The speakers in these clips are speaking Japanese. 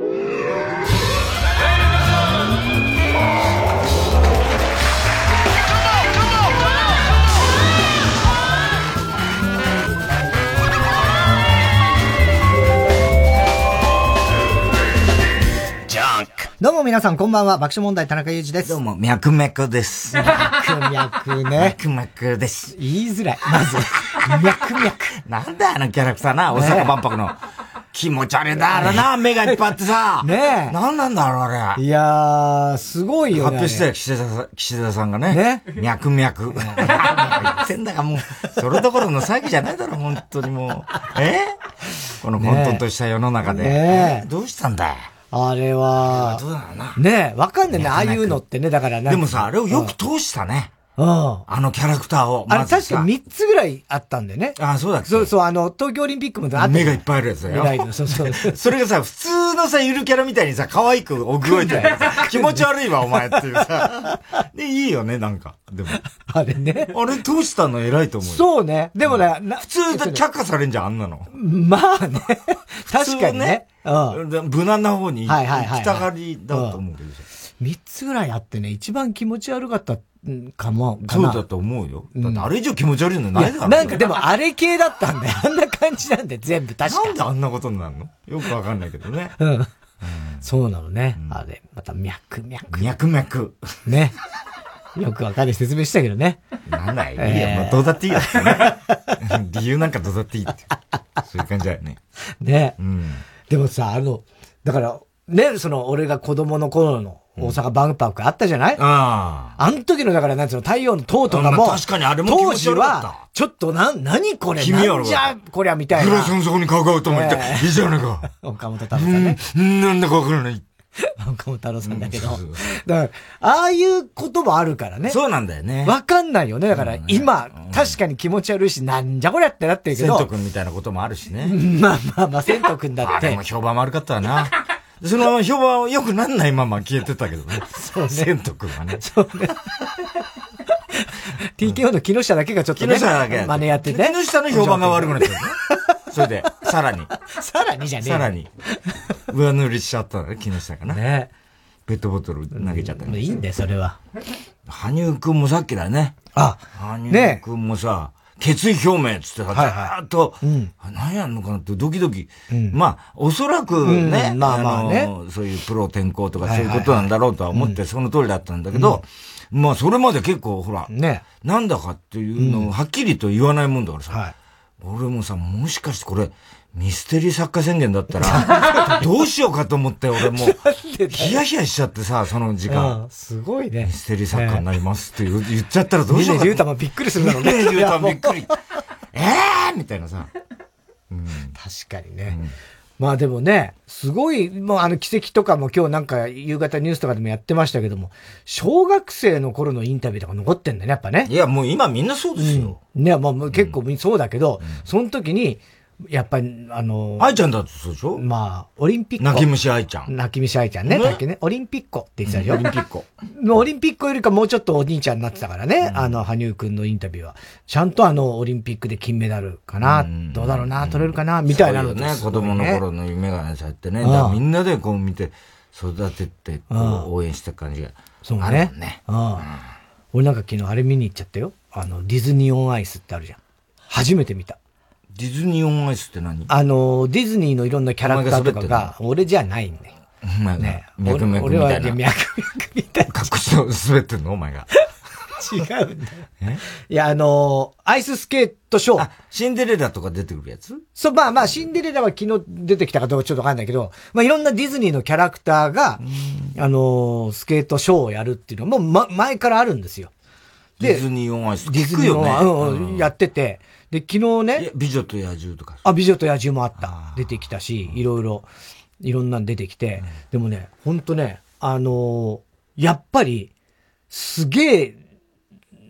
どうも皆さんこんばんは、爆笑問題田中裕二です。どうも、脈々です。脈々ね。脈々です。言いづらい。まず、脈々。なんだあのキャラクターな、大阪万博の。気持ち悪いな、あれな、目がいっぱいあってさ。ねえ。なんなんだろう、あれ。いやー、すごいよね。発表したよ、岸田さん、岸田さんがね。ね。脈々。言ってんだかもう、それどころの詐欺じゃないだろ、本当にもう。え？この混沌とした世の中で。ねどうしたんだよ。あれは、どうだろうな？ねえ、わかんないね、ああいうのってね、だからでもさ、あれをよく通したね。うん。あのキャラクターを。あれ確か3つぐらいあったんだよね。あ、そうだっそうそう、あの、東京オリンピックもあった。目がいっぱいあるやつだよ。目がそうそう。それがさ、普通のさ、ゆるキャラみたいにさ、可愛くおぐえて、気持ち悪いわ、お前っていうさ。で、いいよね、なんか。でも。あれね。あれ通したの偉いと思うそうね。でもね、普通で却下されんじゃん、あんなの。まあね。確かにね。うん。無難な方に。行きたがりだと思うけどさ。三つぐらいあってね、一番気持ち悪かったかも、そうだと思うよ。だってあれ以上気持ち悪いのないだろ。なんかでもあれ系だったんだよ。あんな感じなんで全部確かなんであんなことになるの？よくわかんないけどね。うん。そうなのね。あれ、また脈々。脈々。ね。よくわかる説明したけどね。なんだいいよ、どうだっていいよ。理由なんかどうだっていいって。そういう感じだよね。ね。うん。でもさ、あの、だから、ね、その、俺が子供の頃の大阪万博あったじゃない？ああ。あの時の、だから、なんつうの、太陽の塔とかも、確かにあれも当時は、ちょっっと、な、なにこれなんじゃ、こりゃ、みたいな。グラスの底に顔がと思って、いいじゃないか。岡本太郎さんね。なんだかわからない。岡本太郎さんだけど。だから、ああいうこともあるからね。そうなんだよね。わかんないよね。だから、今、確かに気持ち悪いし、なんじゃこりゃってなってるけど。千斗くんみたいなこともあるしね。まあまあまあ、千斗くんだって。あれも評判悪かったわな。そのまま評判良くなんないまま消えてたけどね。そうね。千斗くんはね。そうね。TKO の木下だけがちょっとね。木下だけ。真似やってね。木下の評判が悪くなっちゃうね。それで、さらに。さらにじゃねえさらに。上塗りしちゃったね、木下かな。ねペットボトル投げちゃったいいんだよ、それは。羽生くんもさっきだね。あ、羽生くんもさ、決意表明っつってさ、ずーっと、うん、何やんのかなってドキドキ。うん、まあ、おそらくね、うん、まあまあね、そういうプロ転向とかそういうことなんだろうとは思って、その通りだったんだけど、うん、まあ、それまで結構、ほら、ね、なんだかっていうのをはっきりと言わないもんだからさ、はい、俺もさ、もしかしてこれ、ミステリー作家宣言だったら、どうしようかと思って、俺もう、ヒヤヒヤしちゃってさ、その時間。すごいね。ミステリー作家になりますって言っちゃったらどうしようか。ね、リュウタもびっくりするだろうね。リュウタもびっくり。ええーみたいなさ。うん、確かにね。うんまあでもね、すごい、もうあの奇跡とかも今日なんか夕方ニュースとかでもやってましたけども、小学生の頃のインタビューとか残ってんだね、やっぱね。いや、もう今みんなそうですよ。うん、ね、まあ結構そうだけど、うん、その時に、やっぱり、あの愛ちゃんだとそうでしょ？まあ、オリンピック。泣き虫愛ちゃん。泣き虫愛ちゃんね。ねね。オリンピックって言ってたでしょ、オリンピック。オリンピックよりかもうちょっとお兄ちゃんになってたからね。あの、羽生くんのインタビューは。ちゃんとあの、オリンピックで金メダルかな、どうだろうな、取れるかな、みたいなのね。子供の頃の夢がね、そうやってね。みんなでこう見て、育てて、応援した感じが。そうね。ね。俺なんか昨日あれ見に行っちゃったよ。あの、ディズニーオンアイスってあるじゃん。初めて見た。ディズニーオンアイスって何？あの、ディズニーのいろんなキャラクターとかが、俺じゃないんだよ。まあね。脈々みたいな。俺は脈々みたいな。隠しの滑ってんの？お前が。違うんだよ。いや、あのアイススケートショー。シンデレラとか出てくるやつ？そう、まあまあ、シンデレラは昨日出てきたかどうかちょっとわかんないけど、まあいろんなディズニーのキャラクターが、あのスケートショーをやるっていうのも、ま、前からあるんですよ。ディズニーオンアイス。ディズニーオンアイス、うん、やってて、で、昨日ね。美女と野獣とか。あ、美女と野獣もあった。出てきたし、いろいろ、いろんなの出てきて。でもね、ほんとね、あのー、やっぱり、すげえ、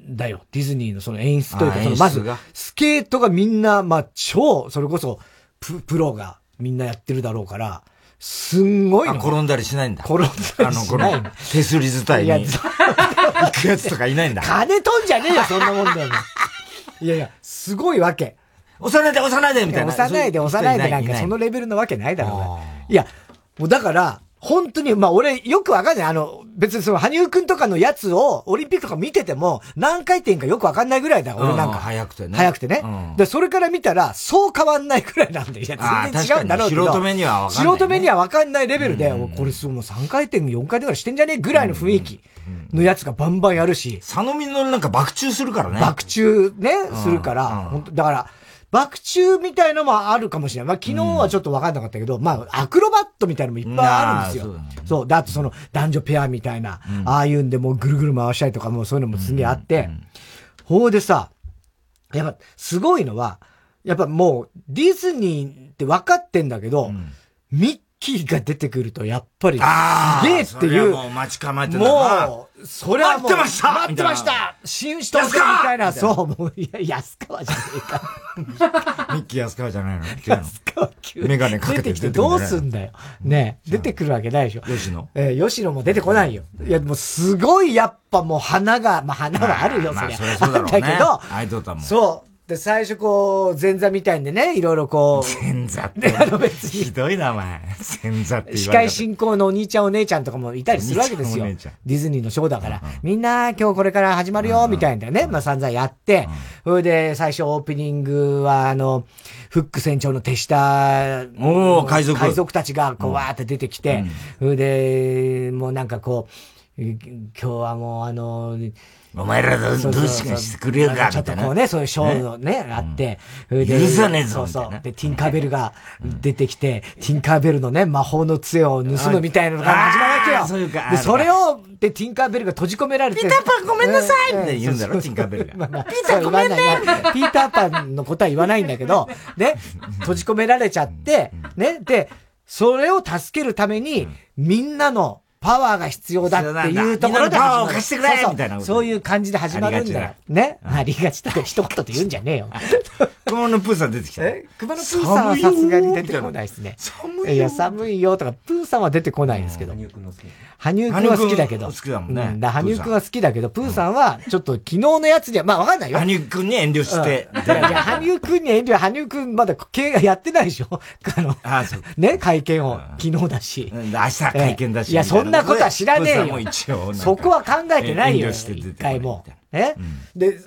だよ。ディズニーのその演出というか、そのまず、スケートがみんな、まあ、超、それこそ、プ、プロがみんなやってるだろうから、すんごいの。転んだりしないんだ。転んだりしない。あの、この、手すり伝いに。行くやつとかいないんだ。金飛んじゃねえよ、そんなもんだよ。いやいや、すごいわけ。押さないで押さないでみたいな。押さないで押さないでなんかそのレベルのわけないだろういや、もうだから、本当に、まあ俺よくわかんない。あの、別にその、羽生くんとかのやつを、オリンピックとか見てても、何回転かよくわかんないぐらいだ、俺なんか。早くてね。早くてね。うん、で、それから見たら、そう変わんないぐらいなんで、いや、全然違うんだろうけど。素人目にはわかんない、ね、素人目にはわかんないレベルで、うん、これすごいもう3回転、4回転ぐらいしてんじゃねえぐらいの雰囲気のやつがバンバンやるし。佐野実なんか爆中するからね。爆中ね、するから、本当だから、爆中みたいのもあるかもしれない。まあ、昨日はちょっと分かんなかったけど、うん、まあ、アクロバットみたいのもいっぱいあるんですよ。そう,、そう。だってその男女ペアみたいな、うん、ああいうんでもうぐるぐる回したりとかもそういうのもすげえあって、ほうでさ、やっぱすごいのは、やっぱもうディズニーって分かってんだけど、キーが出てくると、やっぱり、すげえっていう。もう待ち構えてたもう、それはもう。待ってました待ってました新首都みたいな、そう、もう、いや、安川じゃねえか。ミッキー安川じゃないの？安川急メガネかけてきてどうすんだよ。ね出てくるわけないでしょ。吉野？えー、吉野も出てこないよ。いや、もうすごいやっぱもう花が、まあ花はあるよ、それ。まあ、そそうだけど、アイドルも。そう。で、最初こう、前座みたいんでね、いろいろこう。前座って。あの別に。ひどいな、お前。前座って司会進行のお兄ちゃんお姉ちゃんとかもいたりするわけですよ。ディズニーのショーだから。みんな今日これから始まるよ、みたいなね。まあ散々やって。それで、最初オープニングは、あの、フック船長の手下、お海賊。海賊たちがこうわーって出てきて。それで、もうなんかこう、今日はもうあの、お前らどうしかしてくれるかちょっとこうね、そういうショーのね、あって、許さねえぞそうそう。で、ティンカーベルが出てきて、ティンカーベルのね、魔法の杖を盗むみたいなのが始まるわけよ。そういうか。で、それを、で、ティンカーベルが閉じ込められて。ピーターパンごめんなさいって言うんだろ、ティンカーベルが。ピーターごめんね。ピーターパンのことは言わないんだけど、ね、閉じ込められちゃって、ね、で、それを助けるために、みんなの、パワーが必要だっていうところでパワーを貸してくれみたいな。そういう感じで始まるんだよ。ね。ありがちだ一言で言うんじゃねえよ。熊野プーさん出てきた。え？熊野プーさんはさすがに出てこないですね。寒いいや、寒いよとか、プーさんは出てこないんですけど。羽生くんは好きだけど。好きだもんね。羽生くんは好きだけど、プーさんは、ちょっと昨日のやつでは、まあわかんないよ。羽生くんに遠慮して。いや、羽生くんに遠慮、羽生くんまだ経営やってないでしょあの、ね、会見を、昨日だし。明日会見だし。いや、そんなことは知らねえよ。そこは考えてないよ。一回も。えで、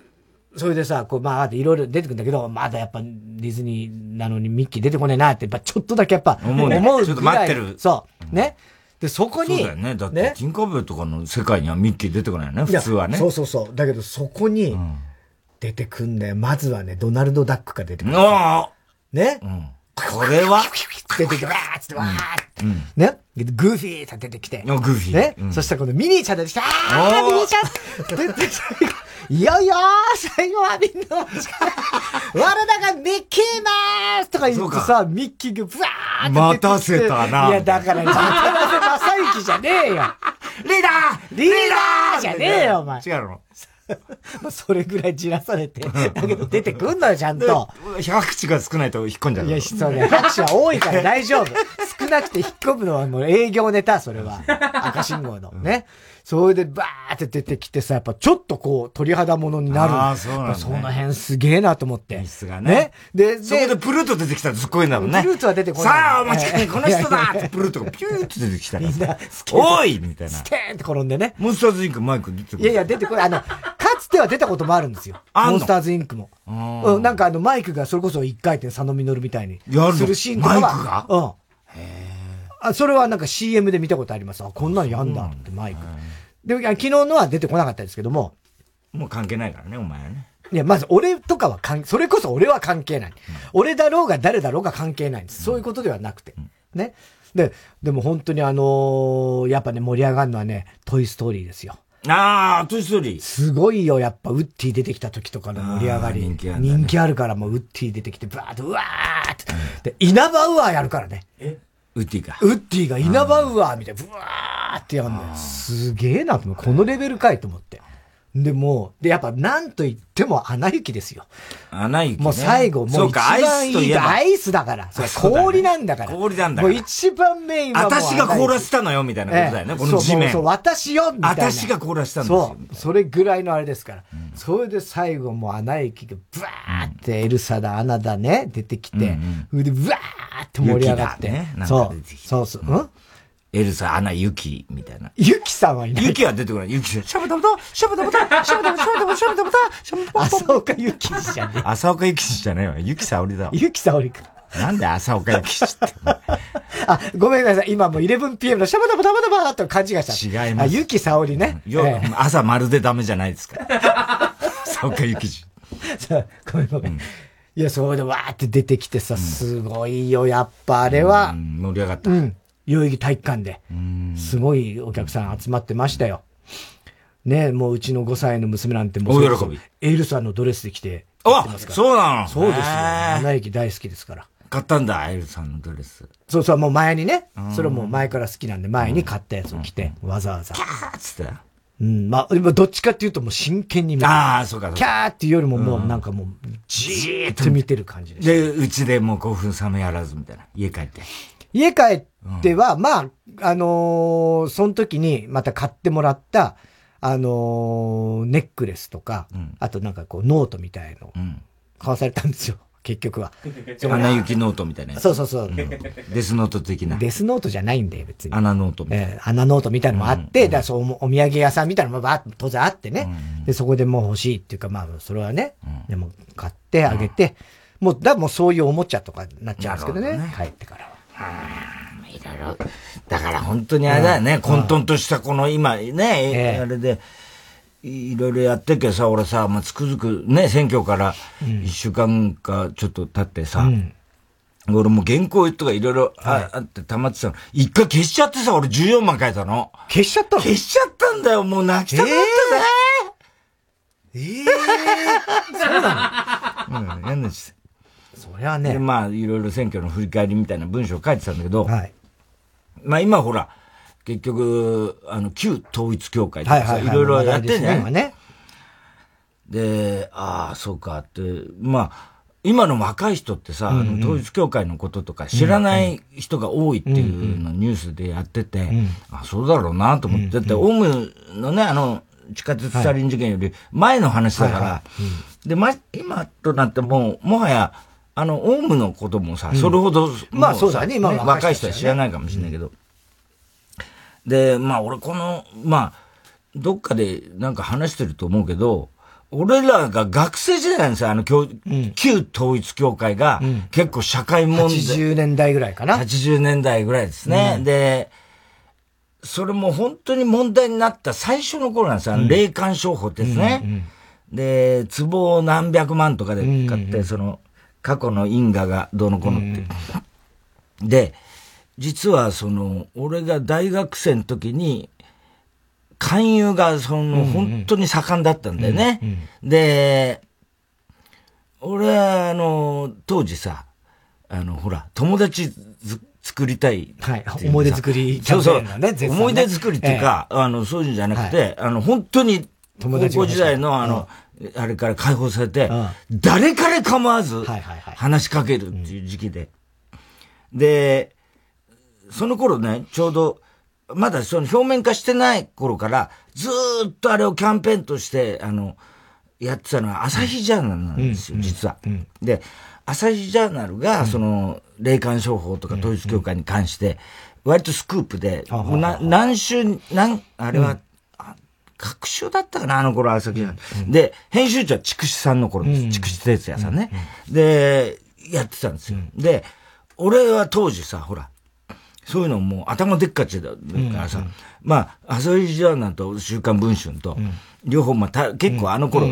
それでさ、こう、まあ、いろいろ出てくるんだけど、まだやっぱディズニーなのにミッキー出てこねえなって、やっぱちょっとだけやっぱ思う、ね、思うちょっと待ってる。そう。ね。で、そこに。そうだよね。だって、ティンカーベルとかの世界にはミッキー出てこないよね、普通はね。そうそうそう。だけど、そこに、出てくんだよ。まずはね、ドナルド・ダックが出てくる。ね。うん。これは？出てきて、わーっつって、わーって。ねグーフィーって出てきて。グーフィー。ね、そしたらこのミニーちゃん出てきて、あーミニーちゃん出てきて、いよいよー最後はみんな、我らがミッキーマウスとか言ってさ、ミッキーがブワーって待たせたな。いや、だから、渡辺正行じゃねえよ。リーダーリーダーじゃねえよ、お前。違うのま あそれぐらいじらされて、だけど出てくんのよ、ちゃんと。拍手が少ないと引っ込んじゃう。いや、そうね。拍手は多いから大丈夫。少なくて引っ込むのはもう営業ネタ、それは。赤信号の。ね。それでバーって出てきてさ、やっぱちょっとこう鳥肌ものになる。ああ、そうなんだ、ね、その辺すげえなと思って。演出がね。ね。で、そこでプルート出てきたらすっごいんだもんね。プルートは出てこない。さあ、お待ちかね、この人だってプルートがピューって出てきたら。みんな、おいみたいな。ステーンって転んでね。モンスターズインクマイク出てくる。いやいや、出てこない。あの、か つては出たこともあるんですよ。モンスターズインクも。うん、なんかあの、マイクがそれこそ一回転佐野実みたいに。するシーンとかは。マイクが？うん。へあ、それはなんか CM で見たことあります。あ、こんなのやんだってマイク。で、昨日のは出てこなかったですけども。もう関係ないからね、お前はね。いや、まず俺とかは関、それこそ俺は関係ない。うん、俺だろうが誰だろうが関係ないんです。そういうことではなくて。ね。で、でも本当にあのー、やっぱね、盛り上がるのはね、トイストーリーですよ。ああ、トイストーリー。すごいよ、やっぱ、ウッディ出てきた時とかの盛り上がり。人気ある、ね、人気あるから、もうウッディ出てきて、ブワーッと、うわーって。で、イナバウアーやるからね。え？ウッディか。ウッディがイナバウアーみたいな、ブワーってやるんだよ。すげえな。このレベルかいと思って。でも、で、やっぱなんと言っても穴行きですよ。穴行き、ね、もう最後、もう一番いいアイスだから。それ氷なんだから。氷なんだから。もう一番メインは私が凍らせたのよ、みたいなことだよね、この地面。そうそう、私よ、みたいな。私が凍らせたんですよ。そう。それぐらいのあれですから。それで最後もうアナ雪がブワーってエルサだ、アナだね、出てきて、うん、で、ブワーって盛り上がって。ね、そう。そうそう。うん？エルサ、アナ、ユキ、みたいな。ユキさんはいない。ユキは出てこない。ユキ、シャバタバタ、シャバタバタ、シャバタバタ、シャバタバタ、シャバタバタ、シャバタバタ。浅岡ユキじゃねえ。浅岡ユキじゃねえわ。由紀さおりだわ。由紀さおりか。なんで浅岡ユキって。あ、ごめんなさい。今もう 11pm のシャバタバタバタバタと勘違いした。違います。あ、由紀さおりね。よ、朝まるでダメじゃないですか。浅岡ユキじ。ごめんごめん。いや、それでわーって出てきてさ、すごいよ、やっぱあれは。盛り上がった。うん。代々木体育館で、すごいお客さん集まってましたよ。ねもううちの5歳の娘なんてもう、喜び。エルサのドレスで来てあそうなの？そうですよ。花駅大好きですから。買ったんだ、エルサのドレス。そうそう、もう前にね、それも前から好きなんで、前に買ったやつを着て、わざわざ。キャーっつって。うん、まあ、どっちかっていうともう真剣に見てああ、そうか。キャーっていうよりももうなんかもう、じーっと見てる感じでで、うちでもう興奮冷めやらずみたいな。家帰って。家帰っては、うん、まあ、あのー、その時にまた買ってもらった、あのー、ネックレスとか、うん、あとなんかこう、ノートみたいの、買わされたんですよ。結局は。アナ雪ノートみたいなやつ。そうそうそう。デスノート的な。デスノートじゃないんだよ、別に。アナノートみたいな。えー、アナノートみたいなのもあって、うん、だそうお土産屋さんみたいなのもば当然あってね、うん、で、そこでもう欲しいっていうか、まあ、それはね、うん、でも買ってあげて、もう、だもうそういうおもちゃとかになっちゃうんですけどね、どね帰ってからは。いろいろ。だから本当にあれだよね、混沌としたこの今ね、あれで、いろいろやってけさ、俺さ、まあ、つくづくね、選挙から一週間かちょっと経ってさ、うん、俺も原稿とかいろいろあって溜まってたの。一回消しちゃってさ、俺14万書いたの。消しちゃったの？消しちゃったんだよ、もう泣きたくなったぜ。えー、えー、そうなの？うん、やんなし。そりゃね。まあ、いろいろ選挙の振り返りみたいな文章を書いてたんだけど、はい。まあ今ほら、結局、あの、旧統一教会とかさ、いろいろやってね。ねで、ああ、そうかって、まあ、今の若い人ってさ、うんうん、あの統一教会のこととか知らない人が多いっていうのをニュースでやってて、うんうん、あそうだろうなと思って、だってオウムのね、あの、地下鉄サリン事件より前の話だから、で、ま、今となってもう、もはや、あの、オウムのこともさ、それほど、まあそうだね、今若い人は知らないかもしれないけど、で、まあ俺この、まあ、どっかでなんか話してると思うけど、俺らが学生時代なんですよ、あの、旧統一教会が、結構社会問題、うん。80年代ぐらいかな。80年代ぐらいですね。うん、で、それも本当に問題になった最初の頃なんですよ、あの霊感商法ですね。で、壺を何百万とかで買って、その、過去の因果がどうのこうのって。で、実はその、俺が大学生の時に、勧誘がその、本当に盛んだったんだよね。で、俺はあの、当時さ、あの、ほら、友達作りたいはい。思い出作り、ね、そうそう。思い出作りっていうか、ええ、あの、そういうんじゃなくて、はい、あの、本当に、高校時代のあの、あれから解放されて、誰彼構わず、話しかけるっていう時期で。で、その頃ね、ちょうど、まだその表面化してない頃から、ずっとあれをキャンペーンとして、あの、やってたのは朝日ジャーナルなんですよ、実は。で、朝日ジャーナルが、その、霊感商法とか統一教会に関して、割とスクープで、な何週、何、あれは、学習だったかな、あの頃、朝日ジャーナル。で、編集長は筑紫さんの頃です。筑紫哲也さんね。で、やってたんですよ。で、俺は当時さ、ほら、そういうのも頭でっかちだからさ、まあ、朝日ジャーナルと週刊文春と、両方、まあ、結構あの頃、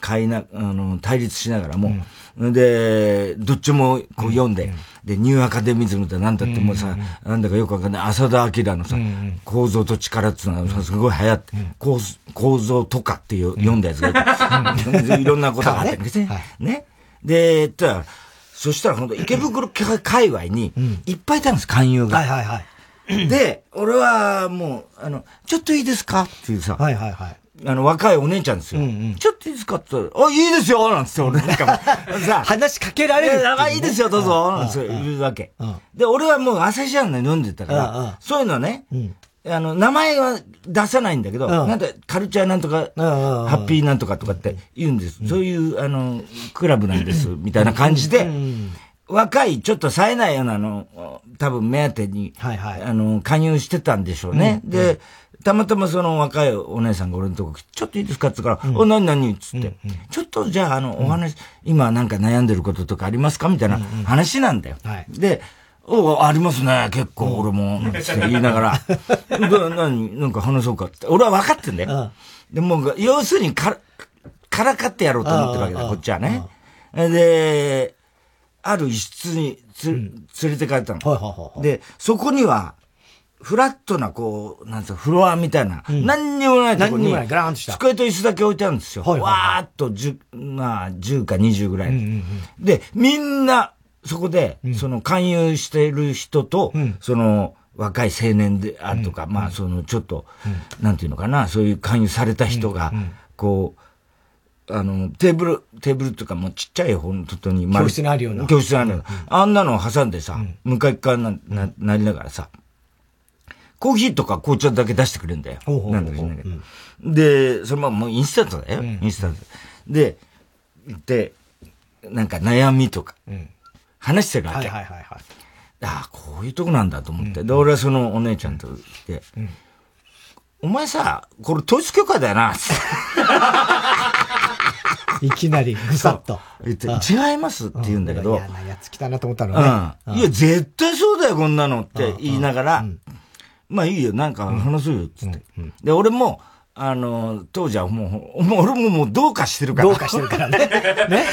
買いな、あの、対立しながらも、うん、で、どっちもこう読んで、うん、で、ニューアカデミズムってなんだってもうさ、うん、なんだかよくわかんない、浅田明のさ、構造と力っていうのはさ、すごい流行って、構構造とかっていう読んだやつが いろんなことがあってね。ね。で、たら、そしたら本当池袋界隈にいっぱいいたんです、勧誘が。はいはいはい。で、俺はもう、あの、ちょっといいですかっていうさ、はいはいはい。あの、若いお姉ちゃんですよ。うんうん、ちょっといいですかって言ったら、あ、いいですよなんつって、俺なんかさ、話しかけられる、ね。あ、いいですよ、どうぞなんつって言うわけ。で、俺はもう朝日ゃんの飲んでたから、そういうのね、あの、名前は出さないんだけど、なんで、カルチャーなんとか、ハッピーなんとかとかって言うんです。そういう、あの、クラブなんです、みたいな感じで、若い、ちょっと冴えないようなの、多分目当てに、はいはい、あの、加入してたんでしょうね。うん、で、たまたまその若いお姉さんが俺のとこ来て、ちょっといいですかって言ったから、うん、お、何何つって、うんうん、ちょっとじゃあ、あの、お話、今なんか悩んでることとかありますかみたいな話なんだよ。はい、で、おありますね、結構、俺も、って言いながら、何、なんか話そうかって。俺は分かってんだよ。で、も要するにか、からかってやろうと思ってるわけだ、こっちはね。で、ある一室につ、連れて帰ったの。で、そこには、フラットな、こう、なんつうフロアみたいな、うん、何にもないとこに、机と椅子だけ置いてあるんですよ。はいはいはい、わーっと10、まあ、10か20ぐらい、うんうんうん。で、みんな、そこで、その勧誘している人と、うん、その、若い青年であるとか、うん、まあ、その、ちょっと、うん、なんていうのかな、そういう勧誘された人が、こう、あの、テーブル、テーブルとかもうちっちゃい本当に、教室にあるような。教室にあるような。あんなのを挟んでさ、向かい側な、な、なりながらさ、コーヒーとか紅茶だけ出してくれるんだよ。なんだかんだけど。で、そのままもうインスタントだよ。インスタント。で、で、なんか悩みとか、話してるわけ。はいはいはい、はい。ああ、こういうとこなんだと思って。で、俺はそのお姉ちゃんと来て、お前さ、これ統一許可だよな、いきなり、ぐさっと。言って、違いますって言うんだけど。嫌なやつ来たなと思ったのね。うん。いや、絶対そうだよ、こんなのって言いながら、まあいいよ、なんか話そうよ、つって。で、俺も、あの、当時はもう、もう俺ももうどうかしてるから。どうかしてるからね。ね。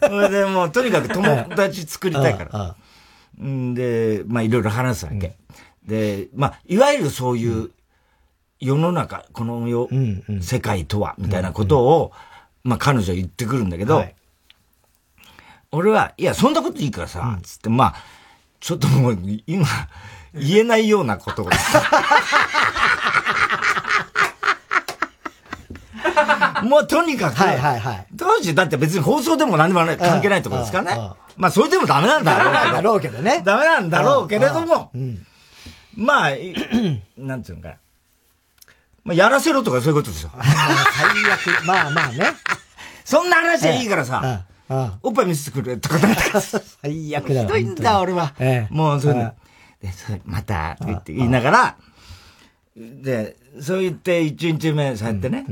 それでもう、とにかく友達作りたいから。んで、まあいろいろ話すわけ。で、まあ、いわゆるそういう世の中、この世、世界とは、みたいなことを、まあ彼女は言ってくるんだけど、はい、俺は、いや、そんなこといいからさ、つって、まあ、ちょっともう、今、言えないようなことを。もうとにかく、はいはいはい、当時だって別に放送でも何でも関係ないところですからね。まあそれでもダメなんだろうけど。だろうけどね。ダメなんだろうけれども、まあ、なんていうのかな。まあ、やらせろとかそういうことですよ。最悪。まあまあね。そんな話はいいからさ、おっぱい見せてくれとか 最悪だひどいんだ、俺は。もう、そういうの。で、それ、また、って言いながら、で、そう言って一日目さやってね、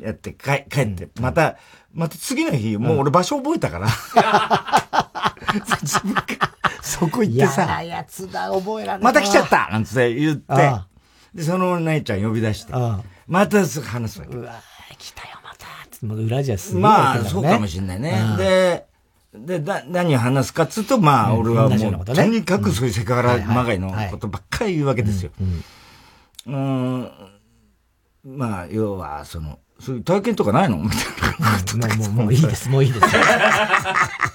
やって帰帰って、また、また次の日、もう俺場所覚えたから。そこ行ってさ。やつだ、覚えられまた来ちゃったなんて言って、で、その姉ちゃん呼び出して、また話すわけ。うわ来たよ、裏じゃすげえ、まあ、そうかもしれないね。で、で、だ、何を話すかっつうと、まあ、俺はもう、とにかくそういうセクハラまがいのことばっかり言うわけですよ。うん。まあ、要は、その、そういう体験とかないの？みたいな。もう、もういいです、もういいです。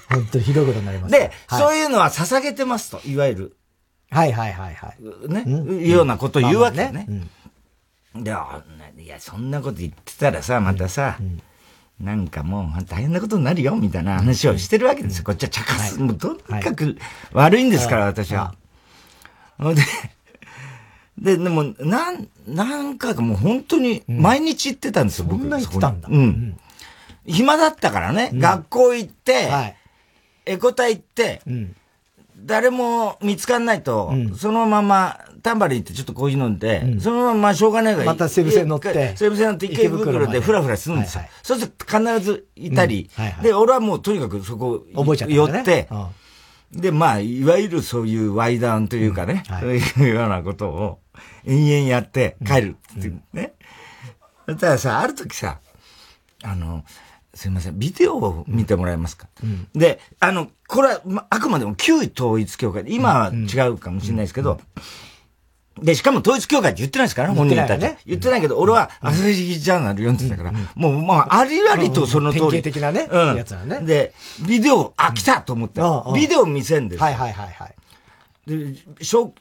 本当にひどいことになります。で、そういうのは捧げてますと、いわゆる。はいはいはいはい。ね、いうようなことを言うわけね。で、いや、そんなこと言ってたらさ、またさ、なんかもう大変なことになるよ、みたいな話をしてるわけですよ。こっちは茶化す。もうとにかく悪いんですから、私は。で、で、でも、なん、なんかもう本当に毎日行ってたんですよ、僕。そんな行ってたんだ。うん。暇だったからね、学校行って、エコタ行って、誰も見つかんないと、そのまま、タンバリンってちょっとコーヒー飲んで、うん、そのまましょうがないから。また西武線乗って。西武線乗って池袋でフラフラするんですよ。はいはい、そうすると必ずいたり、うん。はいはい、で、俺はもうとにかくそこ、覚えちゃった、ね、寄って、で、まあ、いわゆるそういうワイダウンというかね、い、そういうようなことを延々やって帰るっていうね。そしたらさ、ある時さ、あの、すいません、ビデオを見てもらえますか、うん、で、あの、これは、ま、あくまでも旧統一教会、今は違うかもしれないですけど、で、しかも統一教会って言ってないですからね、本人たち。ね、言ってないけど、俺は朝日ジャーナル読んでたから、もう、まあ、ありありとその通り。典型的なね、うん。やつはね。で、ビデオ、あ、来たと思って、ビデオ見せんですはいはいはいはい。で、しょ、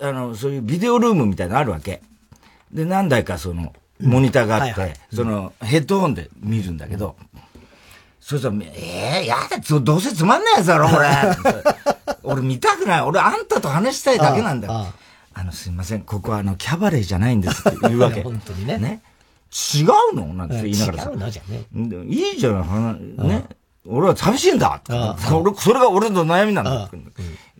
あの、そういうビデオルームみたいなのあるわけ。で、何台かその、モニターがあって、その、ヘッドホンで見るんだけど、そしたら、ええー、やだ、どうせつまんないやつだろ、これ。俺見たくない。俺あんたと話したいだけなんだよ。あの、すいません、ここはあの、キャバレーじゃないんですって言うわけ。本当にね。ね。違うの？なんて言いながらさ。違うのじゃね。いいじゃん、ね。俺は寂しいんだ俺、それが俺の悩みなんだ。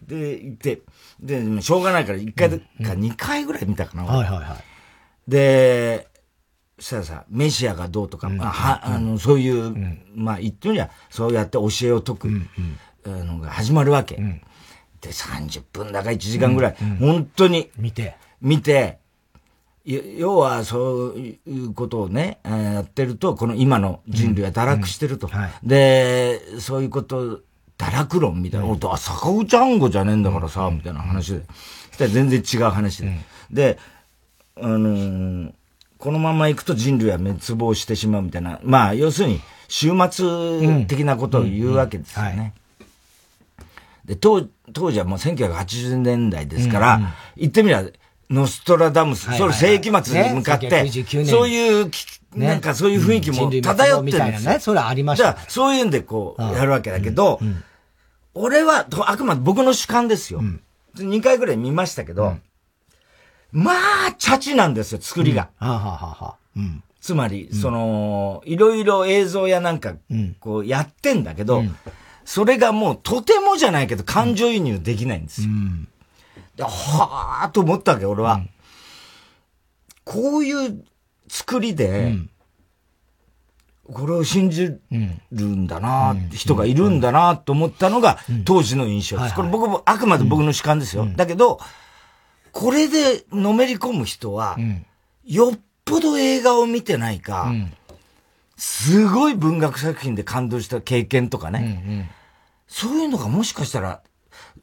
で、言って、で、しょうがないから1回か2回ぐらい見たかな。はいはいはい。で、そしたらさ、メシアがどうとか、まあ、は、あの、そういう、まあ言ってみりゃ、そうやって教えを解く、のが始まるわけ。で、30分だか1時間ぐらい、本当に。見て。見て、要はそういうことをね、やってると、この今の人類は堕落してると。で、そういうこと、堕落論みたいな、うん、坂口んごじゃねえんだからさ、みたいな話で。そしたら全然違う話で。で、あのー、このまま行くと人類は滅亡してしまうみたいな、まあ、要するに、終末的なことを言うわけですよね。で、当当時はもう1980年代ですから、言ってみれば、ノストラダムス、それ世紀末に向かって、そういう、なんかそういう雰囲気も漂ってるんですよ。ね、それありました。じゃあ、そういうんでこう、やるわけだけど、俺は、あくまで僕の主観ですよ。2回ぐらい見ましたけど、まあ、チャチなんですよ、作りが。つまり、その、いろいろ映像やなんか、こうやってんだけど、それがもうとてもじゃないけど感情移入できないんですよ。で、はぁと思ったわけ、俺は。うん、こういう作りで、これを信じるんだな、うん、人がいるんだなと思ったのが当時の印象です。これ僕もあくまで僕の主観ですよ。だけど、これでのめり込む人は、よっぽど映画を見てないか、すごい文学作品で感動した経験とかね、そういうのがもしかしたら、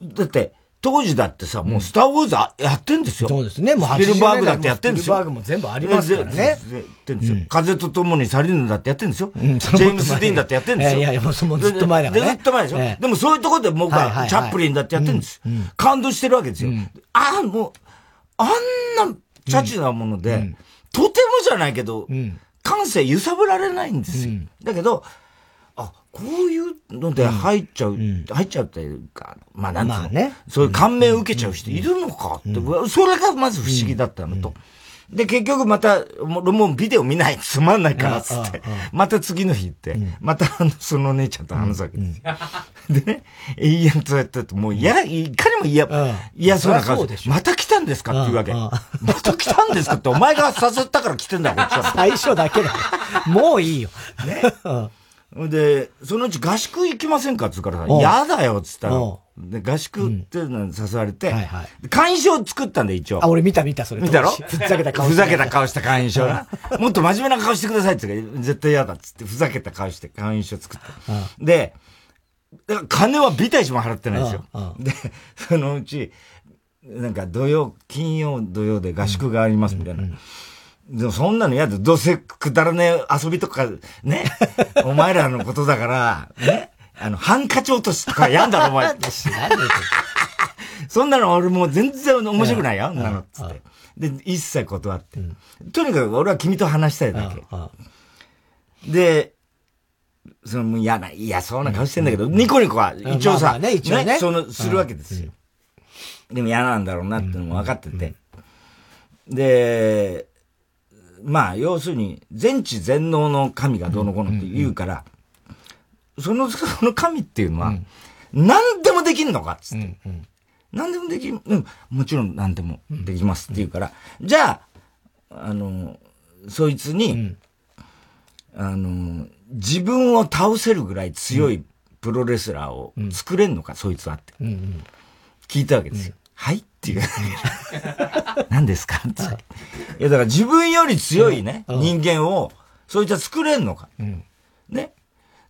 だって、当時だってさ、もうスターウォーズやってんですよ。そうですね。もうスピルバーグだってやってんですよ。スピルバーグも全部ありますからね。やってんですよ。風と共にサリヌだってやってんですよ。ジェームス・ディーンだってやってんですよ。いやいや、もうずっと前だからずっと前でしょ。でもそういうところで僕はチャップリンだってやってんです。感動してるわけですよ。ああ、もう、あんなチャチなもので、とてもじゃないけど、感性揺さぶられないんですよ。だけど、こういうので入っちゃう、うん、入っちゃうっていうか、まあなんつうの、まあね、そういう感銘を受けちゃう人いるのかって、うん、それがまず不思議だったのと。で、結局また、もうビデオ見ないつまんないからっつって、また次の日行って、またその姉ちゃんと話すわけですよ。でね、永遠とやってると、もう嫌、いかにも嫌、嫌そうな顔で、また来たんですかって言うわけ。また来たんですかって、お前が誘ったから来てんだこっちは。最初だけだ。もういいよ。ね。で、そのうち合宿行きませんか？って言うからさ、嫌だよっつったら、で、合宿っていうのに誘われて、はいはい、会員証作ったんで、一応。あ、俺見た見た、それ。見たろ？ふざけた顔して。ふざけた顔した会員証な。もっと真面目な顔してくださいって言う絶対嫌だっつって、ふざけた顔して会員証作った。で、だから金はビタイチも払ってないですよ。で、そのうち、なんか土曜、金曜土曜で合宿がありますみたいな。でもそんなの嫌だ。どうせくだらねえ遊びとか、ね。お前らのことだから、ね。あの、ハンカチ落としとかやんだろ、お前。そんなの俺もう全然面白くないよ、んなの、つって。で、一切断って。とにかく俺は君と話したいだけ。で、その、もう嫌な、嫌そうな顔してんだけど、ニコニコは一応さ、ね、その、するわけですよ。でも嫌なんだろうなってのも分かってて。で、まあ、要するに、全知全能の神がどうのこうのって言うから、その、その神っていうのは、何でもできんのかっつって。何でもできる、うん、もちろん何でもできますって言うから、じゃあ、あの、そいつに、あの、自分を倒せるぐらい強いプロレスラーを作れんのか、そいつはって。聞いたわけですよ。はいっていう。何ですかって。いや、だから自分より強いね、人間を、そいつは作れんのか。ね。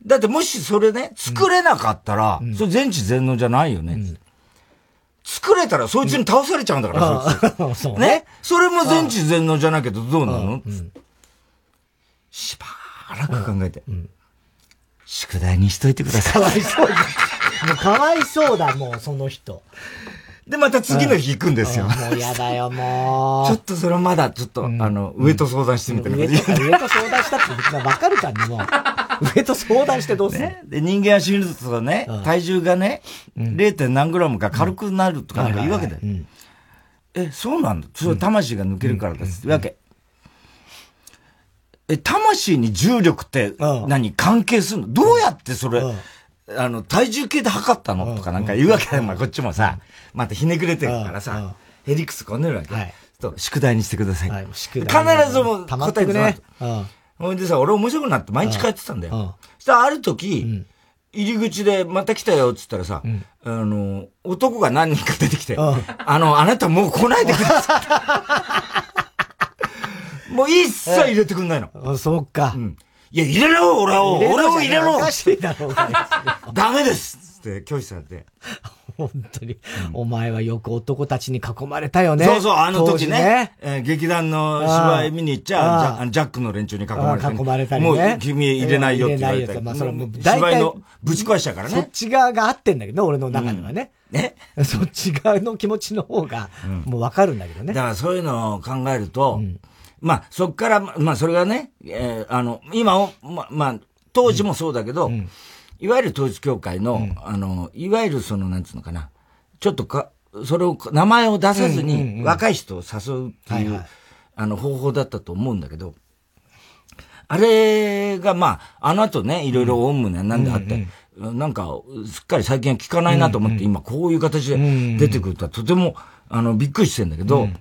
だってもしそれね、作れなかったら、それ全知全能じゃないよね。作れたらそいつに倒されちゃうんだから、そいつ。ね。それも全知全能じゃないけどどうなの？しばらく考えて。宿題にしといてください。かわいそうだ。もうかわいそうだ、もうその人。で、また次の日行くんですよ。もう嫌だよ、もう。ちょっとそれはまだ、ちょっと、あの、上と相談してみたら、上と相談したって別にわかるかんね、もう。上と相談してどうする、ね、で、人間は死ぬとね、体重がね、0. 何グラムか軽くなるとかなんか言うわけだよ。え、そうなんだ。それ魂が抜けるからです。わけ。え、魂に重力って何、関係するの？どうやってそれ、あの、体重計で測ったの？とかなんか言うわけだよ。まあ、こっちもさ、またひねくれてるからさ、ヘリクスこねるわけ。はい。と、宿題にしてください。はい、宿題。必ずもう答えてね。ほんでさ、俺面白くなって毎日帰ってたんだよ。そしたらある時、入り口でまた来たよっつったらさ、あの、男が何人か出てきて、あの、あなたもう来ないでください。もう一切入れてくんないの。そっか。うんいや、入れろ俺を俺を入れろ ダメですって拒否されて。本当に、お前はよく男たちに囲まれたよね。そうそう、あの時ね。ねえー、劇団の芝居見に行っちゃ、ジャジャックの連中に囲まれた、囲まれたりね。もう君入れないよって言われて。まあ、それも芝居のぶち壊しちゃからね。そっち側が合ってんだけど、俺の中ではね。ね そっち側の気持ちの方が、もうわかるんだけどね。だからそういうのを考えると、まあ、そっから、まあ、それがね、えー、あの、今を、ま、まあ、当時もそうだけど、うん、いわゆる統一教会の、うん、あの、いわゆるその、なんつうのかな、ちょっとか、それを、名前を出さずに、若い人を誘うっていう、あの、方法だったと思うんだけど、あれが、まあ、あの後ね、いろいろオウムね、なんであって、うんうん、なんか、すっかり最近は聞かないなと思って、うんうん、今こういう形で出てくるとはとても、あの、びっくりしてんだけど、うん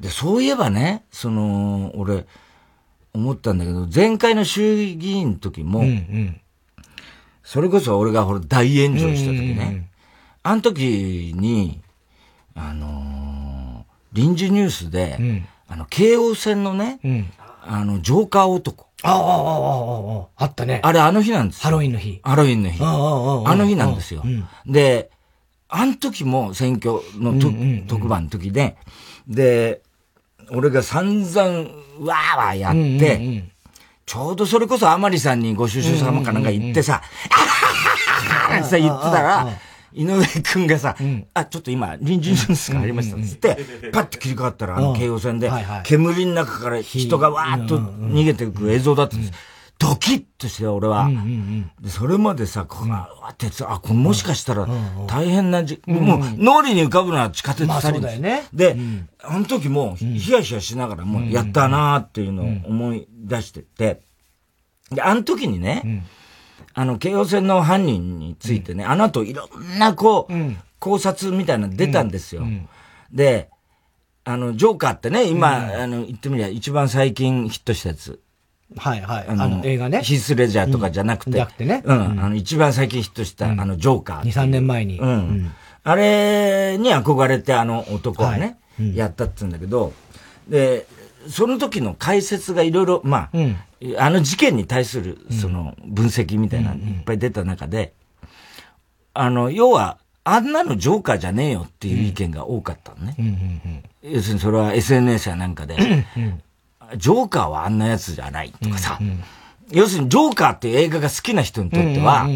で、そういえばね、その、俺、思ったんだけど、前回の衆議院の時も、うんうん、それこそ俺がほら大炎上した時ね、うんうんうん、あの時に、あのー、臨時ニュースで、うん、あの、京王線のね、うん、あの、ジョーカー男。ああ、ああ、ああ、あったね。あれあの日なんですハロウィンの日。ハロウィンの日。あの日なんですよ。で、あの時も選挙の特番の時で、で、俺が散々、わーわーやって、うんうんうん、ちょうどそれこそ甘利さんにご出所様かなんか言ってさ、あはははって言ってたら、井上くんがさ、うん、あ、ちょっと今、臨時ニュースがありましたっつって、パッと切り替わったら、あの、京王線で、煙の中から人がわーっと逃げていく映像だったんです。ドキッとして俺は、それまでさ、こう、わってあ、これもしかしたら大変なじ、もう脳裏に浮かぶのは地下鉄サリンで。す。ね、で、うん、あの時もヒヤヒヤしながらもうやったなーっていうのを思い出してて、で、あの時にね、うん、あの、京王線の犯人についてね、あの後いろんなこう、考察みたいなの出たんですよ。で、あの、ジョーカーってね、今、あの、言ってみりゃ一番最近ヒットしたやつ。はいはい。あの、映画ね。ヒースレジャーとかじゃなくて。じゃなくてね。うん。あの、一番最近ヒットした、あの、ジョーカー。2、3年前に。うん。あれに憧れて、あの男はね、やったって言うんだけど、で、その時の解説がいろいろ、まあ、あの事件に対する、その、分析みたいなのいっぱい出た中で、あの、要は、あんなのジョーカーじゃねえよっていう意見が多かったのね。要するにそれは SNS やなんかで、ジョーカーはあんなやつじゃないとかさ、うんうん、要するにジョーカーって映画が好きな人にとっては、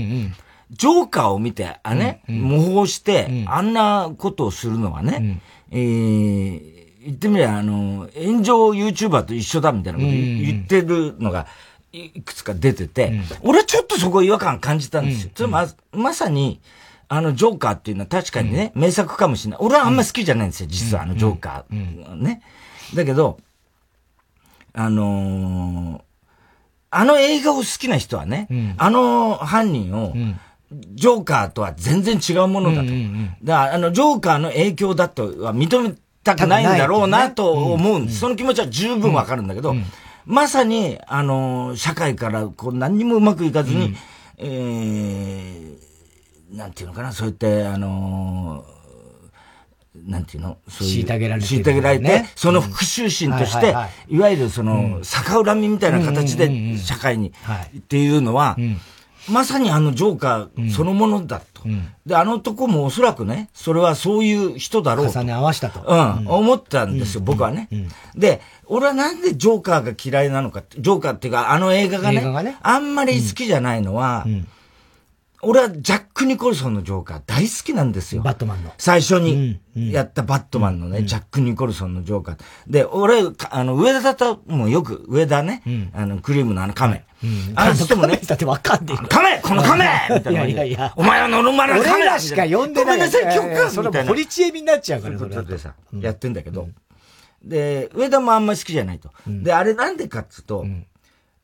ジョーカーを見て、あね、うんうん、模倣して、あんなことをするのはね、うん、えー、言ってみれば、あの、炎上 YouTuber と一緒だみたいなこと言ってるのが、いくつか出てて、うん、俺はちょっとそこ違和感感じたんですよ。うん、ま、まさに、あの、ジョーカーっていうのは確かにね、名作かもしれない。俺はあんま好きじゃないんですよ、実はあの、ジョーカー。ね。だけど、あのー、あの映画を好きな人はね、うん、あの犯人を、ジョーカーとは全然違うものだと。うんうんうん、だから、あの、ジョーカーの影響だとは認めたくないんだろうなと思うんです。その気持ちは十分わかるんだけど、まさに、あの、社会からこう何にもうまくいかずに、えー、なんていうのかな、そうやって、あのーなんていうの？そういう。虐げられて、虐げられて、その復讐心として、いわゆるその、逆恨みみたいな形で社会に、っていうのは、まさにあのジョーカーそのものだと。で、あの男もおそらくね、それはそういう人だろうと。重ね合わしたと。うん、思ったんですよ、僕はね。で、俺はなんでジョーカーが嫌いなのかジョーカーっていうか、あの映画がね、あんまり好きじゃないのは、俺はジャック・ニコルソンのジョーカー大好きなんですよ。バットマンの。最初にやったバットマンのね、うん、ジャック・ニコルソンのジョーカー。で、俺、あの、上田ともよく、上田ね、うん、あの、クリームのあの亀。うん、あの人もね。だってわかんねえ亀この亀みたいな。いやいやいや。お前はノルマル亀だしか呼んでない。ごめんなさい、曲かそれも堀ちえみになっちゃうから、それ。でさ、やってんだけど。で、上田もあんまり好きじゃないと。で、あれなんでかっつうと、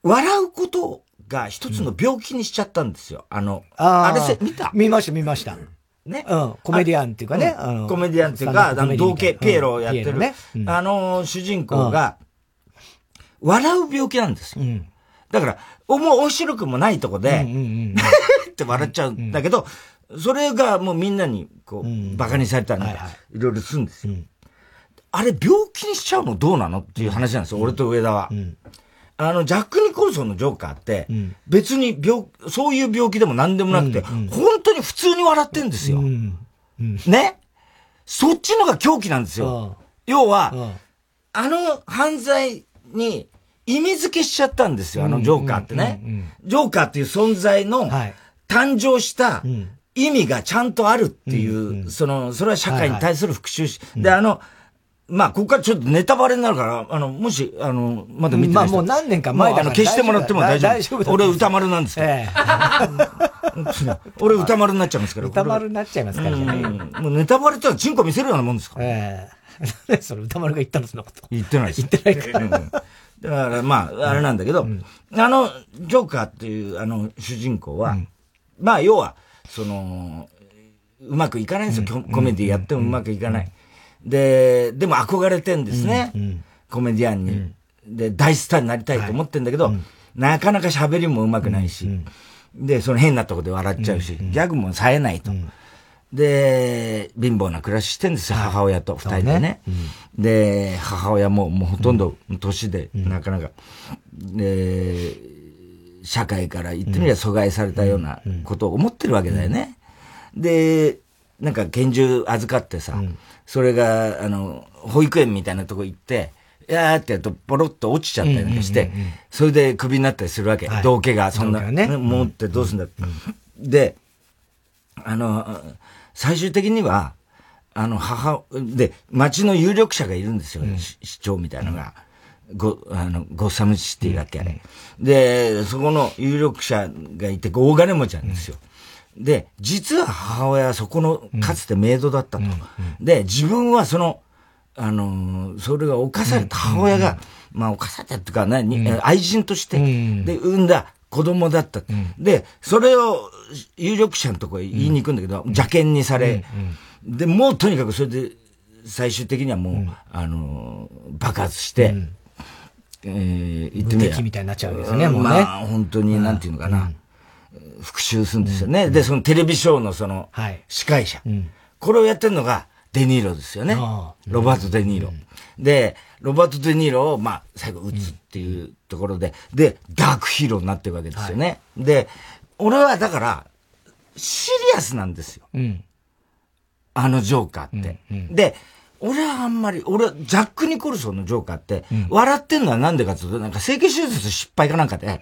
笑うことが一つの病気にしちゃったんですよ。あの、あれせ、見た？見ました、見ました。ね。うん。コメディアンっていうかね。コメディアンっていうか、あの、同系、ピエロをやってる、あの、主人公が、笑う病気なんですよ。だから、面白くもないとこで、って笑っちゃうんだけど、それがもうみんなに、こう、馬鹿にされたりいろいろするんですよ。あれ、病気にしちゃうのどうなのっていう話なんですよ、俺と上田は。あの、ジャック・ニコルソンのジョーカーって、別に病、そういう病気でも何でもなくて、本当に普通に笑ってんですよ。ね？そっちのが狂気なんですよ。要は、あの犯罪に意味付けしちゃったんですよ、あのジョーカーってね。ジョーカーっていう存在の誕生した意味がちゃんとあるっていう、その、それは社会に対する復讐し、で、あの、まあ、ここからちょっとネタバレになるから、あの、もし、あの、まだ見てないまあ、もう何年か前だから。消してもらっても大丈夫。大丈夫俺歌丸なんですけど。ええ、俺歌丸になっちゃいますから。歌丸になっちゃいますからね。もうネタバレってのはチンコ見せるようなもんですから。ええ。それ歌丸が言ったのそんなこと。言ってないです。言ってないから。だから、まあ、あれなんだけど、あの、ジョーカーっていう、あの、主人公は、まあ、要は、その、うまくいかないんですよ。コメディやってもうまくいかない。で、でも憧れてんですね。うんうん、コメディアンに、うん、で、大スターになりたいと思ってんだけど、はい、なかなか喋りもうまくないし、で、その変なとこで笑っちゃうし、ギャグも冴えないと。で、貧乏な暮らししてんですよ、母親と二人でね。で、母親ももうほとんど年で、なかなか。で、社会から言ってみれば阻害されたようなことを思ってるわけだよね。で、なんか拳銃預かってさ、それが、あの、保育園みたいなとこ行って、いやーってやるとポロッと落ちちゃったりなんかして、それでクビになったりするわけ。道家がそんな、ね、持ってどうすんだって。で、あの、最終的には、あの、母、で、町の有力者がいるんですよ、市長みたいなのが。ゴ、あの、ゴッサムシティだっけ、あれ。で、そこの有力者がいて、大金持ちなんですよ。で、実は母親はそこの、かつてメイドだったと。で、自分はその、あのそれが犯された母親が、まあ犯されたっていうか、何、愛人として、で、産んだ子供だった。で、それを有力者のところへ言いに行くんだけど、邪険にされ、で、もうとにかくそれで、最終的にはもう、あの爆発して、えー、言ってみれば。みたいになっちゃうんですね、もうね。まあ、本当に、なんていうのかな。復讐するんですよね。うん、で、そのテレビショーのその、司会者、これをやってるのが、デニーロですよね。ロバート・デニーロ。で、ロバート・デニーロを、まあ、最後撃つっていうところで、で、ダークヒーローになってるわけですよね。はい、で、俺はだから、シリアスなんですよ。うん、あのジョーカーって。で、俺はあんまり、俺はジャック・ニコルソンのジョーカーって、笑ってんのはなんでかっていうと、なんか整形手術失敗かなんかで、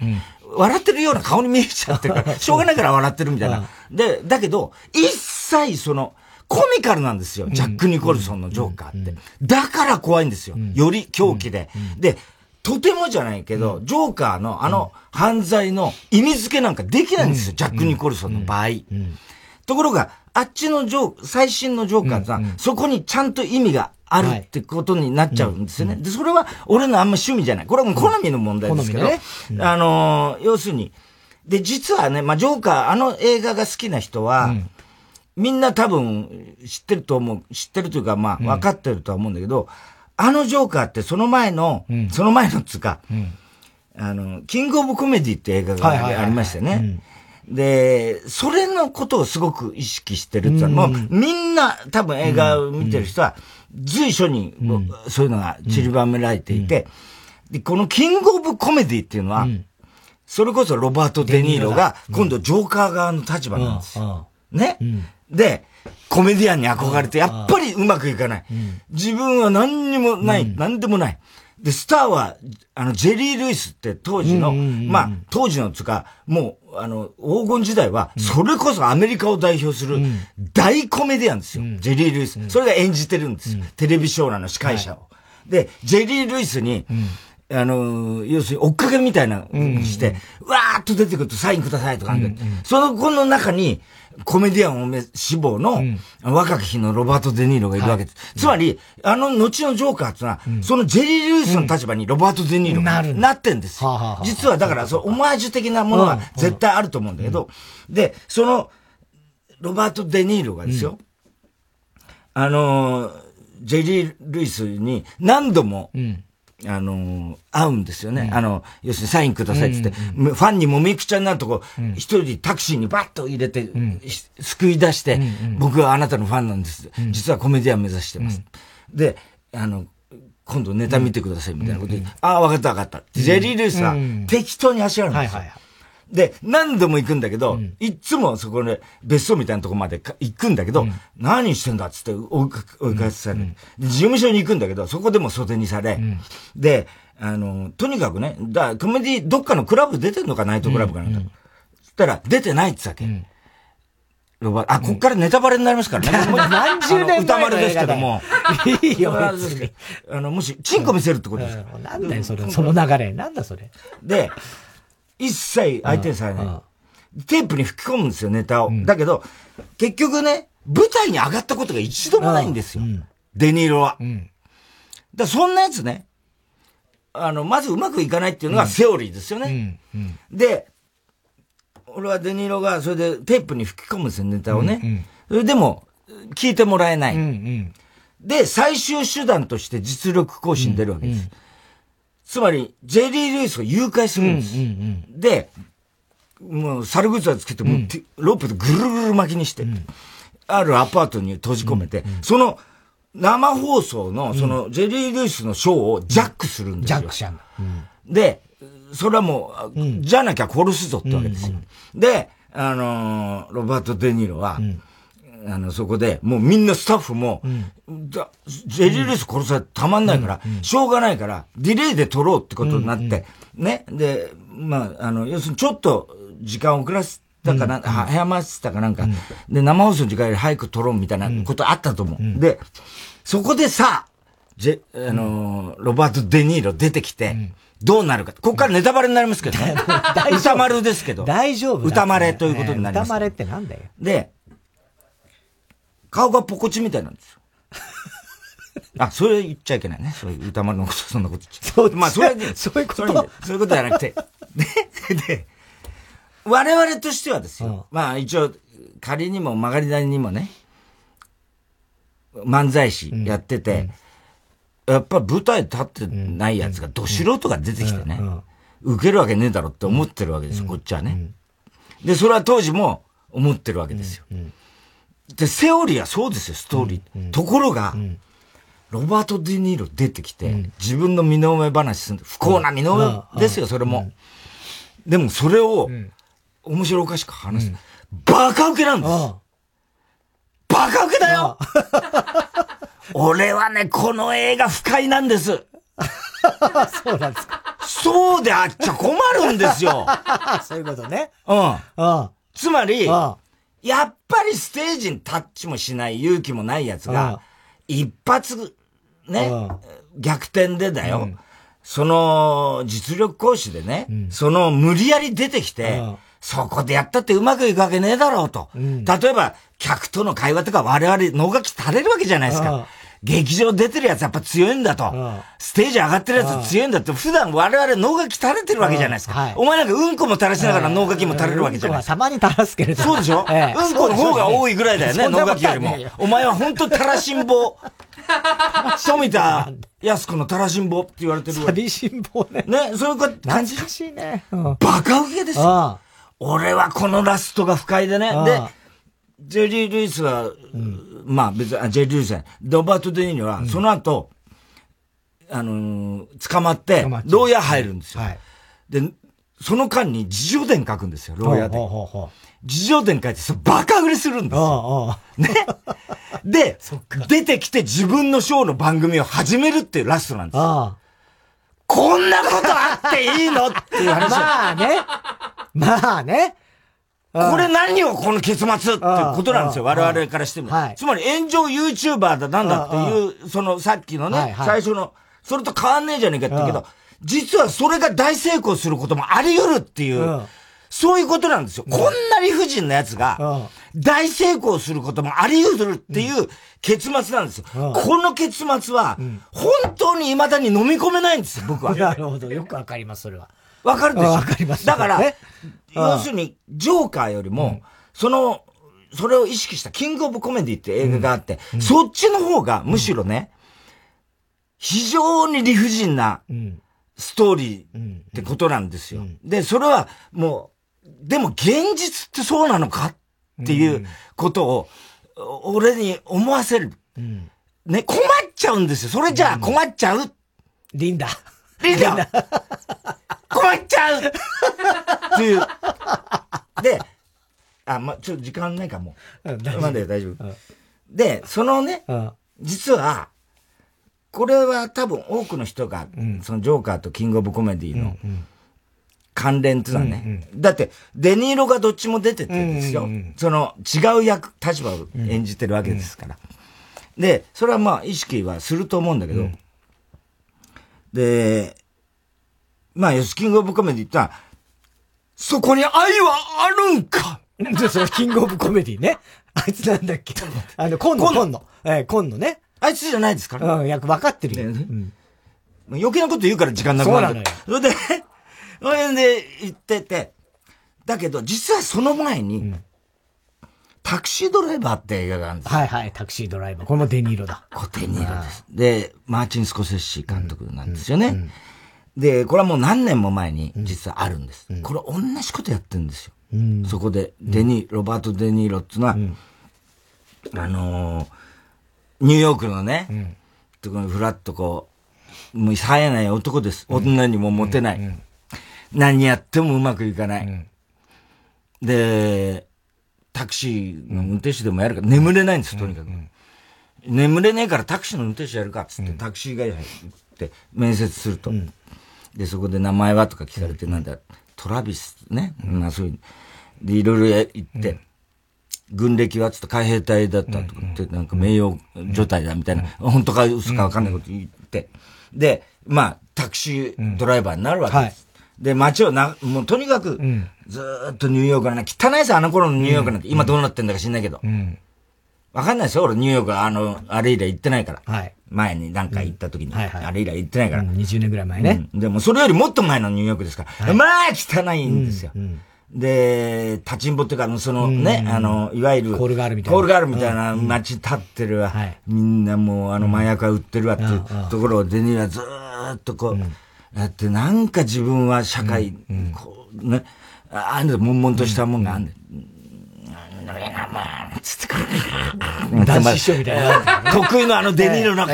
笑ってるような顔に見えちゃってるから、しょうがないから笑ってるみたいな。で、だけど、一切その、コミカルなんですよ。ジャック・ニコルソンのジョーカーって。だから怖いんですよ。より狂気で。で、とてもじゃないけど、ジョーカーのあの犯罪の意味付けなんかできないんですよ。ジャック・ニコルソンの場合。ところが、あっちのジョー、最新のジョーカーさ、そこにちゃんと意味があるってことになっちゃうんですよね。で、それは俺のあんま趣味じゃない。これはもう好みの問題ですけど、ね。うん、あのー、要するに、で、実はね、まあ、ジョーカー、あの映画が好きな人は、うん、みんな多分知ってると思う、知ってるというか、まあ、分かってるとは思うんだけど、あのジョーカーってその前の、その前のつうか、あの、キングオブコメディって映画がありましたよね。で、それのことをすごく意識してるってもうみんな多分映画を見てる人は、随所にそういうのが散りばめられていて、で、このキングオブコメディっていうのは、それこそロバート・デ・ニーロが、今度ジョーカー側の立場なんですよ。ね、で、コメディアンに憧れて、やっぱりうまくいかない。自分は何にもない、何でもない。で、スターは、あの、ジェリー・ルイスって当時の、まあ、当時のつか、もう、あの、黄金時代は、それこそアメリカを代表する大コメディアンですよ。ジェリー・ルイス。それが演じてるんです。テレビショーの司会者を。で、ジェリー・ルイスに、あの、要するに追っかけみたいな、して、わーっと出てくるとサインくださいとか、その子の中に、コメディアンを志望の、若き日のロバート・デ・ニーロがいるわけです。はい、つまり、あの後のジョーカーってのは、うん、そのジェリー・ルイスの立場にロバート・デ・ニーロがなってんですよ。実はだから、そのオマージュ的なものは絶対あると思うんだけど、で、その、ロバート・デ・ニーロがですよ、あの、ジェリー・ルイスに何度も、あの、会うんですよね。うん、あの、要するにサインくださいって言って、ファンにもみくちゃになるとこ、うん、一人タクシーにバッと入れて、うん、救い出して、僕はあなたのファンなんです。実はコメディアン目指してます。で、あの、今度ネタ見てくださいみたいなこと言って、ああ、わかったわかった。ジェリー・ルイスは適当に走るんですよ。で、何度も行くんだけど、うん、いつもそこで別荘みたいなとこまで行くんだけど、うん、何してんだっつって追い返される、うん、事務所に行くんだけど、そこでも袖にされ、で、あの、とにかくね、だコメディ、どっかのクラブ出てんのか、ナイトクラブかなんか。つったら、出てないって言っけ。ロバあ、こっからネタバレになりますからね。何十年歌丸ですけども。いいよ。あの、もし、チンコ見せるってことですか？なんだよ、それ、その流れ。なんだ、それ。で、一切相手にされない。テープに吹き込むんですよ、ネタを。だけど、結局ね、舞台に上がったことが一度もないんですよ。デニーロは。だそんなやつね、あの、まずうまくいかないっていうのがセオリーですよね。で、俺はデニーロがそれでテープに吹き込むんですよ、ネタをね。それでも、聞いてもらえない。で、最終手段として実力行使に出るわけです。つまり、ジェリー・ルイスを誘拐するんです。うんうんうん、で、もう、猿靴はつけて、もう、ロープでぐるぐる巻きにして、うん、あるアパートに閉じ込めて、うんうん、その、生放送の、その、ジェリー・ルイスのショーをジャックするんですよ。ジャックしちゃうで、それはもう、じゃなきゃ殺すぞってわけですよ。で、あのー、ロバート・デ・ニーロは、あの、そこで、もうみんなスタッフも、うん、ジェリー・レス殺されてたまんないから、うんうん、しょうがないから、ディレイで撮ろうってことになって、うんうん、ね。で、まあ、あの、要するにちょっと時間遅らせたかな、うん、早ませたかなんか、で、生放送の時間より早く撮ろうみたいなことあったと思う。で、そこでさ、ジェ、あのロバート・デ・ニーロ出てきて、どうなるか。ここからネタバレになりますけどね。歌丸ですけど。大丈夫。歌丸ということになります。歌丸ってなんだよ。で、顔がポコチみたいなんですよ。あ、それ言っちゃいけないね。そういう歌丸のこと、そんなこと言っちゃ。そう、まあ、それで、そういうことそういうことじゃなくて。で、で、我々としてはですよ。まあ、一応、仮にも曲がり台にもね、漫才師やってて、やっぱ舞台立ってないやつが、ど素人が出てきてね、受けるわけねえだろって思ってるわけですよ、こっちはね。で、それは当時も思ってるわけですよ。で、セオリーはそうですよ、ストーリー。うんうん、ところが、うん、ロバート・デニーロ出てきて、うん、自分の身の上話すんで、不幸な身の上ですよ、それも。でも、それを、面白おかしく話す。バカウケなんです。バカウケだよ 俺はね、この映画不快なんです。そうなんですか。そうであっちゃ困るんですよ。そういうことね。うん。うん。つまり、やっぱりステージにタッチもしない勇気もない奴が、一発、ね、逆転でだよ。その、実力行使でね、その無理やり出てきて、そこでやったってうまくいくわけねえだろうと。例えば、客との会話とか我々脳書き垂れるわけじゃないですか。劇場出てるやつやっぱ強いんだと。ステージ上がってるやつ強いんだって、普段我々脳書き垂れてるわけじゃないですか。お前なんかうんこも垂らしながら脳書きも垂れるわけじゃない。ですか。たまに垂らすけれどそうでしょうん。この方が多いぐらいだよね、脳書きよりも。お前は本当垂らしん。坊。富田安子の垂らしん。坊って言われてるわ。垂らしん。坊ね。ね、そういう感じ。懐かしいね。バカウケですよ。俺はこのラストが不快でね。で、ジェリー・ルイスは、まあ別に、ジェリー・ルイスじゃない。ロバート・デ・ニーは、その後、あの捕まって、牢屋入るんですよ。で、その間に自叙伝書くんですよ、牢屋で。自叙伝書いて、そバカ売れするんですよ。ね。で、出てきて自分のショーの番組を始めるっていうラストなんですよ。こんなことあっていいの？っていう話。まあね。まあね。これ何をこの結末ってことなんですよ、我々からしても。はい、つまり炎上 YouTuber だなんだっていう、そのさっきのね、はいはい、最初の、それと変わんねえじゃねえかって言うけど、実はそれが大成功することもあり得るっていう、そういうことなんですよ。こんな理不尽なやつが、大成功することもあり得るっていう結末なんですよ。この結末は、本当に未だに飲み込めないんですよ、僕は。なるほど。よくわかります、それは。わかるでしょ？わかります。だから、要するに、ジョーカーよりも、その、それを意識したキングオブコメディって映画があって、そっちの方がむしろね、非常に理不尽なストーリーってことなんですよ。で、それはもう、でも現実ってそうなのかっていうことを、俺に思わせる。ね、困っちゃうんですよ。それじゃあ困っちゃう。リンダ。リンダ 困っちゃう。っていう。で、あ、ま、ちょっと時間ないかも。う。まだ大丈夫。で、そのね、実は、これは多分多くの人が、そのジョーカーとキングオブコメディの関連っていうのはね、だって、デニーロがどっちも出ててるんですよ。その違う役、立場を演じてるわけですから。で、それはまあ意識はすると思うんだけど、で、まあ、ヨスキングオブコメディって言ったら、そこに愛はあるんか それキングオブコメディね。あいつなんだっけ？あの、今野、今野。えー、今野ね。あいつじゃないですから、ね。うん、役分かってるよ。ね、うん、余計なこと言うから時間なくなる。そうなのよ。それで、それで言ってて、だけど、実はその前に、うん、タクシードライバーって映画があるんですはいはい、タクシードライバー。これもデニーロだ。これデニーロです。で、マーチン・スコセッシ監督なんですよね。うんで、これはもう何年も前に実はあるんです。うん、これ同じことやってるんですよ。うん、そこで、デニー、ロバート・デニーロっていうのは、うん、あのー、ニューヨークのね、ところにふらっとこう、もう冴えない男です。女にもモテない。何やってもうまくいかない。で、タクシーの運転手でもやるから、眠れないんです、とにかく。眠れねえからタクシーの運転手やるかっつって、タクシー会社行って面接すると。で、そこで名前はとか聞かれて、なんだ、トラビスね、まあそういう。で、いろいろ言って、軍歴はつって海兵隊だったとかって、なんか名誉状態だみたいな、本当か嘘かわかんないこと言って、で、まあ、タクシードライバーになるわけです。で、街をな、もうとにかく、ずっとニューヨークな、汚いさ、あの頃のニューヨークなんて、今どうなってんだか知んないけど。わかんないですよ、俺ニューヨークあの、あれ以来行ってないから。はい。前に何か行った時に、はいはい、あれ以来行ってないから。うん、20年ぐらい前ね、うん、でもそれよりもっと前のニューヨークですから。はい、まあ汚いんですよ。うんで、立ちんぼっていうか、そのね、あの、いわゆる、コールガールみたいな。コールガールみたいな街立ってるわ。はい、みんなもう、あの、麻薬が売ってるわっていうところをデニーはずーっとこう、やって、なんか自分は社会、こう、ね、あんで、悶々としたもんがあんで、つって、男子師匠みたいな。得意のあのデニーロの。い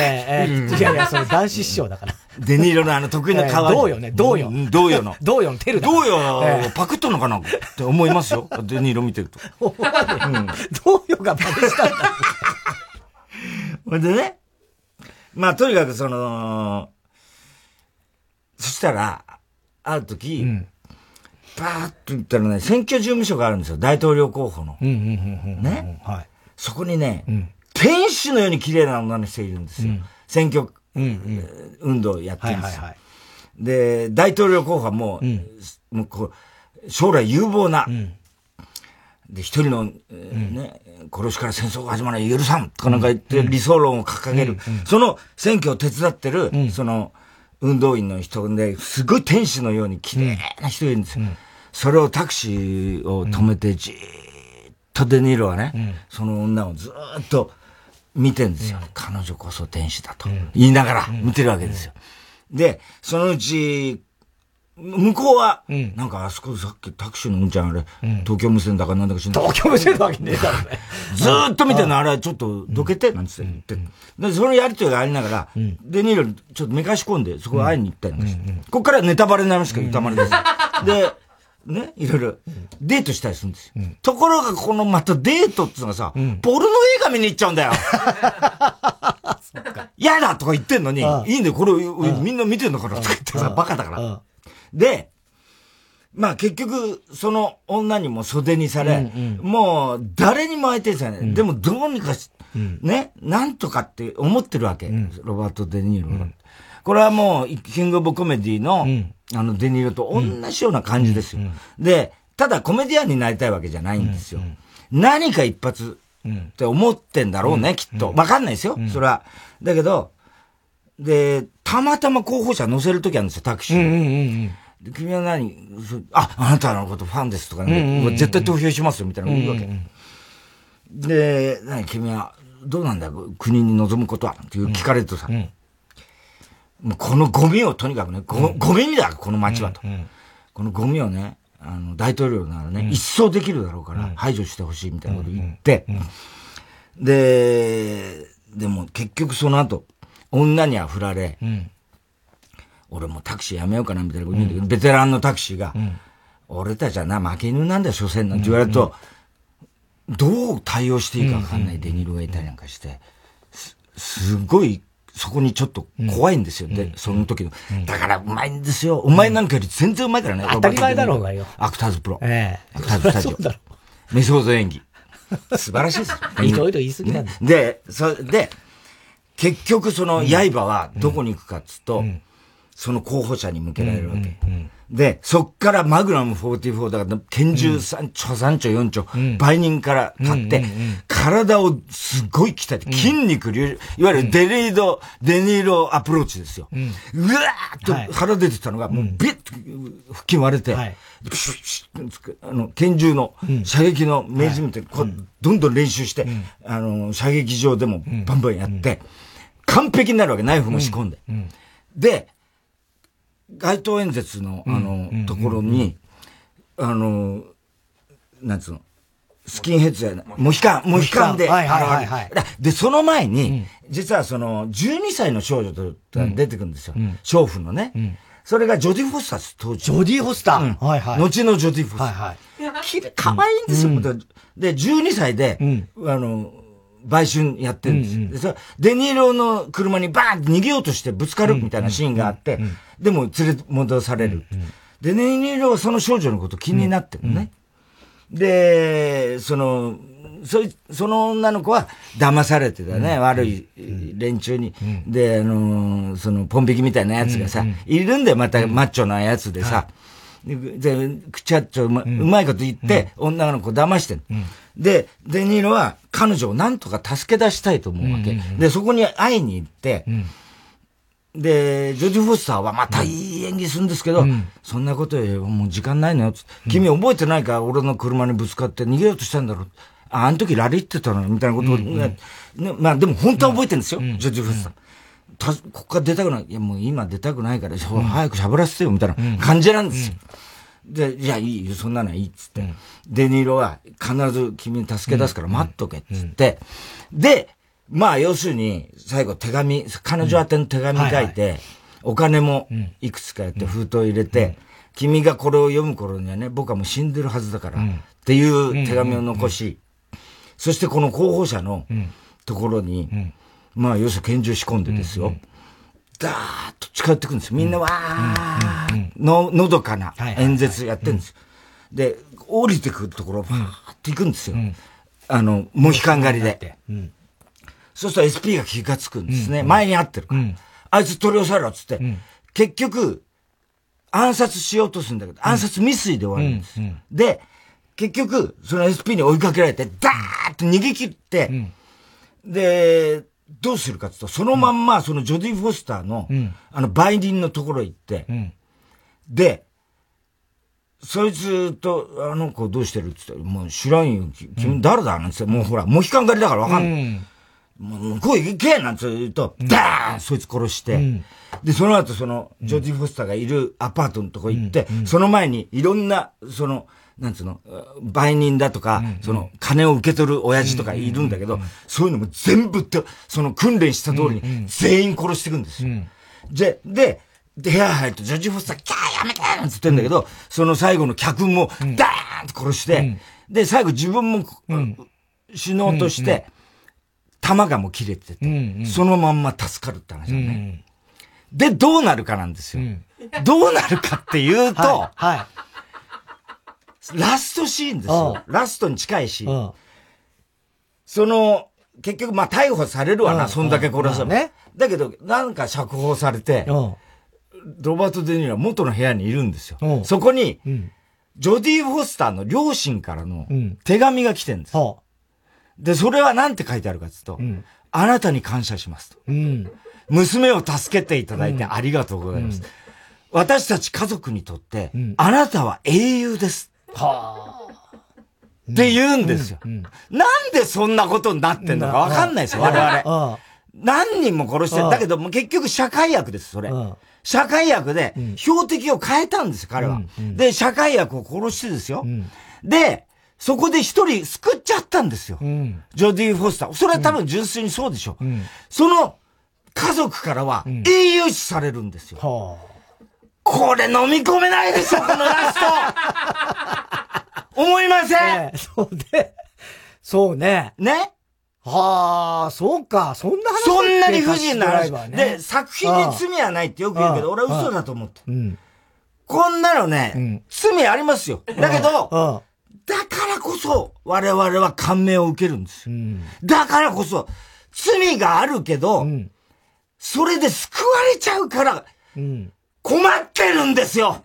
やいや、それ男子師匠だから。デニーロのあの得意の顔。どうよね、どうよ。どうよの。どうよのテルどうよ、パクっとんのかなって思いますよ。デニーロ見てると。どうよがパクしたんだ。ほんでね。まあ、とにかくその、そしたら、ある時、パーッと言ったらね、選挙事務所があるんですよ。大統領候補の。ね？はい。そこにね、うん、天使のように綺麗な女の人いるんですよ。うん、選挙、うんうん、運動をやってるんですよ。はいはいはい、で、大統領候補はもう、うん、もうこう将来有望な、で、一人の、ね、殺しから戦争が始まる許さんとかなんか言って理想論を掲げる。その選挙を手伝ってる、その、運動員の人で、すごい天使のように綺麗な人いるんですよ。それをタクシーを止めて、じーっとデニーロはね、うん、その女をずっと見てんですよ、うん、彼女こそ天使だと言いながら見てるわけですよ。で、そのうち、向こうは、うん、なんかあそこさっきタクシーのうんちゃんあれ、うん、東京無線だかなんだか知んない。東京無線だわけねえだろね。ずーっと見てんの、あれちょっとどけて、なんつって言って。で、そのやりとりがありながら、うん、デニーロちょっとめかし込んで、そこ会いに行ったりなんかして。ここからネタバレになりますけど、歌丸です。で、ね、いろいろ、デートしたりするんですよ。うん、ところが、このまたデートっていうのがさ、うん、ポルノ映画見に行っちゃうんだよ。嫌だとか言ってんのに、いいんだよ、これ、みんな見てんのかなとか言ってさ、バカだから。で、まあ結局、その女にも袖にされ、うんうん、もう誰にも相手にされない。うん、でもどうにかし、うん、ね、なんとかって思ってるわけ。うん、ロバート・デ・ニーロが、これはもう、キング・オブ・コメディの、あの、デ・ニーロと同じような感じですよ。で、ただコメディアンになりたいわけじゃないんですよ。何か一発って思ってんだろうね、きっと。わかんないですよ、それは。だけど、で、たまたま候補者乗せるときあるんですよ、タクシー。で君は何？あ、あなたのことファンですとか、ね、絶対投票しますよ、みたいなこと言うわけ。で、何君は、どうなんだよ、国に望むことはっていう聞かれるとさ、うん、もうこのゴミをとにかくね、ゴゴミだ、この街はと。このゴミをね、あの、大統領ならね、一掃できるだろうから排除してほしいみたいなこと言って、で、でも結局その後、女には振られ、俺もタクシーやめようかなみたいなこと言うんだけど、ベテランのタクシーが、俺たちはな、負け犬なんだよ、所詮なんて言われると、どう対応していいかわかんないデニールがいたりなんかして、す、すごい、そこにちょっと怖いんですよ。で、その時の。だからうまいんですよ。お前なんかより全然うまいからね。当たり前だろうがよ。アクターズプロ。ええ。アクターズスタジオ。メソード演技。素晴らしいです。いろいろ言い過ぎなんでで、そ、で、結局その刃はどこに行くかっつうと、その候補者に向けられるわけ。で、そっからマグナム44だから、拳銃3丁、3丁、4丁、売人から買って、体をすっごい鍛えて、筋肉隆、いわゆるデリード、デニーロアプローチですよ。うわーっと腹出てたのが、もうビッと腹筋割れて、プシュッシュあの、拳銃の射撃の名人みたい。に、こう、どんどん練習して、あの、射撃場でもバンバンやって、完璧になるわけ、ナイフも仕込んで。で、街頭演説の、あの、ところに、あの、なんつうの、スキンヘッズやな、モヒカン、モヒカンで、はいはいはい、で、その前に、実はその、12歳の少女と出てくるんですよ。娼婦のね。それがジョディ・フォスターです、当時。ジョディ・フォスター、はいはい。後のジョディ・フォスター。はいはい。きれい、可愛いんですよ。で、12歳で、あの、売春やってるんです。うんうん、でデニーロの車にバーンって逃げようとしてぶつかるみたいなシーンがあって、でも連れ戻される。うんうん、で、デニーロはその少女のこと気になってるね。うん、で、その、そその女の子は騙されてたね、うん、悪い連中に、うん、で、あのー、その、ポン引きみたいなやつがさ、うん、いるんだよ、またマッチョなやつでさ。で、くちゃっちょうま,、うまいこと言って、女の子騙してる。で、デニーロは彼女をなんとか助け出したいと思うわけ。で、そこに会いに行って、で、ジョージ・フォスターはまたいい演技するんですけど、うん、そんなことよりもう時間ないのよ。君覚えてないか俺の車にぶつかって逃げようとしたんだろう。あ、あの時ラリってたのみたいなことを、ね、ね、まあでも本当は覚えてるんですよ、ジョージ・フォスター。た、ここから出たくない。いや、もう今出たくないから、早く喋らせてよ、みたいな感じなんですよ。で、じゃあいいよ、そんなのはいいっつって。デニーロは必ず君に助け出すから待っとけっつって。で、まあ要するに、最後手紙、彼女宛ての手紙書いて、お金もいくつかやって封筒入れて、君がこれを読む頃にはね、僕はもう死んでるはずだから、っていう手紙を残し、そしてこの候補者のところに、まあ要するに拳銃仕込んでですよ。ダーッと近寄ってくるんですよ。みんなわーの、のどかな演説やってるんです。で、降りてくるところ、ファーって行くんですよ。あの、モヒカン狩りで。そうすると SP が気がつくんですね。前に会ってるから。あいつ取り押さえろっつって。結局、暗殺しようとするんだけど、暗殺未遂で終わるんです。で、結局、その SP に追いかけられて、ダーッと逃げ切って、で、どうするかっていうと、そのまんま、そのジョディ・フォスターの、うん、あの、売人のところ行って、うん、で、そいつと、あの子どうしてるって言ったら、もう知らんよ、君誰だなんつって、もうほら、モヒカン狩りだからわかんない。うん。もう向こう行けなんて言うと、ダーンそいつ殺して、で、その後その、ジョディ・フォスターがいるアパートのとこ行って、その前にいろんな、その、なんつうの、売人だとか、うんうん、その、金を受け取る親父とかいるんだけど、そういうのも全部って、その訓練した通りに全員殺していくんですよ。で、で、で、部屋入ると、ジョージ・フォスター、キャーやめてなんつってんだけど、その最後の客も、ダーンと殺して、で、最後自分も、死のうとして、弾がもう切れてて、うんうん、そのまんま助かるって話だね。うん、で、どうなるかなんですよ。うん、どうなるかっていうと、はい、はい、ラストシーンですよ。ラストに近いし、その、結局、まあ、逮捕されるわな、そんだけ殺せば。ね。だけど、なんか釈放されて、ロバート・デ・ニーロは元の部屋にいるんですよ。そこに、ジョディ・フォスターの両親からの手紙が来てるんです。で、それは何て書いてあるかっていうと、あなたに感謝しますと。娘を助けていただいてありがとうございます。私たち家族にとって、あなたは英雄です。はあ。って言うんですよ。なんでそんなことになってんのかわかんないですよ、我々。何人も殺してる。だけど、もう結局社会役です、それ。社会役で、標的を変えたんですよ、彼は。で、社会役を殺してですよ。で、そこで一人救っちゃったんですよ。ジョディ・フォスター。それは多分純粋にそうでしょ。その家族からは英雄視されるんですよ。これ飲み込めないでしょ、このラスト。思いません、そうで、そうね。ね？はあ、そうか、そんな話そんなに不自由な話。ね、で、作品に罪はないってよく言うけど、俺は嘘だと思って。うん、こんなのね、うん、罪ありますよ。だけど、だからこそ、我々は感銘を受けるんですよ。うん、だからこそ、罪があるけど、それで救われちゃうから、困ってるんですよ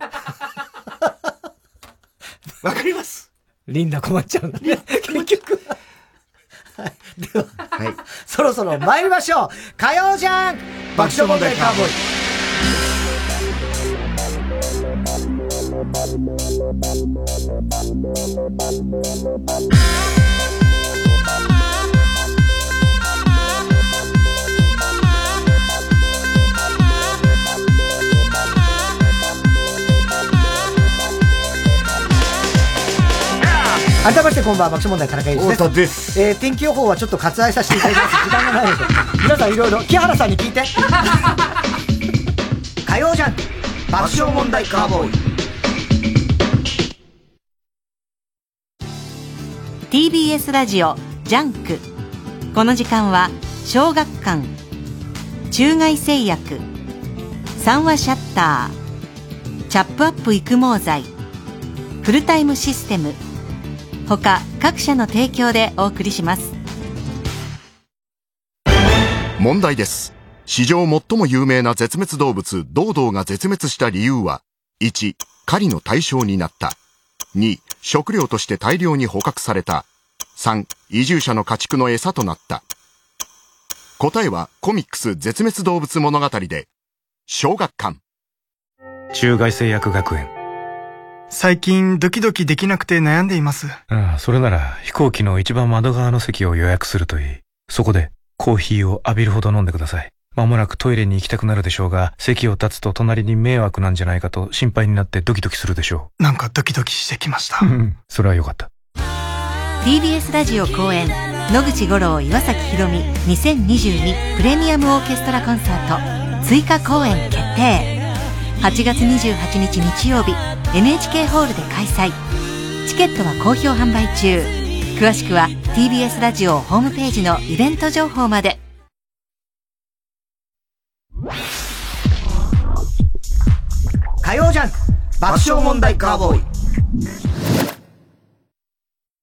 わかりますリンダ困っちゃうんだね。結局。はい。では、はい。そろそろ参りましょう。火曜じゃん爆笑問題カーボーイ。改めましてこんばんは、爆笑問題田中裕二です。です。えー、天気予報はちょっと割愛させていただきます。時間がないので。皆さんいろいろ、木原さんに聞いて。火曜じゃん爆笑問題カーボーイ。TBS ラジオジャンクこの時間は小学館中外製薬三和シャッターチャップアップ育毛剤フルタイムシステム他各社の提供でお送りします。問題です。史上最も有名な絶滅動物ドードーが絶滅した理由は1狩りの対象になった。2食料として大量に捕獲された。3移住者の家畜の餌となった。答えはコミックス絶滅動物物語で小学館。中外製薬学園最近ドキドキできなくて悩んでいます。ああ、それなら飛行機の一番窓側の席を予約するといい。そこでコーヒーを浴びるほど飲んでください。まもなくトイレに行きたくなるでしょうが、席を立つと隣に迷惑なんじゃないかと心配になってドキドキするでしょう。なんかドキドキしてきました。それはよかった。TBS ラジオ公演野口五郎岩崎宏美2022プレミアムオーケストラコンサート追加公演決定8月28日日曜日 NHK ホールで開催。チケットは好評販売中。詳しくは TBS ラジオホームページのイベント情報まで。火曜ジャン爆笑問題カーボーイ。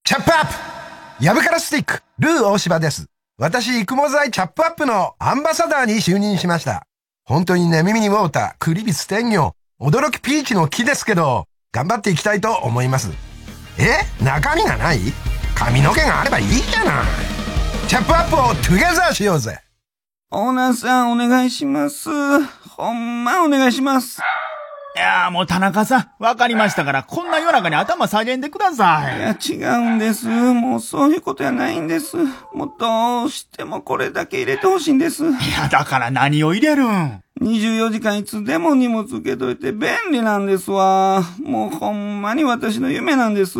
チャップアップ。ヤブカラスティック。ルー大柴です。私育毛剤チャップアップのアンバサダーに就任しました本当にね耳にウォータークリビス天魚驚きピーチの木ですけど、頑張っていきたいと思います。え？中身がない？髪の毛があればいいじゃない。チャップアップをトゥゲザーしようぜ。オーナーさんお願いします。ほんまお願いします。いやもう田中さん、わかりましたから、こんな夜中に頭下げんでください。いや、違うんです。もうそういうことやないんです。もうどうしてもこれだけ入れてほしいんです。いや、だから何を入れるん？24時間いつでも荷物受けといて便利なんですわ。もうほんまに私の夢なんです。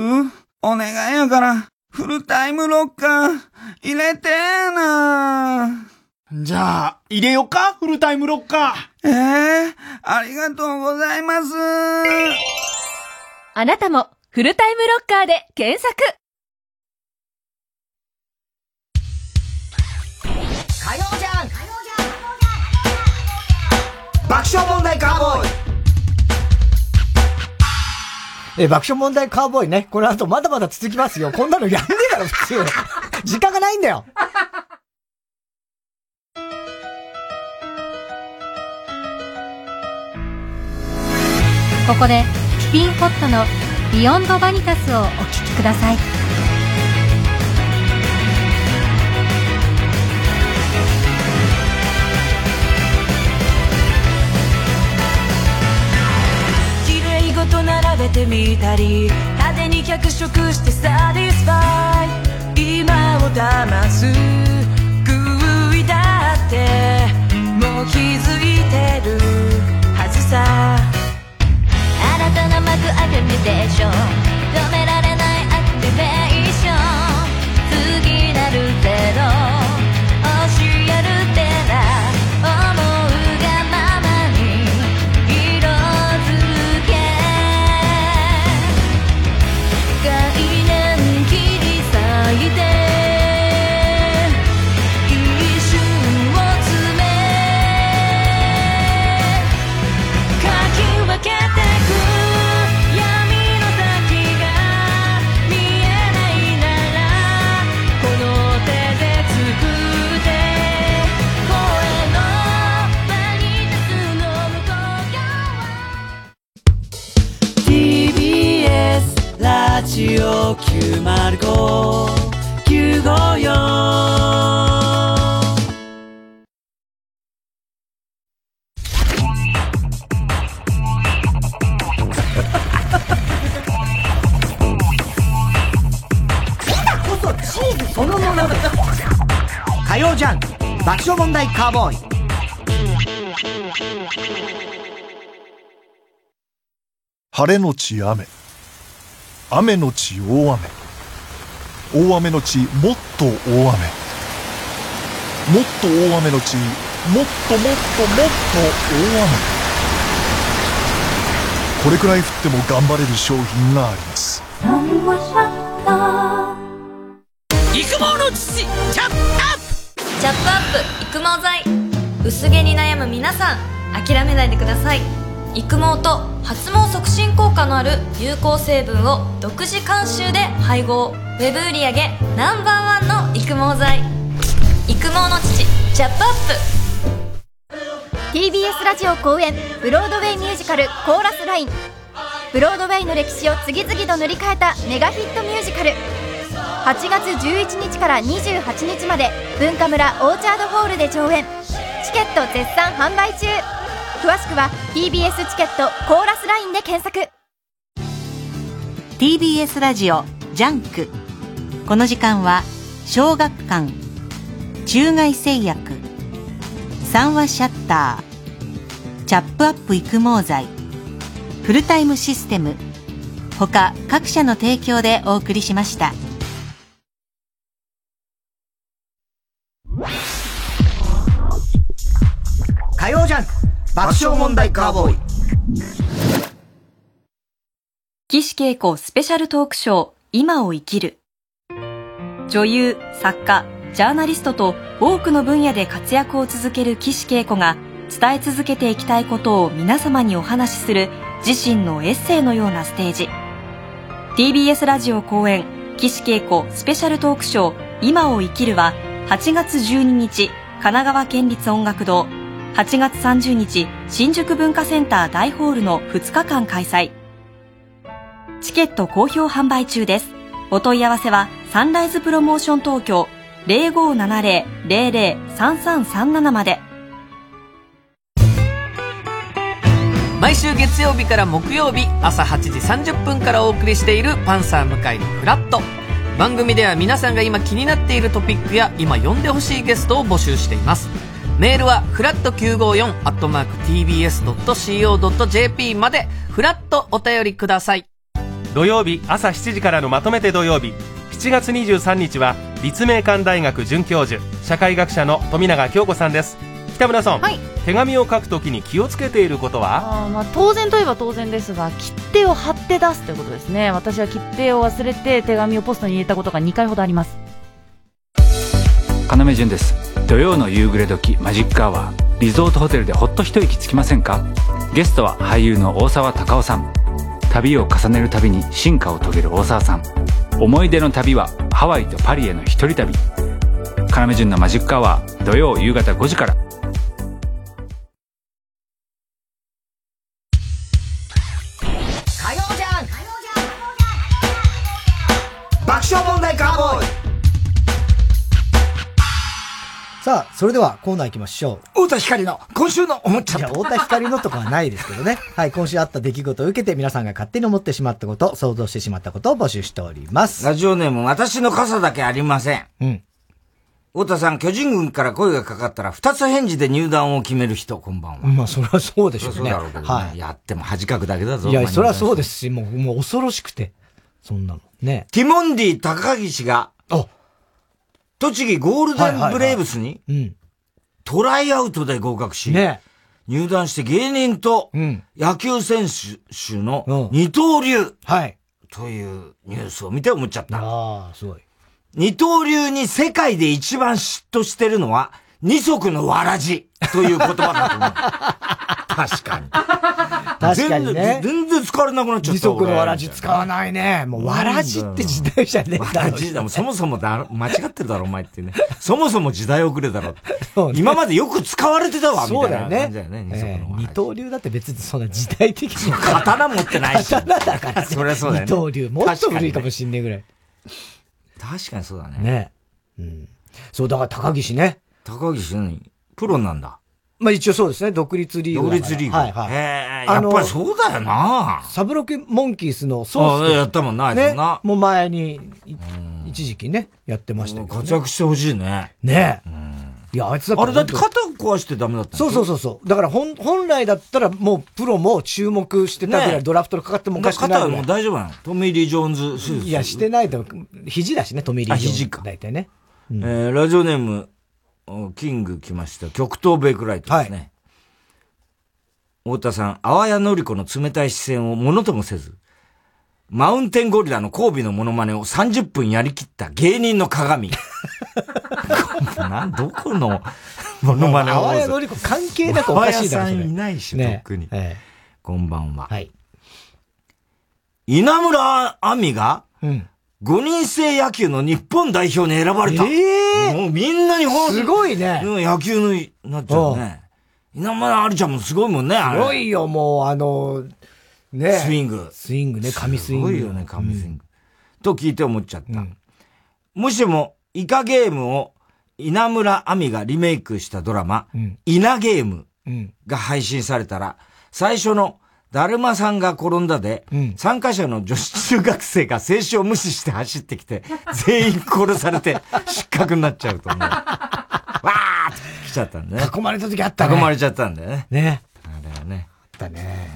お願いやから、フルタイムロッカー、入れてーなじゃあ、入れよか？フルタイムロッカー。ええー、ありがとうございます。あなたも、フルタイムロッカーで検索火曜じゃん爆笑問題カーボーイえ、爆笑問題カーボーイね。この後まだまだ続きますよ。こんなのやんねえだろ、普通。時間がないんだよ。ここでスピンホットのビヨンドバニタスをお聴きください。綺麗ごと並べてみたり派手に脚色してサティスファイ。今を騙す。空位だってもう気づいてるはずさ。な幕開けみでしょ止められないアクティベー火曜ジャン爆笑問題カーボーイ晴れのち雨雨のち大雨。大雨のちもっと大雨。もっと大雨のちもっともっともっと大雨。これくらい降っても頑張れる商品があります。育毛の父チャップアップ。チャップアップ育毛剤。薄毛に悩む皆さん諦めないでください育毛と発毛促進効果のある有効成分を独自監修で配合。ウェブ売上ナンバーワンの育毛剤。育毛の父チャップアップ。TBS ラジオ公演ブロードウェイミュージカル「コーラスライン」ブロードウェイの歴史を次々と塗り替えたメガヒットミュージカル。8月11日から28日まで Bunkamuraオーチャードホールで上演。チケット絶賛販売中。詳しくは TBS チケットコーラスラインで検索。TBS ラジオジャンク。この時間は小学館中外製薬三和シャッターチャップアップ育毛剤フルタイムシステム他各社の提供でお送りしました。火曜ジャン爆笑問題カーボーイ。岸恵子スペシャルトークショー今を生きる。女優作家ジャーナリストと多くの分野で活躍を続ける岸恵子が伝え続けていきたいことを皆様にお話しする自身のエッセイのようなステージ。TBS ラジオ公演岸恵子スペシャルトークショー今を生きるは8月12日神奈川県立音楽堂8月30日新宿文化センター大ホールの2日間開催チケット好評販売中です。お問い合わせはサンライズプロモーション東京0570-003337まで。毎週月曜日から木曜日朝8時30分からお送りしているパンサー向井のフラット番組では皆さんが今気になっているトピックや今呼んでほしいゲストを募集していますメールはフラット954アットマーク TBS.CO.JP までフラットお便りください。土曜日朝7時からのまとめて土曜日。7月23日は立命館大学准教授社会学者の富永京子さんです。北村さん、はい。手紙を書くときに気をつけていることは？あーまあ当然といえば当然ですが切手を貼って出すということですね。私は切手を忘れて手紙をポストに入れたことが2回ほどあります。要潤です土曜の夕暮れ時マジックアワー。リゾートホテルでほっと一息つきませんか？ゲストは俳優の大沢たかおさん。旅を重ねるたびに進化を遂げる大沢さん。思い出の旅はハワイとパリへの一人旅。要潤のマジックアワー土曜夕方5時から。さあ、それではコーナー行きましょう。太田光の今週の思っちゃった。いや、太田光のとかはないですけどね。はい、今週あった出来事を受けて皆さんが勝手に思ってしまったこと、想像してしまったことを募集しております。ラジオネーム、私の傘だけありません。うん。太田さん、巨人軍から声がかかったら、二つ返事で入団を決める人、こんばんは。まあ、それはそうでしょうね。そうだろうけどね。はい。やっても恥かくだけだぞ。いや、それはそうですし、もう、もう恐ろしくて。そんなの。ね。ティモンディ高岸が、栃木ゴールデンブレーブスに、うん。トライアウトで合格し、ね。入団して芸人と野球選手の二刀流、はい。というニュースを見て思っちゃった。ああ、すごい。二刀流に世界で一番嫉妬してるのは、二足のわらじという言葉だと思う。確かに。確かにね。全然使われなくなっちゃった。二足のわらじ使わないね。もうわらじって時代じゃねえだろ。わらじだもそもそもだ、間違ってるだろ、お前ってね。そもそも時代遅れだろ。今までよく使われてたわ、みたいな感じだよね。えー二刀流だって別にそんな時代的に。刀持ってないし。刀だからね。そりゃそうだよね。二刀流。もっと古いかもしんねえぐらい。確かにそうだね。ね。うん。そう、だから高岸ね。高岸何プロなんだ。まあ一応そうですね、独立リーグ。独立リーグ。はいはい。へえ、やっぱりそうだよなサブロケモンキースのソース。やったもんな、ね。もう前に、一時期ね、やってましたけど。活躍してほしいね。ねいや、あいつあれだって肩壊してダメだったそうそうそうそう。だから本、本来だったらもうプロも注目してたぐらいドラフトにかかってもおかしくない。肩はもう大丈夫なの？トミー・リー・ジョーンズ手術。いや、してないと、肘だしね、トミー・リー・ジョーンズ。肘か。大体ね。えー、ラジオネーム、キング来ました。極東ベイクライトですね。太田さん、あわやのりこの冷たい視線をものともせず、マウンテンゴリラの交尾のモノマネを30分やりきった芸人の鏡。なん、どこのモノマネを？あわやのりこ関係なくおかしいだろ、さんいないし、ね、特に。こんばんは。はい。稲村亜美が、うん。5人制野球の日本代表に選ばれた。ええもうみんなに本すごいね。野球の、なっちゃうね。稲村ありちゃんもすごいもんね。すごいよ、もう、あの、ね。スイング。スイングね、神スイング。すごいよね、神スイング。と聞いて思っちゃった。もしも、イカゲームを稲村亜美がリメイクしたドラマ、イナゲームが配信されたら、最初のだるまさんが転んだで、参加者の女子中学生が静止を無視して走ってきて、全員殺されて失格になっちゃうと思う。わーって来ちゃったんだね。囲まれた時あったね。囲まれちゃったんだよね。ね。あれはね。あったね。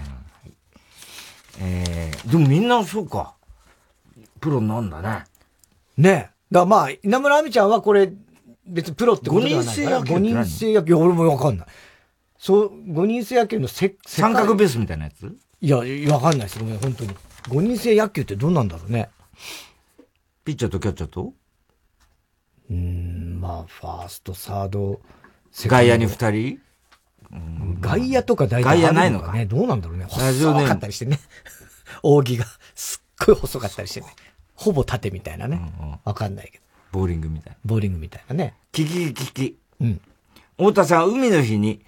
えー、でもみんなそうか。プロなんだね。ね。だまあ、稲村亜美ちゃんはこれ、別にプロってことではないから。5人制野球。俺もわかんない。そう、5人制野球のせ、三角ベースみたいなやつ？いや、わかんないですごめん、本当に。5人制野球ってどうなんだろうね。ピッチャーとキャッチャーと？うん、まあ、ファースト、サード、外野に2人？外野とか大体外野ないのかね。どうなんだろうね。細かったりしてね。扇がすっごい細かったりしてね。ほぼ縦みたいなね。わ、かんないけど。ボーリングみたいな。ボーリングみたいなね。キキキキ。うん。太田さん、海の日に、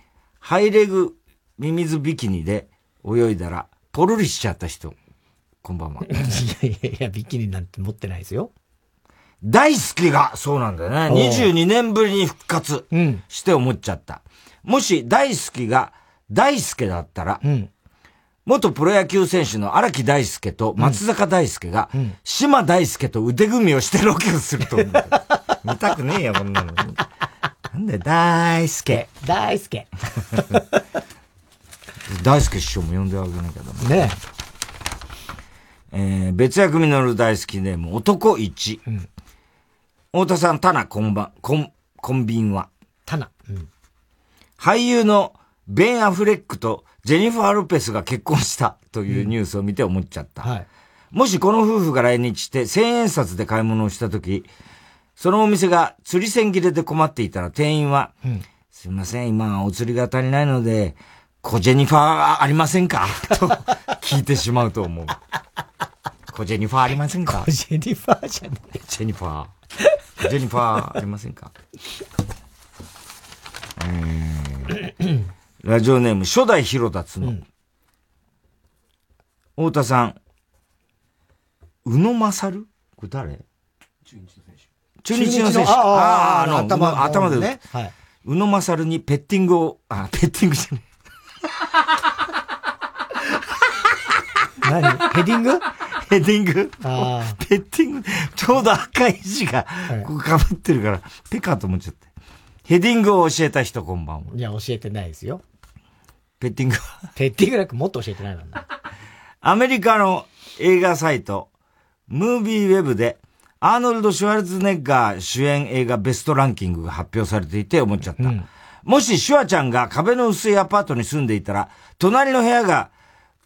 ハイレグミミズビキニで泳いだら、ポロリしちゃった人。こんばんは。いやいやいや、ビキニなんて持ってないですよ。大好きが、そうなんだよね。22年ぶりに復活して思っちゃった。うん、もし大好きが大輔だったら、うん、元プロ野球選手の荒木大輔と松坂大輔が、うん、島大輔と腕組みをしてロケをすると思う。見たくねえよ、こんなの。なんで大輔。大輔。大輔師匠も呼んであげなきゃダメ。ねえー、別役実る大好きネーム、男一。うん、太田さん、タナ、こんばん、こん、コンビンは。タナ。うん、俳優のベン・アフレックとジェニファー・ロペスが結婚したというニュースを見て思っちゃった。うんはい、もしこの夫婦が来日して千円札で買い物をしたとき、そのお店が釣り線切れで困っていたら店員は、うんすいません、今お釣りが足りないので、コジェニファーありませんか？と聞いてしまうと思う。コジェニファーありませんか？コジェニファーじゃねえ。ジェニファー。コジェニファーありませんか？えーラジオネーム初代広田つの。太田さん、宇野勝？これ誰？中日の選手。ああああの、頭の頭でね。はい。宇野勝にペッティングを、あ、ペッティングじゃね 何？ヘディング？ヘディング？あペッティング、ちょうど赤い字が、ここ被ってるから、ペかと思っちゃって。ヘディングを教えた人こんばんは。いや、教えてないですよ。ペッティングペッティングなんかもっと教えてないもんな。アメリカの映画サイト、ムービーウェブで、アーノルド・シュワルツェネッガー主演映画ベストランキングが発表されていて思っちゃった。もしシュワちゃんが壁の薄いアパートに住んでいたら、隣の部屋が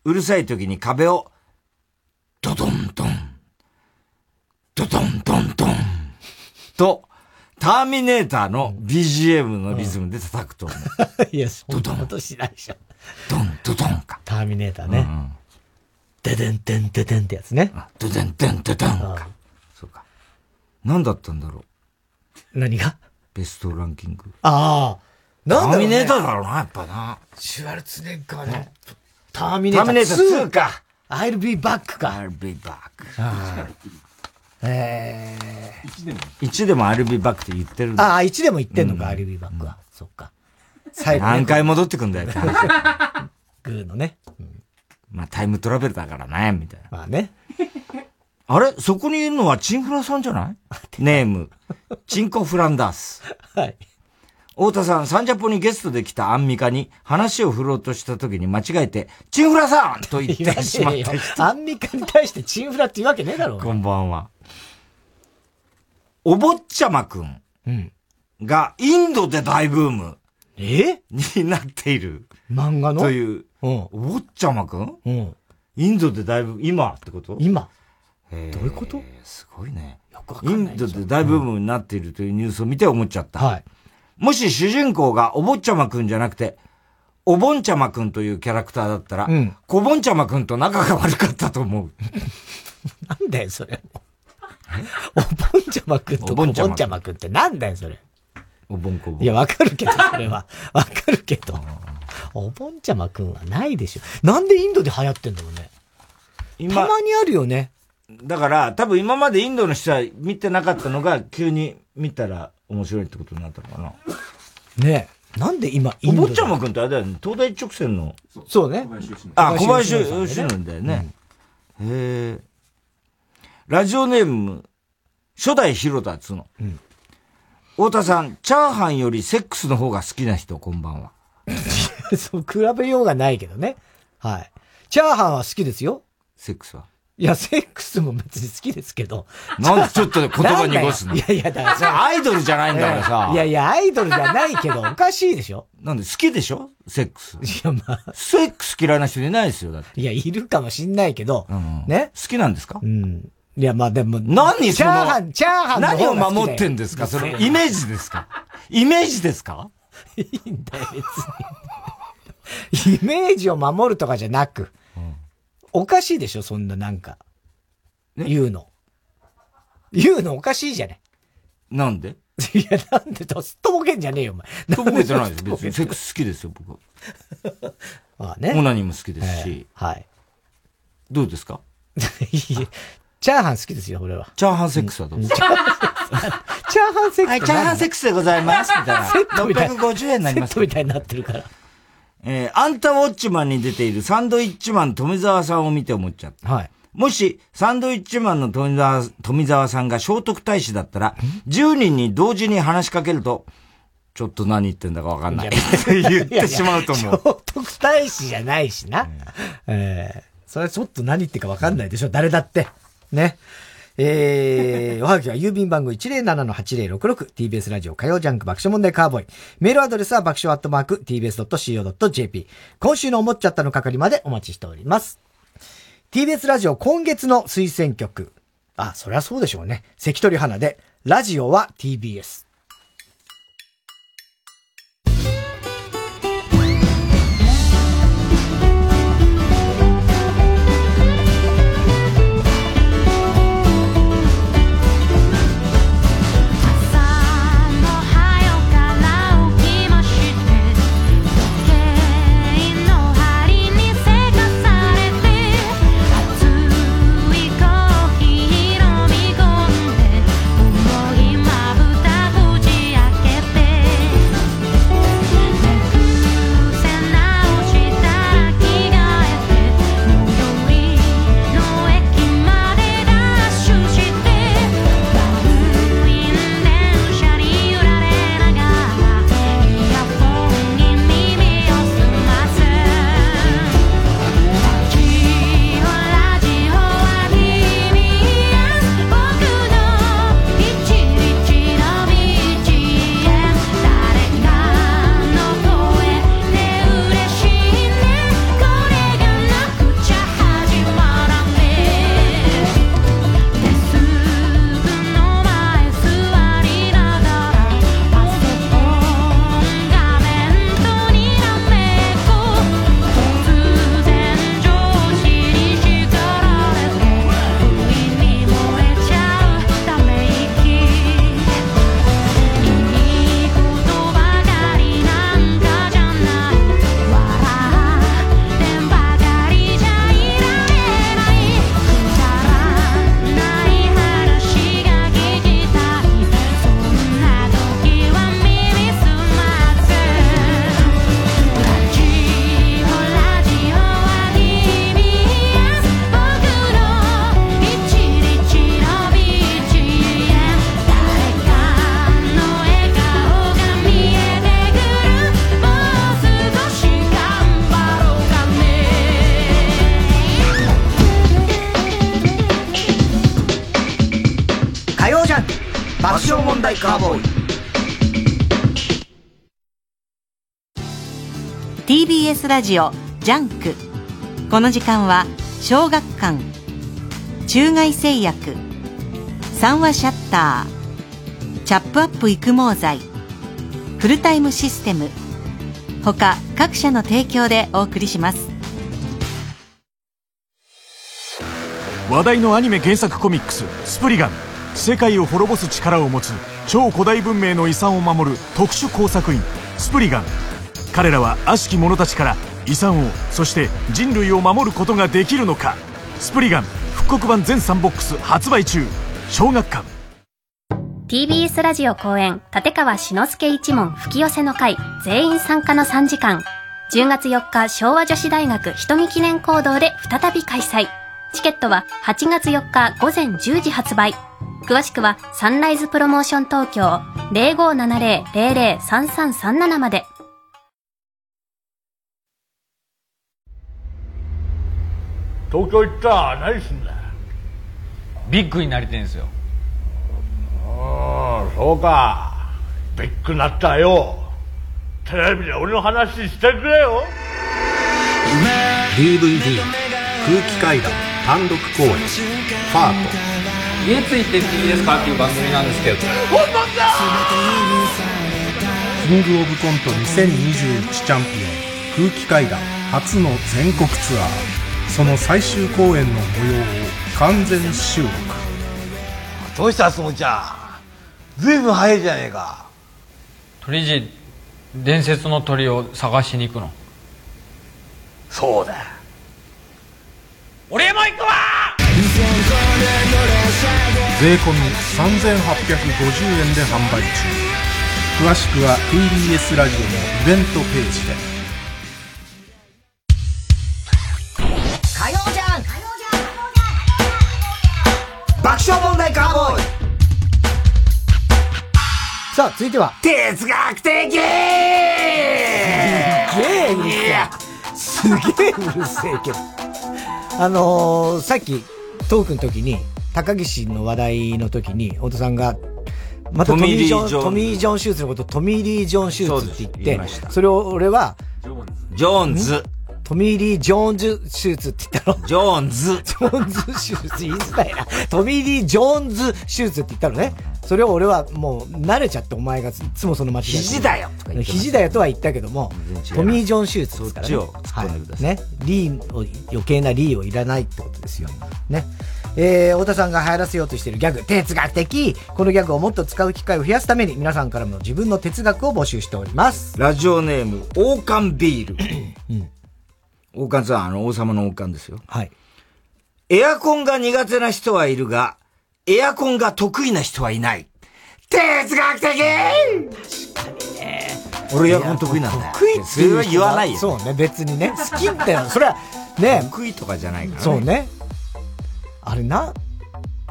うるさい時に壁を、ドドンドン、ドドンドンドン、と、ターミネーターの BGM のリズムで叩くと思う。いや、そんなことしないでしょ。ドン、ドドンか。ターミネーターね。デデンデンデデンってやつね。ドデンデンデデンか。そうか。何だったんだろう？何が？ベストランキング。ああ。なんだろう、ね、ターミネーターだろうな、やっぱな。シュワルツェネッガーの、ターミネーターターミネーター2か。I'll be back か。I'll be back. ええ1でも。1でも I'll be back って言ってるああ、1でも言ってんのか、I'll be back は。そっか。最後、何回戻ってくんだよ。グーのね。まあタイムトラベルだからね、みたいな。まあね。あれ？そこにいるのはチンフラさんじゃない？ネーム。チンコフランダース。はい。太田さん、サンジャポにゲストで来たアンミカに話を振ろうとした時に間違えて、チンフラさんと言ってしまった人。アンミカに対してチンフラって言うわけねえだろ。こんばんは。お坊ちゃまくんがインドで大ブームえ？になっている。漫画の？という。お坊ちゃまくん？うん。インドでだいぶ、今ってこと？今どういうこと？すごいね。よくわインドで大ブームになっているというニュースを見て思っちゃった。はい。もし主人公がお坊ちゃまくんじゃなくて、おぼんちゃまくんというキャラクターだったら、うんこぼんちゃまくんと仲が悪かったと思う。なんだよ、それ。おぼんちゃまくんとこぼんちゃまくんってなんだよ、それ。おぼんこぼん。いや、わかるけど、それは。わかるけど。おぼんちゃまくんはないでしょ。なんでインドで流行ってんだろうね。たまにあるよね。だから、多分今までインドの人は見てなかったのが、急に見たら面白いってことになったのかな。ねえ。なんで今、イおンド坊ちゃまくんってあれだよね、東大一直線の。そうね。あ、小林義さん則だよね。へえ。ラジオネーム、初代広田つの。太田さん、チャーハンよりセックスの方が好きな人、こんばんは。そう、比べようがないけどね。はい。チャーハンは好きですよ。セックスは？いや、セックスも別に好きですけど。なんでちょっと言葉濁すの？いやいや、だからそれアイドルじゃないんだからさ。いやいや、アイドルじゃないけど、おかしいでしょ。なんで好きでしょ？セックス。いや、まあ。セックス嫌いな人いないですよ、だって。いや、いるかもしんないけど、ね？好きなんですか？うん。いや、まあでも、何チャーハン、チャーハンの何を守ってんですか？それ、イメージですか？イメージですか？いいんだよ、別に。イメージを守るとかじゃなく、おかしいでしょ、そんななんか。言うの。言うのおかしいじゃない。なんで？いや、なんでと、すっとぼけんじゃねえよ、お前。とぼけてないです。別にセックス好きですよ、僕。まあね。オナニーも好きですし。はい。どうですか？チャーハン好きですよ、俺は。チャーハンセックスはどうですか？チャーハンセックス。はいチャーハンセックスでございますみたいなセットみたいな。650円になりますセットみたいになってるから。えー、アンタウォッチマンに出ているサンドイッチマン富澤さんを見て思っちゃった。はい。もし、サンドイッチマンの富澤富澤さんが聖徳太子だったら、10人に同時に話しかけると、ちょっと何言ってんだかわかんない。言ってしまうと思う。聖徳太子じゃないしな。ええそれはちょっと何言ってるかわかんないでしょ、誰だって。ね。えー、おはぎは郵便番号 107-8066TBS ラジオ火曜ジャンク爆笑問題カーボーイ。メールアドレスは爆笑アットマーク TBS.CO.JP。今週の思っちゃったの係までお待ちしております。TBS ラジオ今月の推薦曲。あ、そりゃそうでしょうね。関取花で、ラジオは TBS。爆笑問題カーボーイ。TBS ラジオジャンク。この時間は小学館。中外製薬。三和シャッター。チャップアップ育毛剤。フルタイムシステム。他各社の提供でお送りします。話題のアニメ原作コミックス「スプリガン」世界を滅ぼす力を持つ超古代文明の遺産を守る特殊工作員スプリガン。彼らは悪しき者たちから遺産をそして人類を守ることができるのか。スプリガン復刻版全3ボックス発売中。小学館。TBS ラジオ公演立川志の輔一門吹き寄せの会全員参加の3時間。10月4日昭和女子大学瞳記念講堂で再び開催。チケットは8月4日午前10時発売。詳しくはサンライズプロモーション東京0570-003337まで。東京行った？ら何すんだ？よビッグになりてんすよ。ああそうか。ビッグなったらよ。テレビで俺の話してくれよ。DVD 空気階段単独公演ファート家ついてっていいですかっていう番組なんですけど。本物だキングオブコント2021チャンピオン空気階段初の全国ツアー。その最終公演の模様を完全収録。どうしたすもちゃん。ずいぶん早いじゃねえか。鳥人伝説の鳥を探しに行くの。そうだ俺も行くわ税込み3850円で販売中詳しくは TBS ラジオのイベントページで火曜じゃん爆笑問題カーボーイさあ、続いては。哲学的すげえうるせえ。すげえうるせえけど。あのー、さっき、トークの時に、高岸の話題の時に、太田さんが、またトミー・ジョン、トミー・ジョン手術のことをトミー・リー・ジョン手術って言って、それを俺は、ジョーンズ。トミー・リー・ジョーンズ手術って言ったの？ジョーンズ。ジョーンズ手術、言いづらいな。トミー・リー・ジョーンズ手術って言ったのね。そそれを俺はもう慣れちゃってお前がいつもその間違い。肘だよとか言って肘だよとは言ったけども、トミー・ジョン手術ですからね。はい。ね。リーを、余計なリーをいらないってことですよ。ね。えー、太田さんが流行らせようとしているギャグ、哲学的このギャグをもっと使う機会を増やすために、皆さんからも自分の哲学を募集しております。ラジオネーム、王冠ビール。王冠さん、あの、王様の王冠ですよ。はい。エアコンが苦手な人はいるが、エアコンが得意な人はいない。哲学的確かにね。俺エアコン得意なんだよ。得意ってそれは言わないよ。そうね、別にね。好きってそれは、ね。得意とかじゃないからね。そうね。あれな、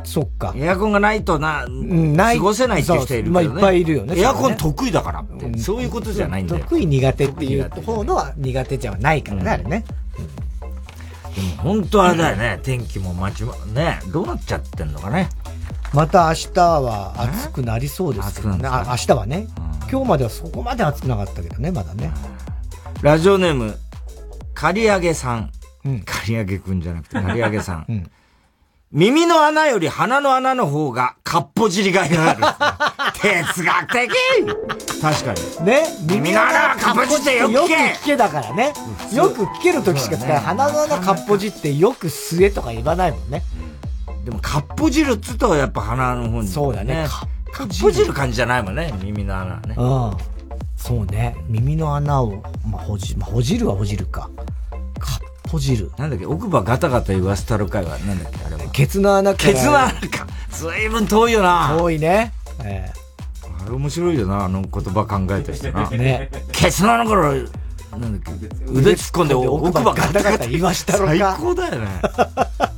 そっか。エアコンがないとな、ない過ごせないって人いるけどね。まあいっぱいいるよねエアコン得意だからって、そういうことじゃないんだよ。得意苦手っていう方のは苦手じゃないからね、あれね。でも本当あれだよね、天気も待ちま、ね、どうなっちゃってんのかね。また明日は暑くなりそうですけどね。あ明日はね。今日まではそこまで暑くなかったけどね、まだね。ラジオネーム、刈り上げさん。刈り上げくんじゃなくて、刈り上げさん。耳の穴より鼻の穴の方が、かっぽじりがいがある。哲学的確かに。ね耳の穴はかっぽじってよく聞けよく聞けだからね。よく聞ける時しか使えない。鼻の穴かっぽじってよく吸えとか言わないもんね。でも、かっぽじるっつうと、やっぱ鼻の方に、そうだねかっぽじる感じじゃないもんね、耳の穴はね。うん。そうね。耳の穴を、まあ、ほじ、まあ、ほじるはほじるか。かっぽじる。なんだっけ、奥歯ガタガタ言わせたる会は、なんだっけ、あれは。ケツの穴から。ケツの穴か。ずいぶん遠いよな。遠いね。えあれ面白いよな、あの言葉考えた人な。ね。ケツの穴から、なんだっけ、腕突っ込んで奥歯ガタガタ言わしたろか。最高だよね。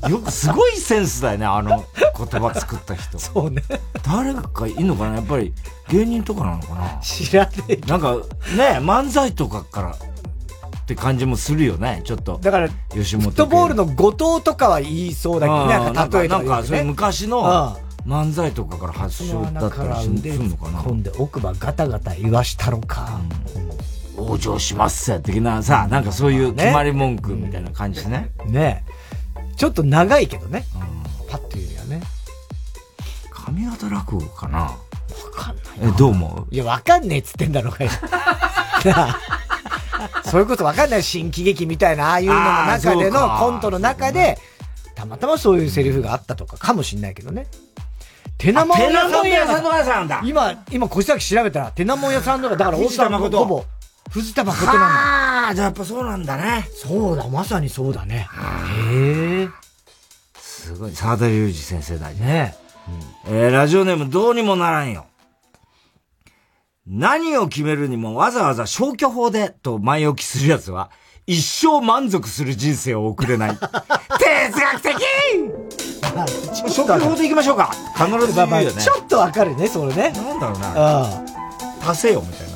よく、すごいセンスだよね、あの言葉作った人。そうね。誰かいんのかな？やっぱり芸人とかなのかな？知らねえ。なんか、ね、漫才とかからって感じもするよね、ちょっと。だから、吉本フットボールの後藤とかは言いそうだけどね。なんか、例えなんか、そ昔のあ漫才とかから発祥だったりするのかな込んで奥歯ガタガタ言わしたろか。往生しますぜ、的なさ、なんかそういう決まり文句みたいな感じね。ね。ちょっと長いけどね。パッと言うにはね。上方落語かな。わかんないえ、どう思う？いや、わかんねえっつってんだろうがよ。そういうことわかんない。新喜劇みたいな、ああいうのの中でのか。コントの中で、たまたまそういうセリフがあったとかかもしんないけどね。手名もん屋さんだ。今、今、小崎調べたら、手名もん屋さんのが、だから大藤田阪の誠ほぼ、藤田誠なんだ。ああ、じゃあやっぱそうなんだね。そうだ、まさにそうだね。へえ。すごい、沢田隆二先生だね。えー、ラジオネームどうにもならんよ。何を決めるにもわざわざ消去法でと前置きする奴は、一生満足する人生を送れない。哲学的消去法でいきましょうか。必ず言うよね。ちょっとわかるね、それね。なんだろうな。あ足せよ、みたいなね。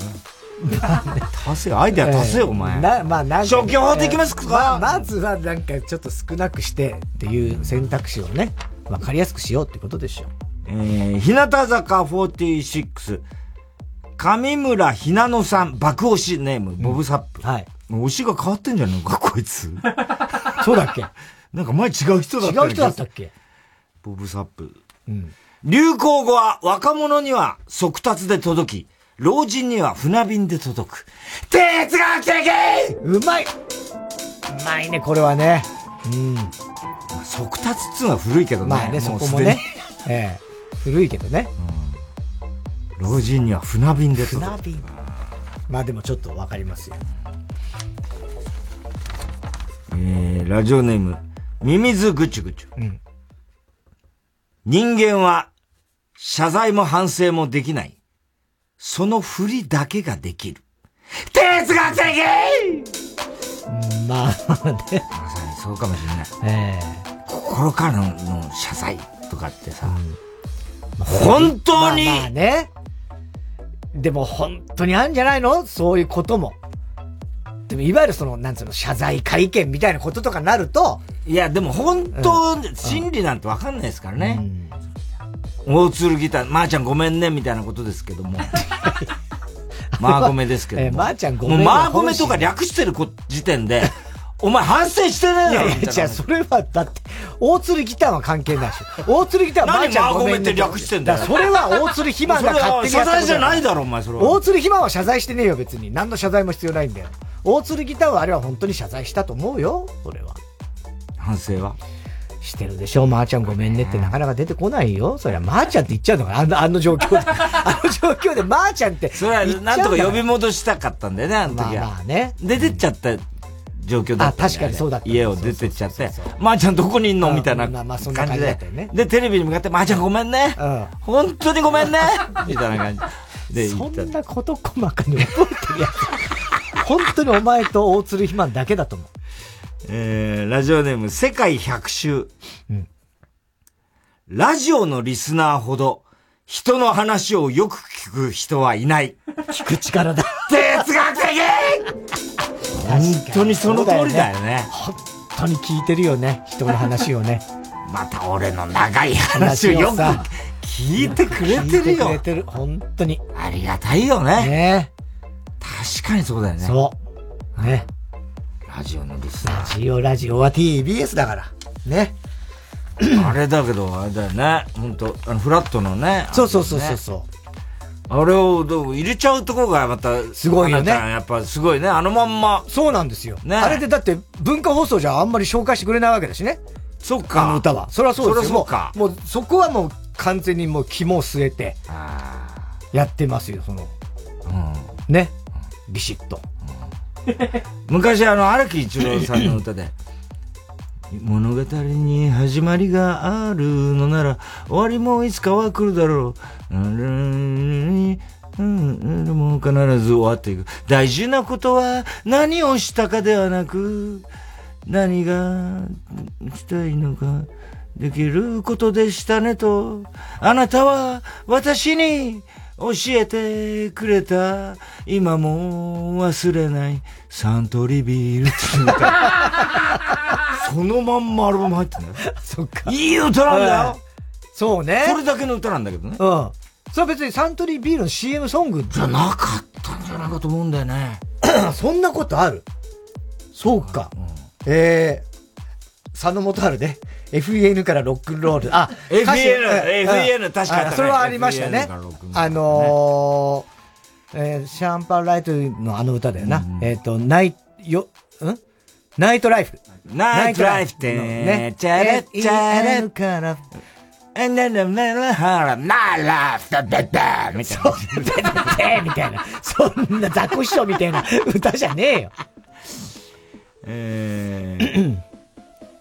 足せよ、アイデア足せよ、お前。な、まあなんか。消去法でいきますかまあまずはなんかちょっと少なくしてっていう選択肢をね、わかりやすくしようってことでしょ。えー、日向坂46、上村ひなのさん、爆押しネーム、ボブサップ。はい。推しが変わってんじゃねえのか、こいつ。そうだっけ？なんか前違う人だった違う人だったっけ？ボブサップ。うん。流行語は若者には速達で届き、老人には船便で届く。哲学的うまいうまいね、これはね。うん。速達っつうのは古いけどね。まあね、そこもね。ええ。古いけどね。老人には船便で届く。船便。まあでもちょっとわかりますよ。えー、ラジオネーム、ミミズぐちゅぐちゅ。うん。人間は、謝罪も反省もできない。その振りだけができる。哲学的まあね。まさにそうかもしれない。え心からの謝罪とかってさ、本当に、まあまあね。でも本当にあるんじゃないの？そういうことも。でもいわゆるその、なんつうの、謝罪会見みたいなこととかなると。いや、でも本当、真理なんてわかんないですからね。大鶴ギター、まー、ちゃんごめんね、みたいなことですけども。まあごめですけども。えーまーちゃんごめんもうまあごめとか略してるこ時点で、お前反省してねえだろいやいや、じゃあそれは、だって、大鶴ギターは関係ないし。大鶴ギターはまーちゃんごめんね。って略してんだよからそれは大鶴肥満が勝手に謝罪じゃないだろお前それは大鶴肥満は謝罪してねえよ、別に。何の謝罪も必要ないんだよ。大鶴ギターはあれは本当に謝罪したと思うよ、それは。反省は？してるでしょ、まー、ちゃんごめんねってなかなか出てこないよ。そりゃ、まー、ちゃんって言っちゃうのかな、あの、あの状況で。あの状況で、まー、ちゃんって。それはなんとか呼び戻したかったんだよね、あの時は。まあまあね。出てっちゃった状況だったね。あ確かにそうだった家を出てっちゃって、まーちゃんどこにいんの？みたいなまあまあそんな感じで。で、テレビに向かって、まーちゃんごめんね。本当にごめんね。みたいな感じでそんなこと細かに覚えてるやつ。本当にお前と大鶴肥満だけだと思う。えー、ラジオネーム、世界百周。ラジオのリスナーほど、人の話をよく聞く人はいない。聞く力だ。哲学的本当にその通りだよね。本当に聞いてるよね、人の話をね。また俺の長い話をよくさ聞いてくれてる聞いてくよれ。てる、本当に。ありがたいよね。ね確かにそうだよね。そう。ね。ラジオのリスナー。ラジオ、ラジオは TBS だから。ね。あれだけど、あれだよね。本当あの、フラットのね。そうそうそうそうそう。あれをどう入れちゃうところがまた、すごいよねやっぱすごいね。あのまんま。そうなんですよ。ね。あれでだって文化放送じゃあんまり紹介してくれないわけだしね。そっか。あの歌は。それはそうですよ。そかもう、もうそこはもう完全にもう肝を据えて、やってますよ、その。ね。ビシッと。昔あの、荒木一郎さんの歌で、物語に始まりがあるのなら、終わりもいつかは来るだろう。うん、うん、でも必ず終わっていく。大事なことは何をしたかではなく、何がしたいのか、できることでしたねと、あなたは私に教えてくれた、今も忘れないサントリービールっていう歌。そのまんまアルバム入ってんだよ。そっか。いい歌なんだよ。そうね。それだけの歌なんだけどね。うん。それは別にサントリービールの CM ソングじゃなかったんじゃないかと思うんだよね。そんなことある？そうか。えー、佐野元春ね。FEN からロックンロール。あ、FEN FEN 確かにあそれはありましたねあのー、えーシャンパンライトのあの歌だよな。えっと、ナイよ、ん？ナイトライフ。ナイトライフってね。チャレチャレから。えななななはらならふたべべみたいな。でみたいな。そんなザコシショウみたいな歌じゃねえよ。えー、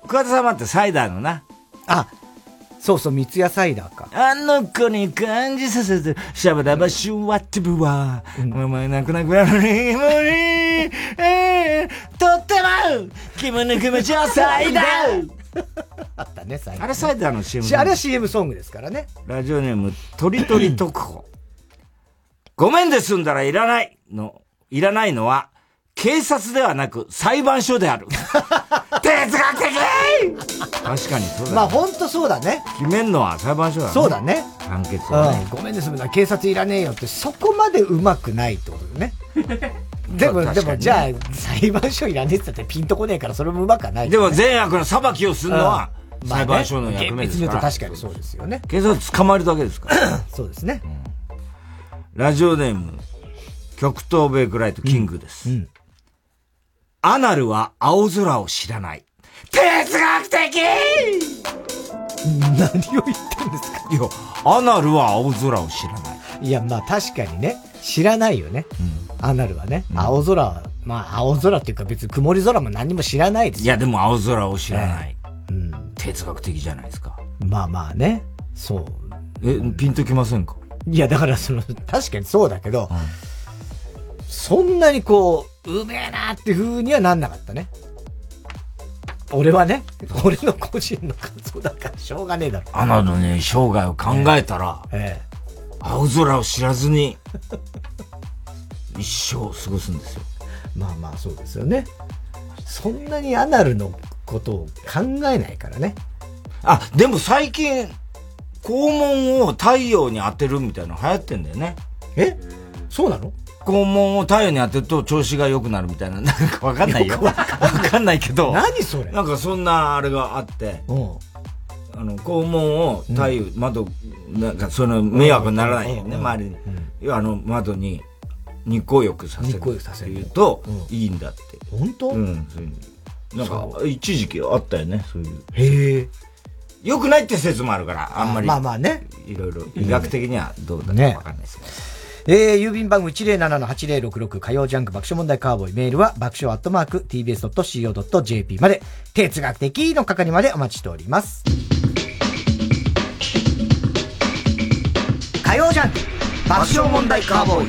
桑田様ってサイダーのな。あ、そうそう、三ツ矢サイダーか。あの子に感じさせて、シャバダバシュワッテブワー。お前泣く泣くやのに、もうに、えー、とっても、気分の気持ちはサイダー あったね、サイダー。あれサイダーの CM あれは CM ソングですからね。ラジオネーム、とりとり特報。ごめんで済んだらいらないの、いらないのは、警察ではなく裁判所である。哲学的確かにそうだ、ね。まあ本当そうだね。決めんのは裁判所だね。そうだね。判決はね。うん。ごめんね、すむな。警察いらねえよって、そこまでうまくないってことでね。でも、でも、じゃあ、裁判所いらねえって言ったってピンとこねえから、それもうまくはない、でも善悪の裁きをするのは、うんまあね裁判所の役目ですから。厳密に言うと確かにそうですよね。警察捕まえるだけですから。そうですね。ラジオネーム、極東ベイクライトキングです。アナルは青空を知らない。哲学的何を言ってんですか？いや、アナルは青空を知らない。いや、まあ確かにね、知らないよね。アナルはね。青空は、まあ青空っていうか別に曇り空も何も知らないですいや、でも青空を知らない。哲学的じゃないですか。まあまあね。そう。え、ピンときませんか？いや、だからその、確かにそうだけど、そんなにこう、うめえなって風にはなんなかったね。俺はね、俺の個人の感想だからしょうがねえだろ。アナルのね、生涯を考えたら、え青空を知らずに、一生過ごすんですよ。まあまあそうですよね。そんなにアナルのことを考えないからね。あ、でも最近、肛門を太陽に当てるみたいなの流行ってんだよね。え？そうなの？肛門を太陽に当てると調子が良くなるみたいな、なんかわかんないよ。わかんないけど。何それ？なんかそんなあれがあって、あの、肛門を太陽、窓、なんかその迷惑にならないよね、周りに。要はあの窓に日光浴させる。日光浴させると、いいんだって。本当？うん、そういうのなんか、一時期あったよね、そういう。へえ。良くないって説もあるから、あんまり。まあまあね。いろいろ、医学的にはどうだかねわかんないですけど。えー、郵便番号107-8066火曜ジャンク爆笑問題カーボーイメールは爆笑アットマーク tbs.co.jp まで哲学的の係までお待ちしております。火曜ジャンク爆笑問題カーボーイ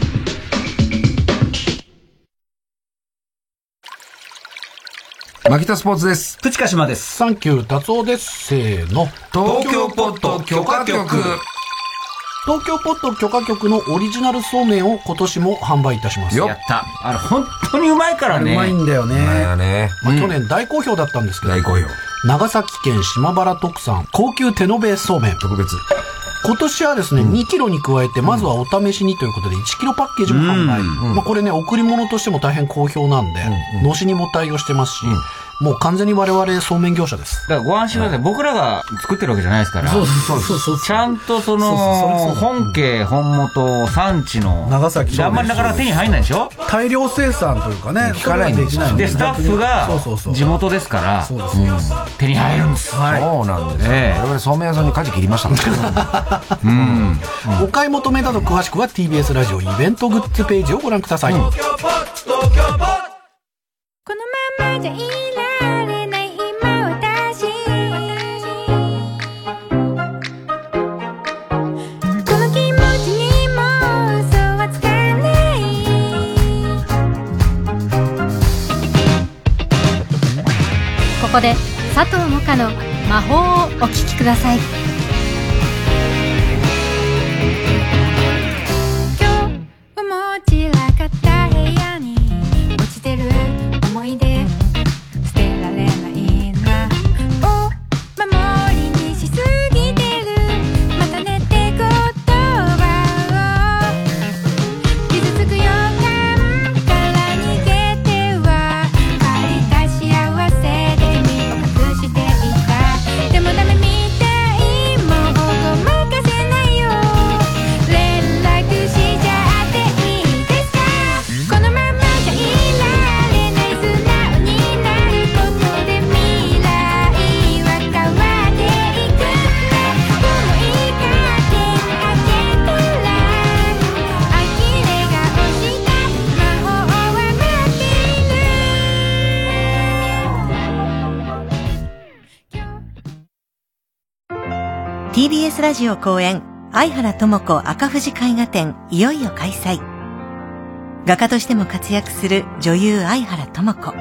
マキタスポーツです。プチカシマです。サンキュー達夫です。せーの。東京ポット許可局。東京ポット許可局のオリジナルそうめんを今年も販売いたします。やった。あれ、本当にうまいからね。うまいんだよね。ね。まあ去年大好評だったんですけど。大好評。長崎県島原特産高級手延べそうめん。特別。今年はですね、2キロに加えて、まずはお試しにということで、1キロパッケージも販売。うんまあこれね、贈り物としても大変好評なんで、のしにも対応してますし、もう完全に我々そうめん業者です。だからご安心ください。僕らが作ってるわけじゃないですから。そうそうそうそうちゃんとその、本家、本元、産地の。長崎であんまりなかなか手に入んないでしょ？大量生産というかね、聞かないできないで、スタッフが地元ですから、うん手に入るんです。そうなんですよ。ええ我々そうめん屋さんに舵切りました。うん。お買い求めなど詳しくは TBS ラジオイベントグッズページをご覧ください。このままじゃいらこで佐藤萌歌の魔法をお聴きください。スラジオ公演相原智子赤富士絵画展いよいよ開催。画家としても活躍する女優相原智子。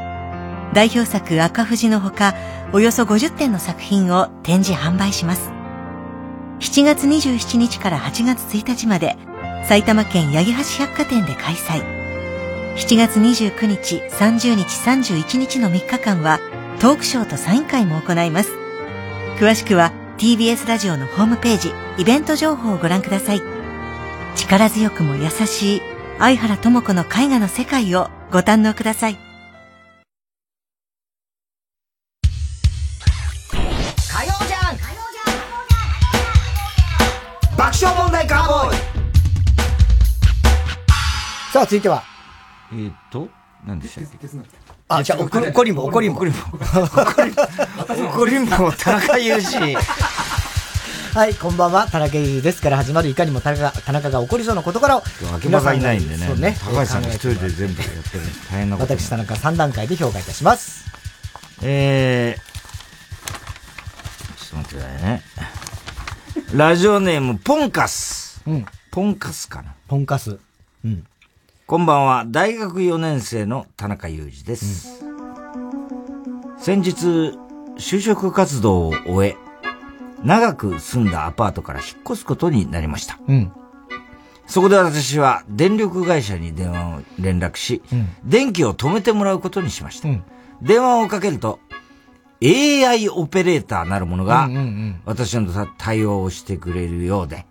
代表作赤富士のほかおよそ50点の作品を展示販売します。7月27日から8月1日まで埼玉県八木橋百貨店で開催。7月29日30日31日の3日間はトークショーとサイン会も行います。詳しくは TBS ラジオのホームページイベント情報をご覧ください。力強くも優しい相原智子の絵画の世界をご堪能ください。火曜じゃん。爆笑問題カーボーイ。さあ、続いては。えーっと、何でしたっけ？あ、じゃあ、怒り、怒りんぼ、怒りんぼ。怒りんぼ。怒りんぼ、田中裕二。はい、こんばんは、田中裕二ですから始まるいかにも田中田中が起こりそうな事柄を、秋葉がいないんでね。そうね。高橋さんが一人で全部やってる大変なこと。私、田中3段階で評価いたします。えー、ちょっと待ってくださいね。ラジオネーム、ポンカス。うん。ポンカスかな。ポンカス。うん。こんばんは、大学4年生の田中裕二です。先日、就職活動を終え、長く住んだアパートから引っ越すことになりました。うん。そこで私は電力会社に電話を連絡し、うん電気を止めてもらうことにしました。うん電話をかけると、AI オペレーターなるものがうんうんうん、私の対応をしてくれるようで、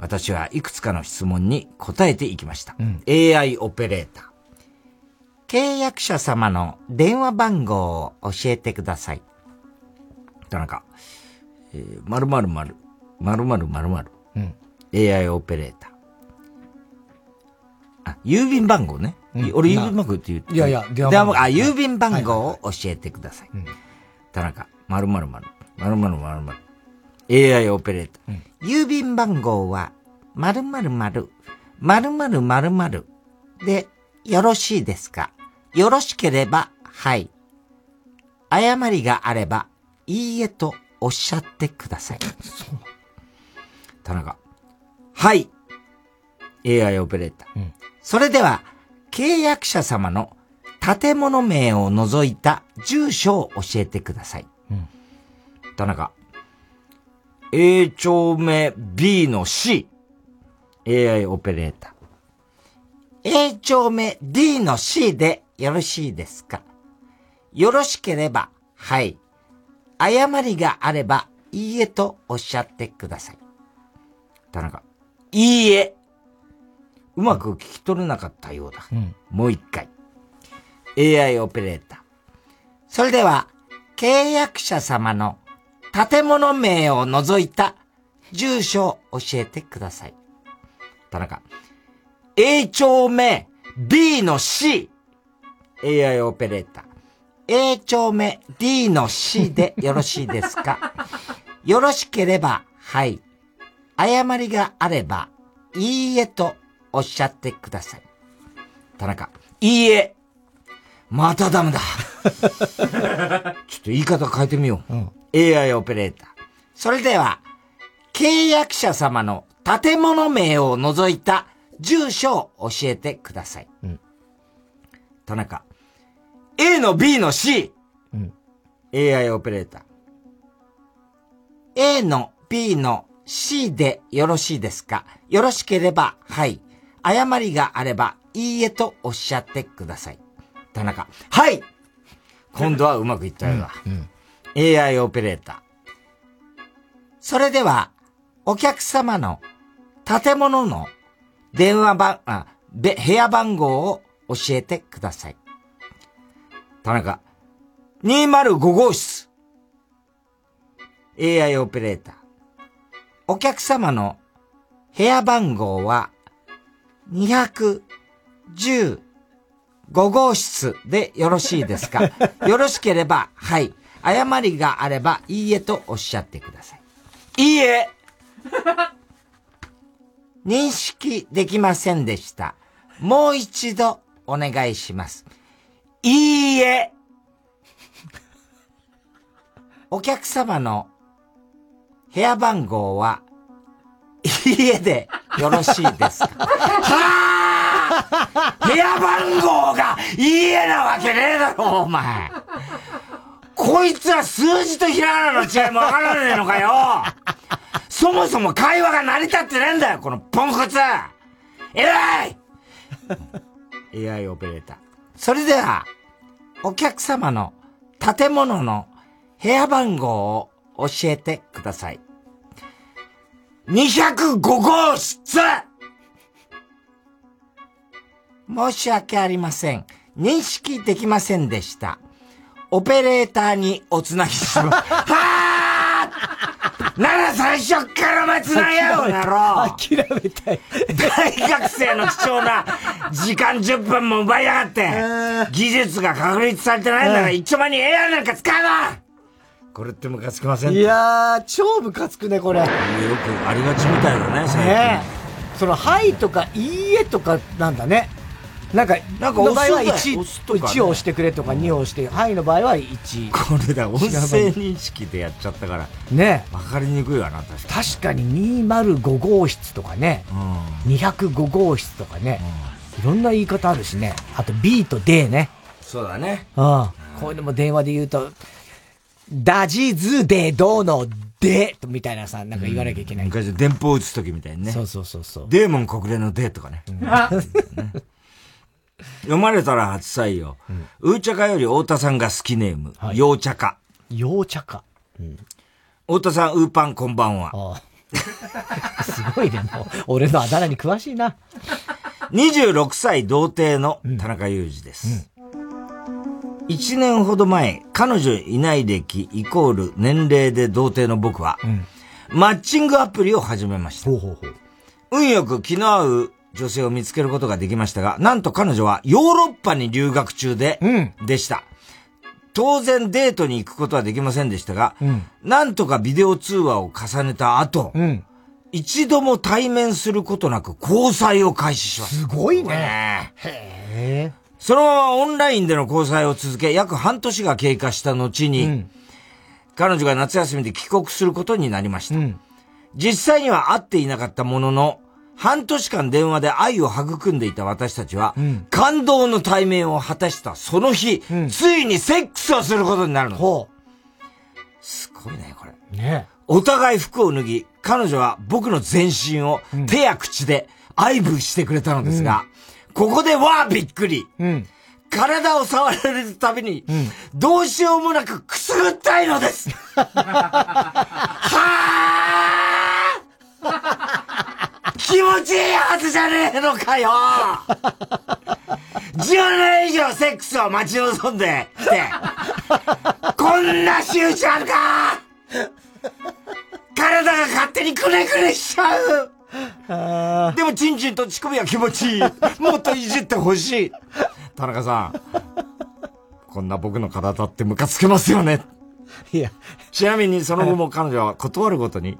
私はいくつかの質問に答えていきました。AI オペレーター。契約者様の電話番号を教えてください。田中、えー、〇〇〇、〇〇〇〇、うん。AI オペレーター。あ、郵便番号ね。うん俺郵便番号って言う。いやいや電話番号あ、郵便番号を教えてください。田中、〇〇〇、〇〇〇〇。AI オペレーター。郵便番号は、〇〇〇、〇〇〇〇でよろしいですか？よろしければ、はい。誤りがあれば、いいえとおっしゃってください。田中。はい。AI オペレーター。それでは、契約者様の建物名を除いた住所を教えてください。田中。A 丁目 B の C。AI オペレーター。A 丁目 D の C でよろしいですか？よろしければ、はい。誤りがあれば、いいえとおっしゃってください。田中。いいえ。うまく聞き取れなかったようだ。もう一回。AI オペレーター。それでは、契約者様の建物名を除いた住所を教えてください。田中。A 丁目 B の C。AI オペレーター。A 丁目 D の C でよろしいですか？よろしければ、はい。誤りがあれば、いいえとおっしゃってください。田中。いいえ。またダメだ。ちょっと言い方変えてみよう。AI オペレーター。それでは、契約者様の建物名を除いた住所を教えてください。田中。A の B の C。AI オペレーター。A の B の C でよろしいですか？よろしければ、はい。誤りがあれば、いいえとおっしゃってください。田中。はい今度はうまくいったようだ。AI オペレーター。それでは、お客様の建物の電話番、あ、べ部屋番号を教えてください。田中。205号室。AI オペレーター。お客様の部屋番号は215号室でよろしいですか？よろしければ、はい。誤りがあれば、いいえとおっしゃってください。いいえ 認識できませんでした。もう一度お願いします。いいえ お客様の部屋番号は、家でよろしいですか？はあ部屋番号が家なわけねえだろ、お前。こいつは数字とひらがなの違いもわからねえのかよ。そもそも会話が成り立ってねえんだよ、このポンコツ。偉い !AI オペレーター。それでは、お客様の建物の部屋番号を教えてください。205号室申し訳ありません。認識できませんでした。オペレーターにおつなぎします。はぁなら最初っからお前つなげよ、やろ諦めたい。大学生の貴重な時間10分も奪いやがって、技術が確立されてないんだから、一丁前に AI なんか使うなこれってムカつきませんいやー、超ムカつくね、これ。よくありがちみたいだね、最近。ねえ。その、はいとか、いいえとかなんだね。なんか、なんかの場合は押すだよ1、押すとかね1を押してくれとか2を押して、はいの場合は1。これだ、音声認識でやっちゃったから。ねわかりにくいわな、確か確かに205号室とかね、205号室とかね、いろんな言い方あるしね。あと B と D ね。そうだね。うん。こういうのも電話で言うと、ダジズデドのデみたいなさ、なんか言わなきゃいけない。昔電報打つ時みたいにね。そうそうそうそう。デーモン国連のデーとかね。ね読まれたら初採用。うーちゃかより太田さんが好きネーム。ようちゃか。ようちゃか。太田さん、ウーパンこんばんは。すごいね、もう。俺のあだ名に詳しいな。26歳童貞の田中裕二です。1年ほど前、彼女いない歴イコール年齢で童貞の僕は、マッチングアプリを始めました。運よく気の合う女性を見つけることができましたが、なんと彼女はヨーロッパに留学中で、でした。当然デートに行くことはできませんでしたが、なんとかビデオ通話を重ねた後、一度も対面することなく交際を開始します。すごいね。ねへそのままオンラインでの交際を続け、約半年が経過した後に、彼女が夏休みで帰国することになりました。実際には会っていなかったものの、半年間電話で愛を育んでいた私たちは、感動の対面を果たしたその日、ついにセックスをすることになるの。すごいね、これ。ね。お互い服を脱ぎ、彼女は僕の全身を手や口で愛撫してくれたのですが、ここでわあびっくり、体を触られるたびに、どうしようもなくくすぐったいのです。気持ちいいはずじゃねえのかよ !10 年以上セックスを待ち望んできて、こんな仕打ちあるか体が勝手にくねくねしちゃう。でもチンチンと乳首は気持ちいい。もっといじってほしい。田中さん、こんな僕の体ってムカつけますよね。いや。ちなみにその後も彼女は断るごとに、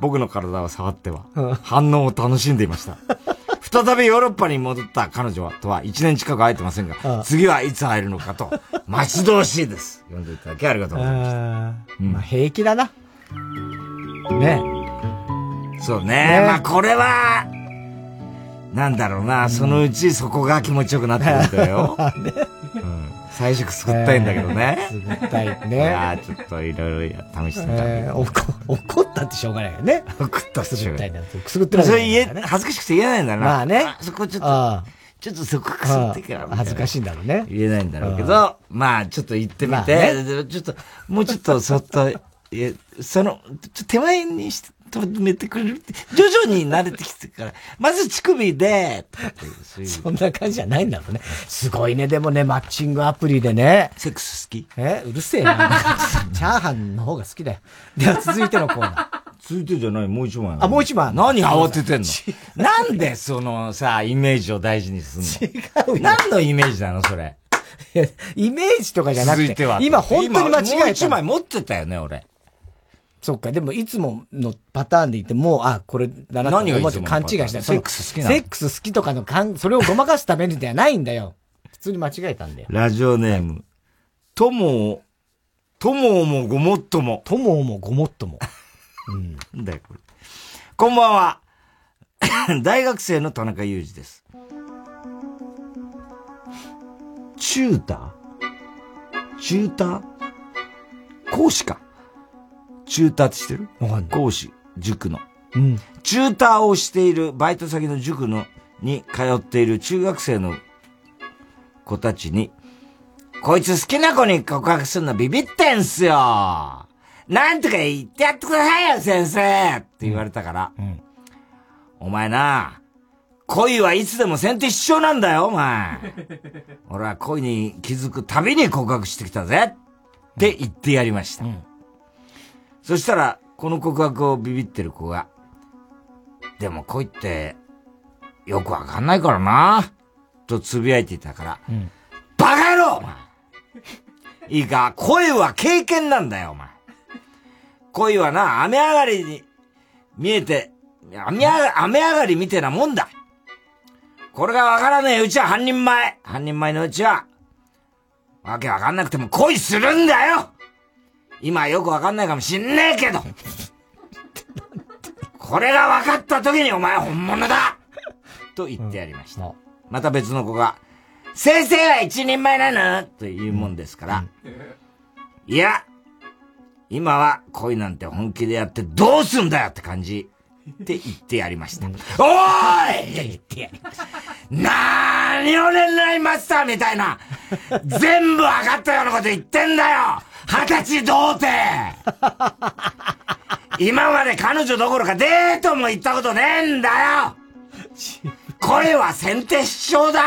僕の体を触っては、反応を楽しんでいました。再びヨーロッパに戻った彼女は、とは1年近く会えてませんが、次はいつ会えるのかと、待ち遠しいです。読んでいただきありがとうございました。まあ平気だな。ねそうね。ねまあこれは、なんだろうな、そのうちそこが気持ちよくなってくるんだよ。うん最初くすぐったいんだけどね。くすぐったいねいやーちょっといろいろ試してみたえー、ど。怒怒ったってしょうがないよね。怒ったってしょうがない。くすぐってないそれ言え、恥ずかしくて言えないんだな。まあねあそこちょっあと、ちょっとそこくすってから。恥ずかしいんだろうね。言えないんだろうけど、まあちょっと言ってみて、まあねでちょっと、もうちょっとそっと、いやその、ちょ手前にして、止めてくれるって、徐々に慣れてきてから、まず乳首で、とかってそういうそんな感じじゃないんだろうね。すごいね、でもね、マッチングアプリでね。セックス好きえうるせえな。チャーハンの方が好きだよ。では続いてのコーナー。続いてじゃない、もう一枚。あ、もう一枚。何慌ててんの？なんでそのさ、イメージを大事にすんの？違う何のイメージなの？それ。イメージとかじゃなくて。続いては。今本当に間違えた。今もう一枚持ってたよね、俺。そっか、でもいつものパターンで言ってもう、あ、これだなと何がいつも思って勘違いした。セックス好きなの？セックス好きとかの勘、それをごまかすためにではないんだよ。普通に間違えたんだよ。ラジオネーム、ともを、とももごもっとも。とももごもっとも。うんだよ、これ。こんばんは。大学生の田中裕二です。チューター？チューター？講師か？チューターって知ってる講師、塾の。うん。チューターをしている、バイト先の塾の、に通っている中学生の子たちに、こいつ好きな子に告白するのビビってんすよなんとか言ってやってくださいよ、先生って言われたから、お前な、恋はいつでも先手必勝なんだよ、お前。俺は恋に気づくたびに告白してきたぜって言ってやりました。そしたら、この告白をビビってる子が、でも恋って、よくわかんないからな、と呟いていたから、バカ野郎お前いいか、恋は経験なんだよ、お前。恋はな、雨上がりに見えて、雨上が雨上がりみてえなもんだ。これがわからねえうちは半人前。半人前のうちは、わけわかんなくても恋するんだよ今はよくわかんないかもしんねえけど。これが分かった時にお前は本物だと言ってやりました。また別の子が、先生は一人前なの？というもんですから、いや、今は恋なんて本気でやってどうすんだよって感じ。って言ってやりました。おーい言ってやりました。なーにを恋愛マスターみたいな、全部分かったようなこと言ってんだよ二十歳童貞。今まで彼女どころかデートも行ったことねえんだよ。声は先手必勝だ。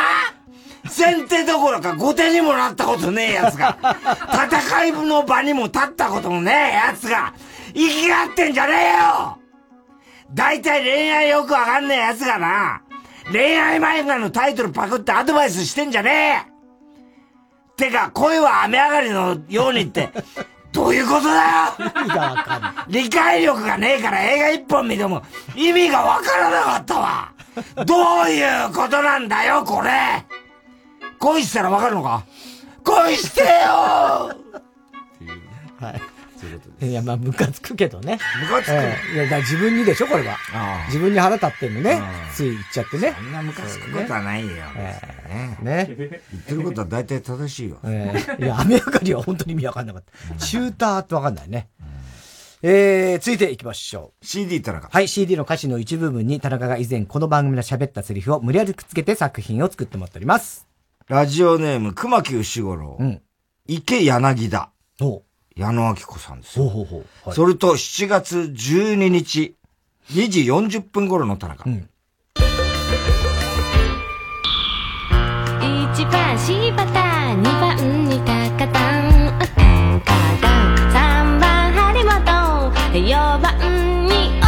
先手どころか後手にもなったことねえ奴が、戦いの場にも立ったこともねえ奴が、生きがってんじゃねえよ。大体恋愛よくわかんねえ奴がな、恋愛漫画のタイトルパクってアドバイスしてんじゃねえてか、声は雨上がりのようにって、どういうことだよ！理解力がねえから映画一本見ても意味がわからなかったわ。どういうことなんだよ、これ。恋したらわかるのか？恋してよ！はい。いや、まあ、ムカつくけどね。ムカつくええいや、だ自分にでしょ、これは。自分に腹立ってんのねうん。つい言っちゃってね。そんなムカつくことはないよ。ね。言ってることは大体正しいよ。ええいや、雨上がりは本当に意味わかんなかった。シューターってわかんないね。えー、続いていきましょう。CD 田中。はい、CD の歌詞の一部分に田中が以前この番組の喋ったセリフを無理やりくっつけて作品を作ってもらっております。ラジオネーム、熊木牛五郎。池柳田。矢野明子さんですよ。ほうほうほうそれと7月12日、2時40分頃の田中。一番柴田二番に高田高田三番張本四番に王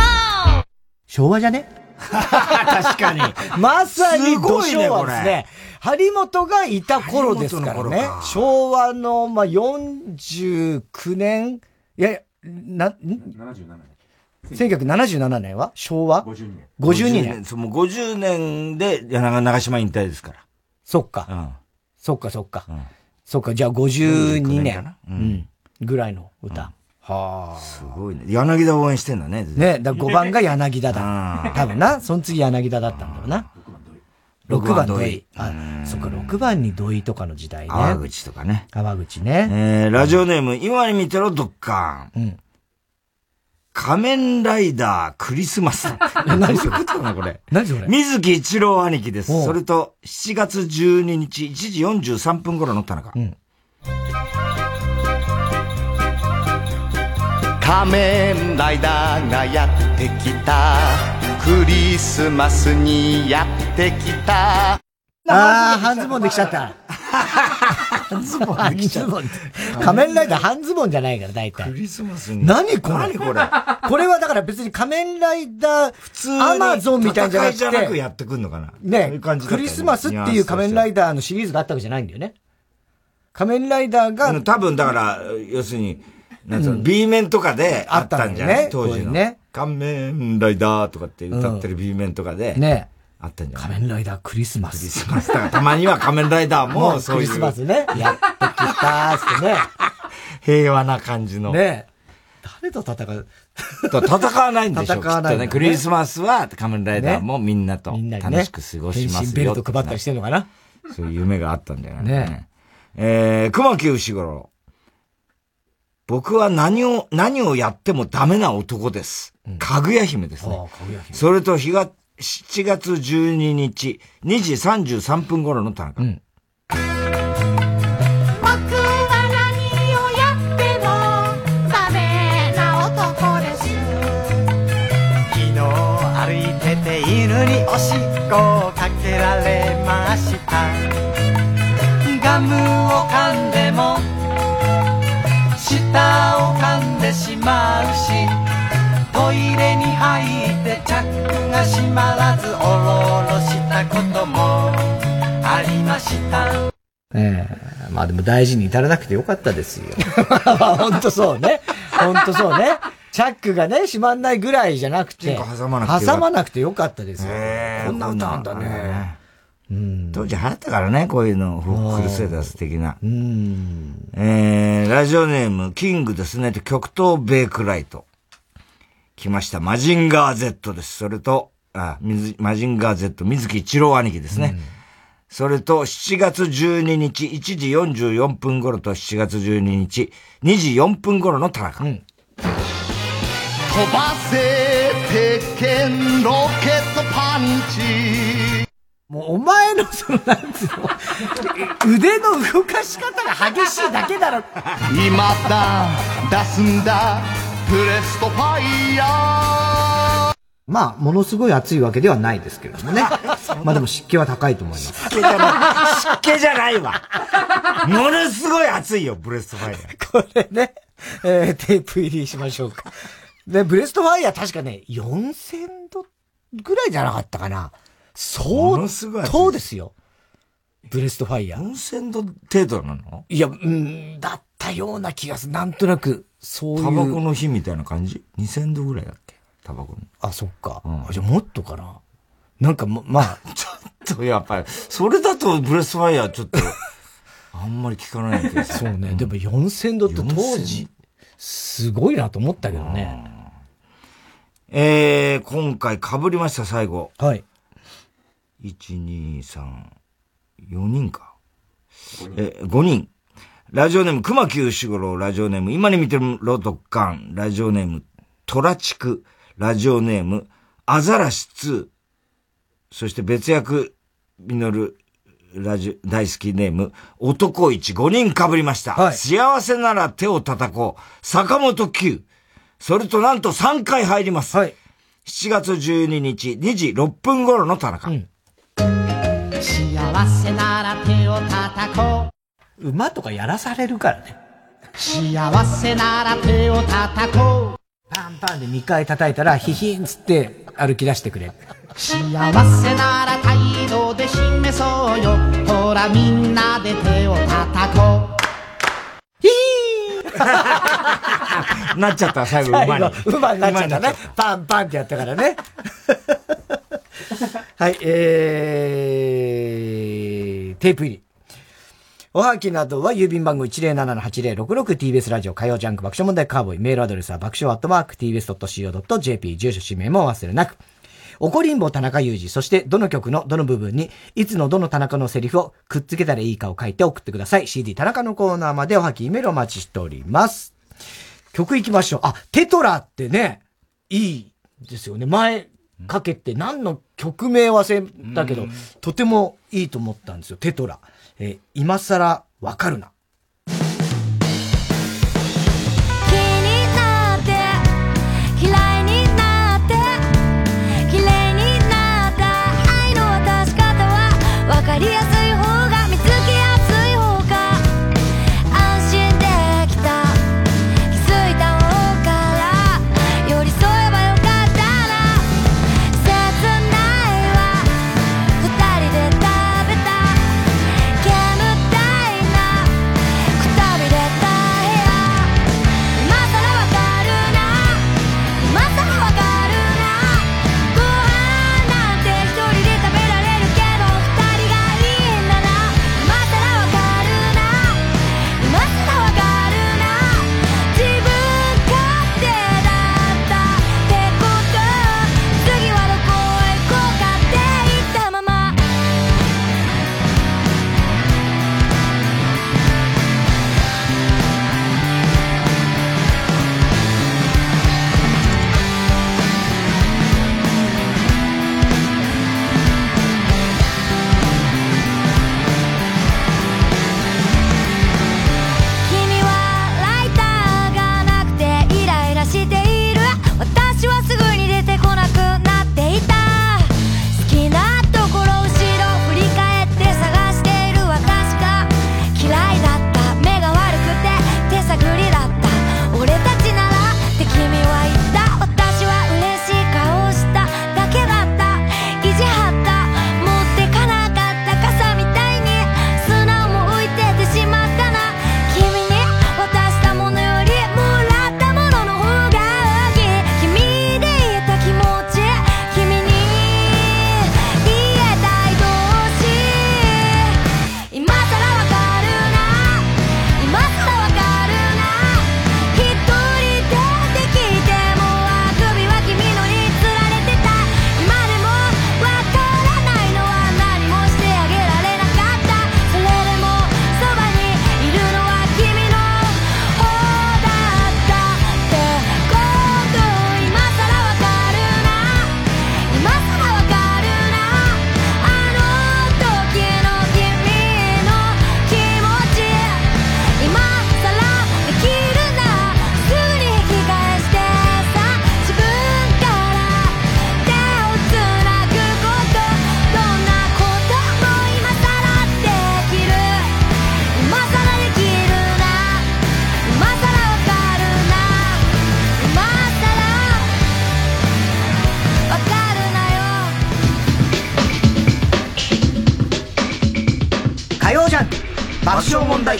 昭和じゃね？確かに。まさにすごいね土昭和ですね。張本がいた頃ですからね。昭和の、まあ、49年、いやいや、な、ん？1977年は？昭和 ?52 年。52年。そう、もう50年で柳長島引退ですから。そっか。そっかそっか。そっか、じゃあ52 49年か年な？うん。ぐらいの歌。はあ。すごいね。柳田応援してんだね。ね、だ5番が柳田だ。多分な。その次柳田だったんだろうな。6番土井。あ、そっか、6番に土井とかの時代ね。淡口とかね。淡口ね。えー、ラジオネーム、今に見てろ、ドッカーン。うん。仮面ライダークリスマス。何それ？ことかな、これ。何それ？水木一郎兄貴です。それと、7月12日、1時43分頃の田中。仮面ライダーがやってきたクリスマスにやってきたああ、半ズボンできちゃった。半ズボンできちゃった。仮面ライダー半ズボンじゃないから、大体。クリスマスに。何これ？何これ？これはだから別に仮面ライダー、普通アマゾンみたいんじゃなくて。じゃなくやってくんのかなねクリスマスっていう仮面ライダーのシリーズがあったわけじゃないんだよね。仮面ライダーが、うん多分だから、要するに、なんつうの、B 面とかであったんじゃない、当時の。ね仮面ライダーとかって歌ってる B 面とかで。ねあったんじゃない？仮面ライダークリスマス。クリスマス。だからたまには仮面ライダーもそういう。クリスマスね。やってきたーってね。平和な感じの。ね誰と戦う？と戦わないんでしょ戦わないね。クリスマスは仮面ライダーもみんなと楽しく過ごしますよ。ベルト配ったりしてんのかな？そういう夢があったんじゃないねえー、熊木牛五郎。僕は何を、何をやってもダメな男です。かぐや姫ですね。それと日が、7月12日、2時33分頃の田中。僕は何をやってもダメな男です。昨日歩いてて犬におしっこをかけられました。ガムを噛んでも舌を噛んでしまうしトイレに入ってチャックが閉まらずおろおろしたこともありましたええまあでも大事に至らなくてよかったですよ。まあ本当そうね。本当そうね。チャックがね、閉まんないぐらいじゃなくて。挟まなくてよかった挟まなくてよかったですよ。こんな歌なんだね。当時流行ったからね、こういうの、フォークルセダース的な。うん。えー、ラジオネーム、キングですね。極東ベイクライト。来ました。マジンガー Z です。それと、あ、水マジンガー Z、水木一郎兄貴ですね。それと、7月12日、1時44分頃と7月12日、2時4分頃の田中。飛ばせ鉄拳ロケットパンチもうお前のその、なんつうの、腕の動かし方が激しいだけだろ。今だ出すんだブレストファイヤーまあ、ものすごい暑いわけではないですけれどもね。まあでも湿気は高いと思います。湿気じゃない。湿気じゃないわ。ものすごい暑いよ、ブレストファイヤー。これね、えー、テープ入りしましょうか。で、ブレストファイヤー確かね、4000度ぐらいじゃなかったかな。相当ですよ。ブレストファイヤー。4000度程度なの？いや、うん、だったような気がする。なんとなく、そういう。タバコの火みたいな感じ ?2000 度ぐらいだっけ？タバコの。あ、そっか。あじゃあもっとかな？なんかま、まあ。ちょっとやっぱり、それだとブレストファイヤーちょっと、あんまり聞かないけどさ。そうね。でも4000度って当時、すごいなと思ったけどね。えー、今回被りました、最後。はい。1、2、3、4人か。えー、5人。ラジオネーム、熊木牛五郎、ラジオネーム、今に見てろトカン、ラジオネーム、トラチク、ラジオネーム、アザラシ2、そして別役、ミノル、ラジオ、大好きネーム、男一5人被りました。幸せなら手を叩こう、坂本九。それとなんと3回入ります。7月12日2時6分頃の田中。幸せなら手を叩こ馬とかやらされるからね。う幸せなら手を叩こうパンパンで2回叩いたら、ヒヒンつって歩き出してくれ。幸せなら態度で示そうよほらみんなで手を叩こう なっちゃった、最後馬に。最後馬になっちゃったね。パンパンってやったからね。はい、えー、テープ入り。おはきなどは郵便番号 107-8066TBS ラジオ火曜ジャンク爆笑問題カーボーイ。メールアドレスは爆笑アットマーク TBS.CO.JP 住所氏名もお忘れなく。怒りんぼ田中裕二、そしてどの曲のどの部分に、いつのどの田中のセリフをくっつけたらいいかを書いて送ってください。CD 田中のコーナーまでおはきメールお待ちしております。曲行きましょう。あ、テトラってね、いいですよね。前かけて何の曲名忘れたけど、とてもいいと思ったんですよ。テトラ。えー今更わかるな。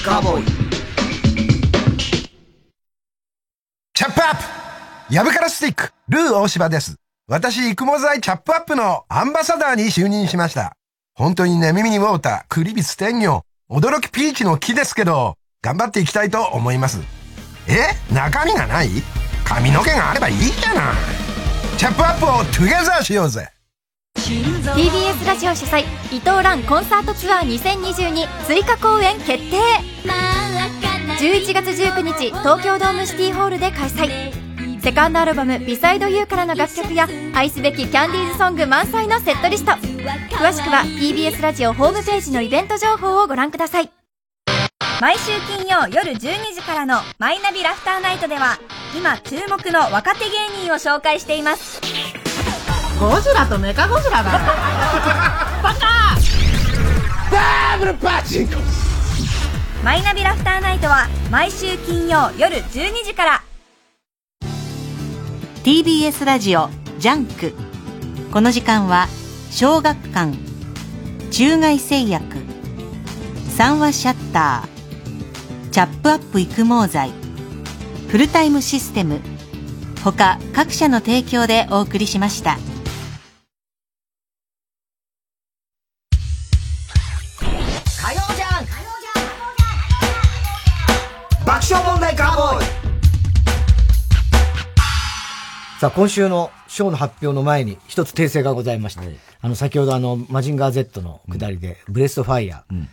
カーボーイチャップアップヤブカラスティック、ルー大柴です。私、育毛剤チャップアップのアンバサダーに就任しました。本当にね、耳にウォーター、クリビス天魚、驚きピーチの木ですけど、頑張っていきたいと思います。え？中身がない？髪の毛があればいいじゃない。チャップアップをトゥゲザーしようぜ。TBS ラジオ主催伊藤蘭コンサートツアー2022追加公演決定。11月19日東京ドームシティホールで開催。セカンドアルバム「ビサイドユーからの楽曲や愛すべきキャンディーズソング満載のセットリスト。詳しくは TBS ラジオホームページのイベント情報をご覧ください。毎週金曜夜12時からの「マイナビラフターナイト」では今注目の若手芸人を紹介しています。ゴジラとメカゴジラだ。バカ。ダブルパチンコ。マイナビラフターナイトは毎週金曜夜12時から。TBS ラジオジャンク。この時間は小学館。中外製薬。三和シャッター。チャップアップ育毛剤。フルタイムシステム。他各社の提供でお送りしました爆笑問題カーボーイさあ、今週の賞の発表の前に一つ訂正がございまして、あの、先ほどあの、マジンガー Z の下りで、ブレストファイヤー、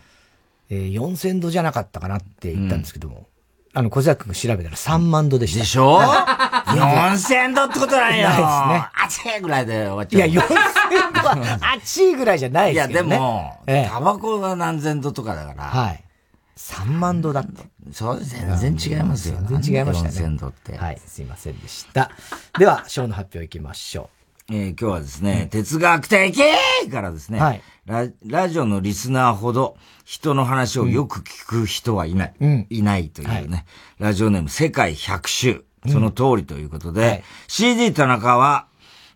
えー4000度じゃなかったかなって言ったんですけども、あの、小崎君調べたら3万度でした。でしょ ?4000 度ってことないよ。ない熱いぐらいで終わっちいや、ゃう。4000度は熱いぐらいじゃないいや、ですけどね。でも、ええタバコが何千度とかだから。はい。3万度だって。そう、全然違いますよ。全然違いましたね。4000度って。はい、すいませんでした。では、賞の発表いきましょえー今日はですね、哲学的からですね、はいラ、ラジオのリスナーほど人の話をよく聞く人はいない。うんいないというね、ラジオネーム世界100周。その通りということで、CD 田中は、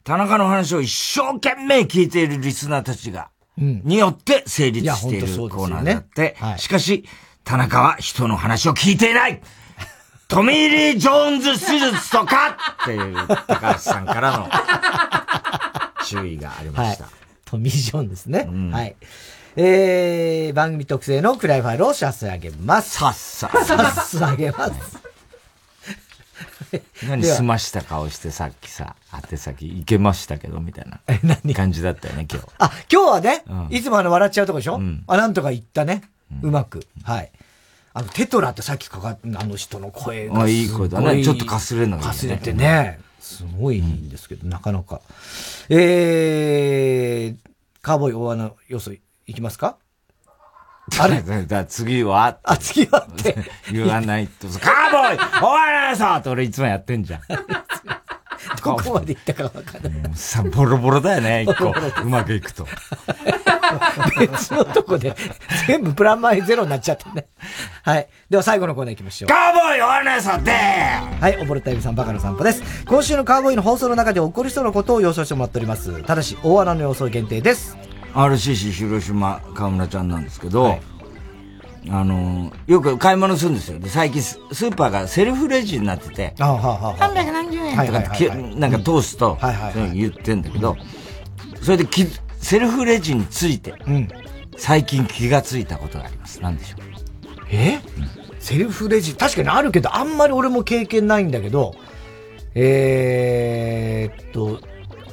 田中の話を一生懸命聞いているリスナーたちが、うんによって成立しているコーナーだって、しかし、田中は人の話を聞いていない トミー・リー・ジョーンズ手術とかっていう高橋さんからの 注意がありう。はいました。。トミー・ジョンですね。はい。えー、番組特製のクライファイルを差し上げます。さっさ。差し上げます。何済ました顔してさっきさ、宛先いけましたけど、みたいな感じだったよね、今日。あ、今日はね、うんいつもあの笑っちゃうとこでしょ、あ、なんとか言ったね。うまく。はい。あの、テトラってさっきかかっあの人の声があいい声だねちょっとかすれるのがいいねかすれてね。すごいいいんですけど、なかなか。えー、カーボーイ大穴予想いきますか？あれ？だ次は？あ、次はって。言わないと。カーボーイ 終わらないさって俺いつもやってんじゃん。どこまで行ったかわかんない。さ、ボロボロだよね、一個。うまくいくと。別のとこで、全部プラマイゼロになっちゃってね。はい。では最後のコーナー行きましょう。カーボーイ終わらないさってはい、溺れたエビさんバカの散歩です。今週のカーボーイの放送の中で起こりそうなことを予想してもらっております。ただし、大穴の予想限定です。RCC 広島河村ちゃんなんですけど、あの、よく買い物するんですよ。で、最近ススーパーがセルフレジになってて、あはあはあはあ。370円はいとか。ってはいはいはい。きなんか通すと、言ってんだけど、それできセルフレジについて、最近気がついたことがあります。何でしょう。え？セルフレジ、確かにあるけど、あんまり俺も経験ないんだけど、えーっと、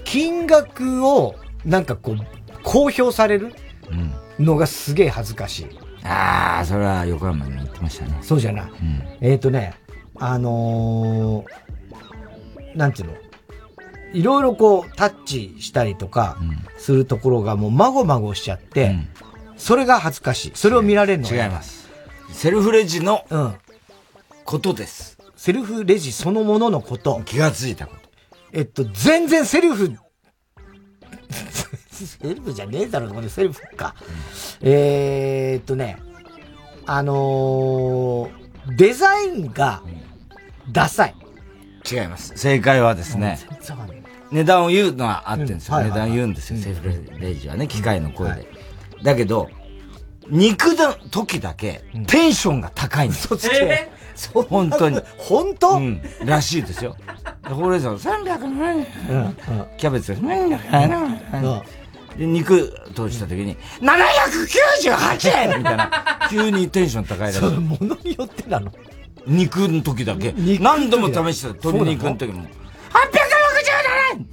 金額を、なんかこう、公表されるのがすげえ恥ずかしい。ああ、それは横山に言ってましたね。そうじゃない。えーっとね、あのー、なんていうの？いろいろこう、タッチしたりとか、するところがもう、まごまごしちゃって、それが恥ずかしい。それを見られるのが違います。セルフレジのうん。ことです。セルフレジそのもののこと。気がついたこと。えっと、全然セルフ、セルフじゃねえだろ、これセルフか。えーっとね、あのー、デザインが、ダサい。違います。正解はですね、値段を言うのは合ってるんですよ。うんはいはいはい値段言うんですよ、セルフレジはね、機械の声で。だけど、肉の時だけ、テンションが高いんです嘘つけ。本当に。本当？うん。らしいですよ。でほうれん草300円。キャベツ300円。で、肉通した時に、798円みたいな。急にテンション高いらしい。そう、ものによってなの？肉の時だけ。何度も試した。鶏肉の時も。867円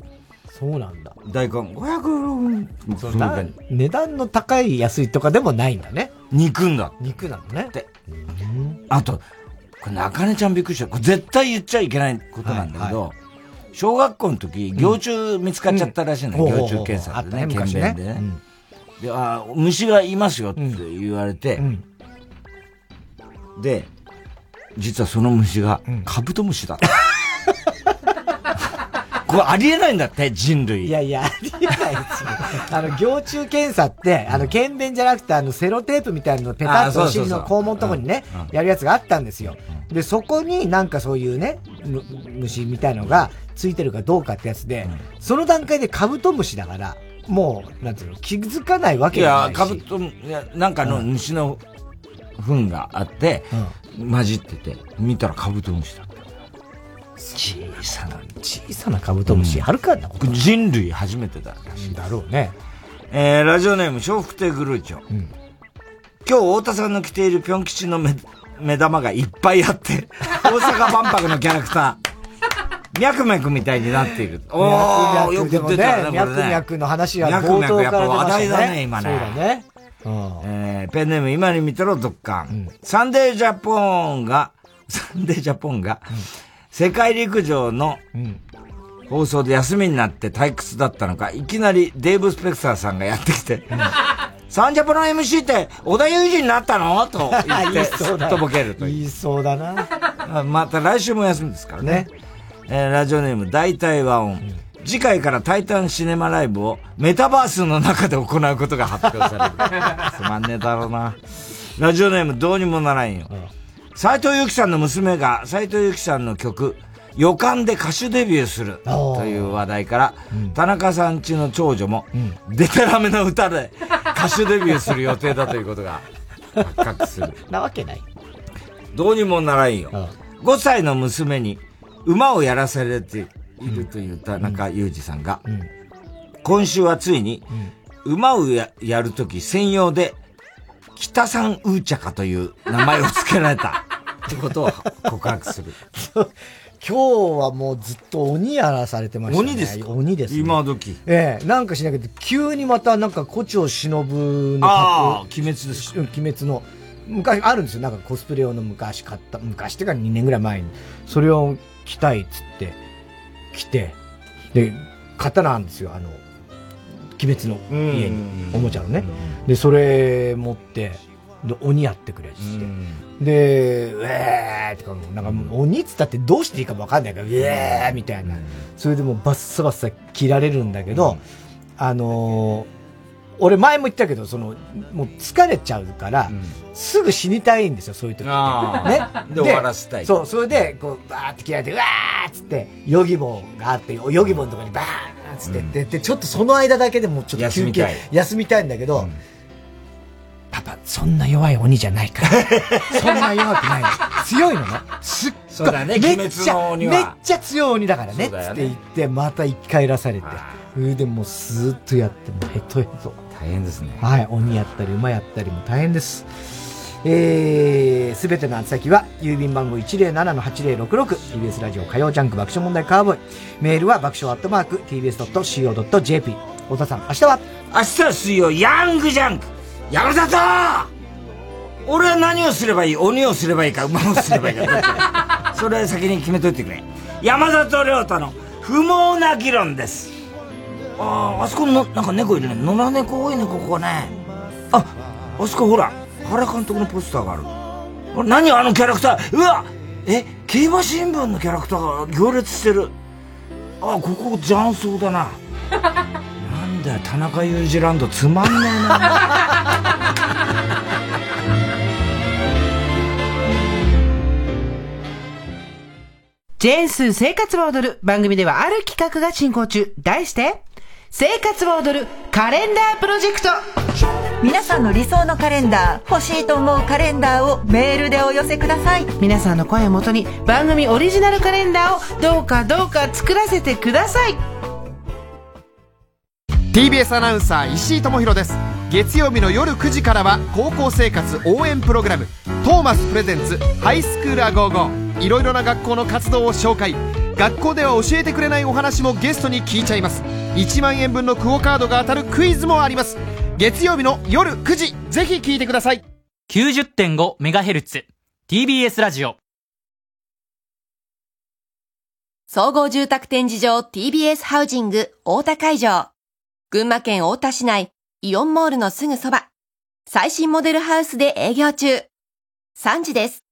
そうなんだ。大根506円。そうな値段の高い安いとかでもないんだね。肉んだ。肉なのね。で、あと、これ中根ちゃんびっくりした。これ絶対言っちゃいけないことなんだけど、小学校の時、幼虫見つかっちゃったらしいんだよ。うん幼虫検査でね、検便でね。で、あ虫がいますよって言われて、で、実はその虫がカブトムシだった。これありえないんだって、人類。いやいや、ありえないですよ。あの、行虫検査って、あの、検便じゃなくて、あの、セロテープみたいなのをペタッとお尻の肛門のとこにね、やるやつがあったんですよ。で、そこになんかそういうね、む虫みたいのがついてるかどうかってやつで、その段階でカブトムシだから、もう、なんていうの、気づかないわけいや、じゃないし。カブトム、いや、なんかの虫の糞があって、混じってて、見たらカブトムシだった。小さな、小さなカブトムシ、あるかな、人類初めてだらしい。だろうね。えー、ラジオネーム、笑福亭グルーチョ。今日、太田さんの着ているぴょん吉の目、目玉がいっぱいあって、大阪万博のキャラクター、ミャクミャクみたいになっている。おー、よく出てたね。ミャクミャクの話はミャクミャクやっぱ話題だね、ね今ね。そうだね。えーペンネーム今に見てろ、ドッカン。サンデージャポンが、サンデージャポンが、世界陸上の放送で休みになって退屈だったのか、いきなりデーブ・スペクターさんがやってきて、サンジャポの MC って小田裕二になったの？と言って、とぼけるという。言いそうだな。あまた来週も休みですからね。えーラジオネーム大体和音。次回からタイタンシネマライブをメタバースの中で行うことが発表される。つまんねえだろうな。ラジオネームどうにもならんよ。斎藤由貴さんの娘が斎藤由貴さんの曲、予感で歌手デビューするという話題から、田中さんちの長女も、デタラメの歌で 歌手デビューする予定だということが 発覚する。なわけない。どうにもならんよ。5歳の娘に馬をやらされているという田中裕二さんが、今週はついに、馬をややるとき専用で、北さんウーチャカという名前を付けられた。ってことを告白する。今日はもうずっと鬼やらされてましたね。鬼ですか？鬼です、ね。今時。ええなんかしなきゃ急にまたなんか胡蝶忍の。ああ、鬼滅ですか？鬼滅の。昔あるんですよ。なんかコスプレ用の昔買った、昔っていうか2年ぐらい前に。それを着たいっつって、着て、で、刀なんですよ。あの、鬼滅の家に、おもちゃのね。で、それ持って、で、鬼やってくれっつって。で、うえーってかなんかもう鬼っつったってどうしていいかもわかんないから、うえーみたいな。それでもうバッサバッサ切られるんだけど、あのー俺前も言ったけど、その、もう疲れちゃうから、すぐ死にたいんですよ、そういう時ね。で終わらせたい。そう、それで、こう、バーって切られて、うわーっつって、ヨギボーがあって、ヨギボーのとこにバーっつってって、で、ちょっとその間だけでもうちょっと休憩休みたい。休みたいんだけど、パパ、そんな弱い鬼じゃないから。そんな弱くないの。強いのね。すっごい。ねめっ鬼ちゃめっちゃ強い鬼だからね。ねつって言って、また一回いらされて。それでもうずーっとやって、もうヘトヘト。大変ですね。はい。鬼やったり、馬やったりも大変です。えー、すべての宛先は、郵便番号 107-8066TBS ラジオ火曜ジャンク爆笑問題カーボーイ。メールは爆笑アットマーク TBS.CO.JP。太田さん、明日は？明日は水曜、ヤングジャンク山里俺は何をすればいい鬼をすればいいか馬をすればいいかそれ先に決めといてくれ。山里亮太の不毛な議論です。ああ、あそこの、なんか猫いるね。野良猫多いね、ここね。あ、あそこほら、原監督のポスターがある。何あのキャラクターうわえ、競馬新聞のキャラクターが行列してる。あ、ここ雀荘だな。だよ、田中裕二ランドつまんねえな。ジェーンスー生活は踊る番組ではある企画が進行中。題して、生活は踊るカレンダープロジェクト。皆さんの理想のカレンダー欲しいと思うカレンダーをメールでお寄せください。皆さんの声をもとに番組オリジナルカレンダーをどうかどうか作らせてください TBS アナウンサー石井智弘です。月曜日の夜9時からは高校生活応援プログラムトーマスプレゼンツハイスクールア・ゴーゴー。いろいろな学校の活動を紹介。学校では教えてくれないお話もゲストに聞いちゃいます。1万円分のクオカードが当たるクイズもあります。月曜日の夜9時ぜひ聞いてください。90.5MHz TBS ラジオ。総合住宅展示場 TBS ハウジング大田会場群馬県太田市内イオンモールのすぐそば。最新モデルハウスで営業中。3時です。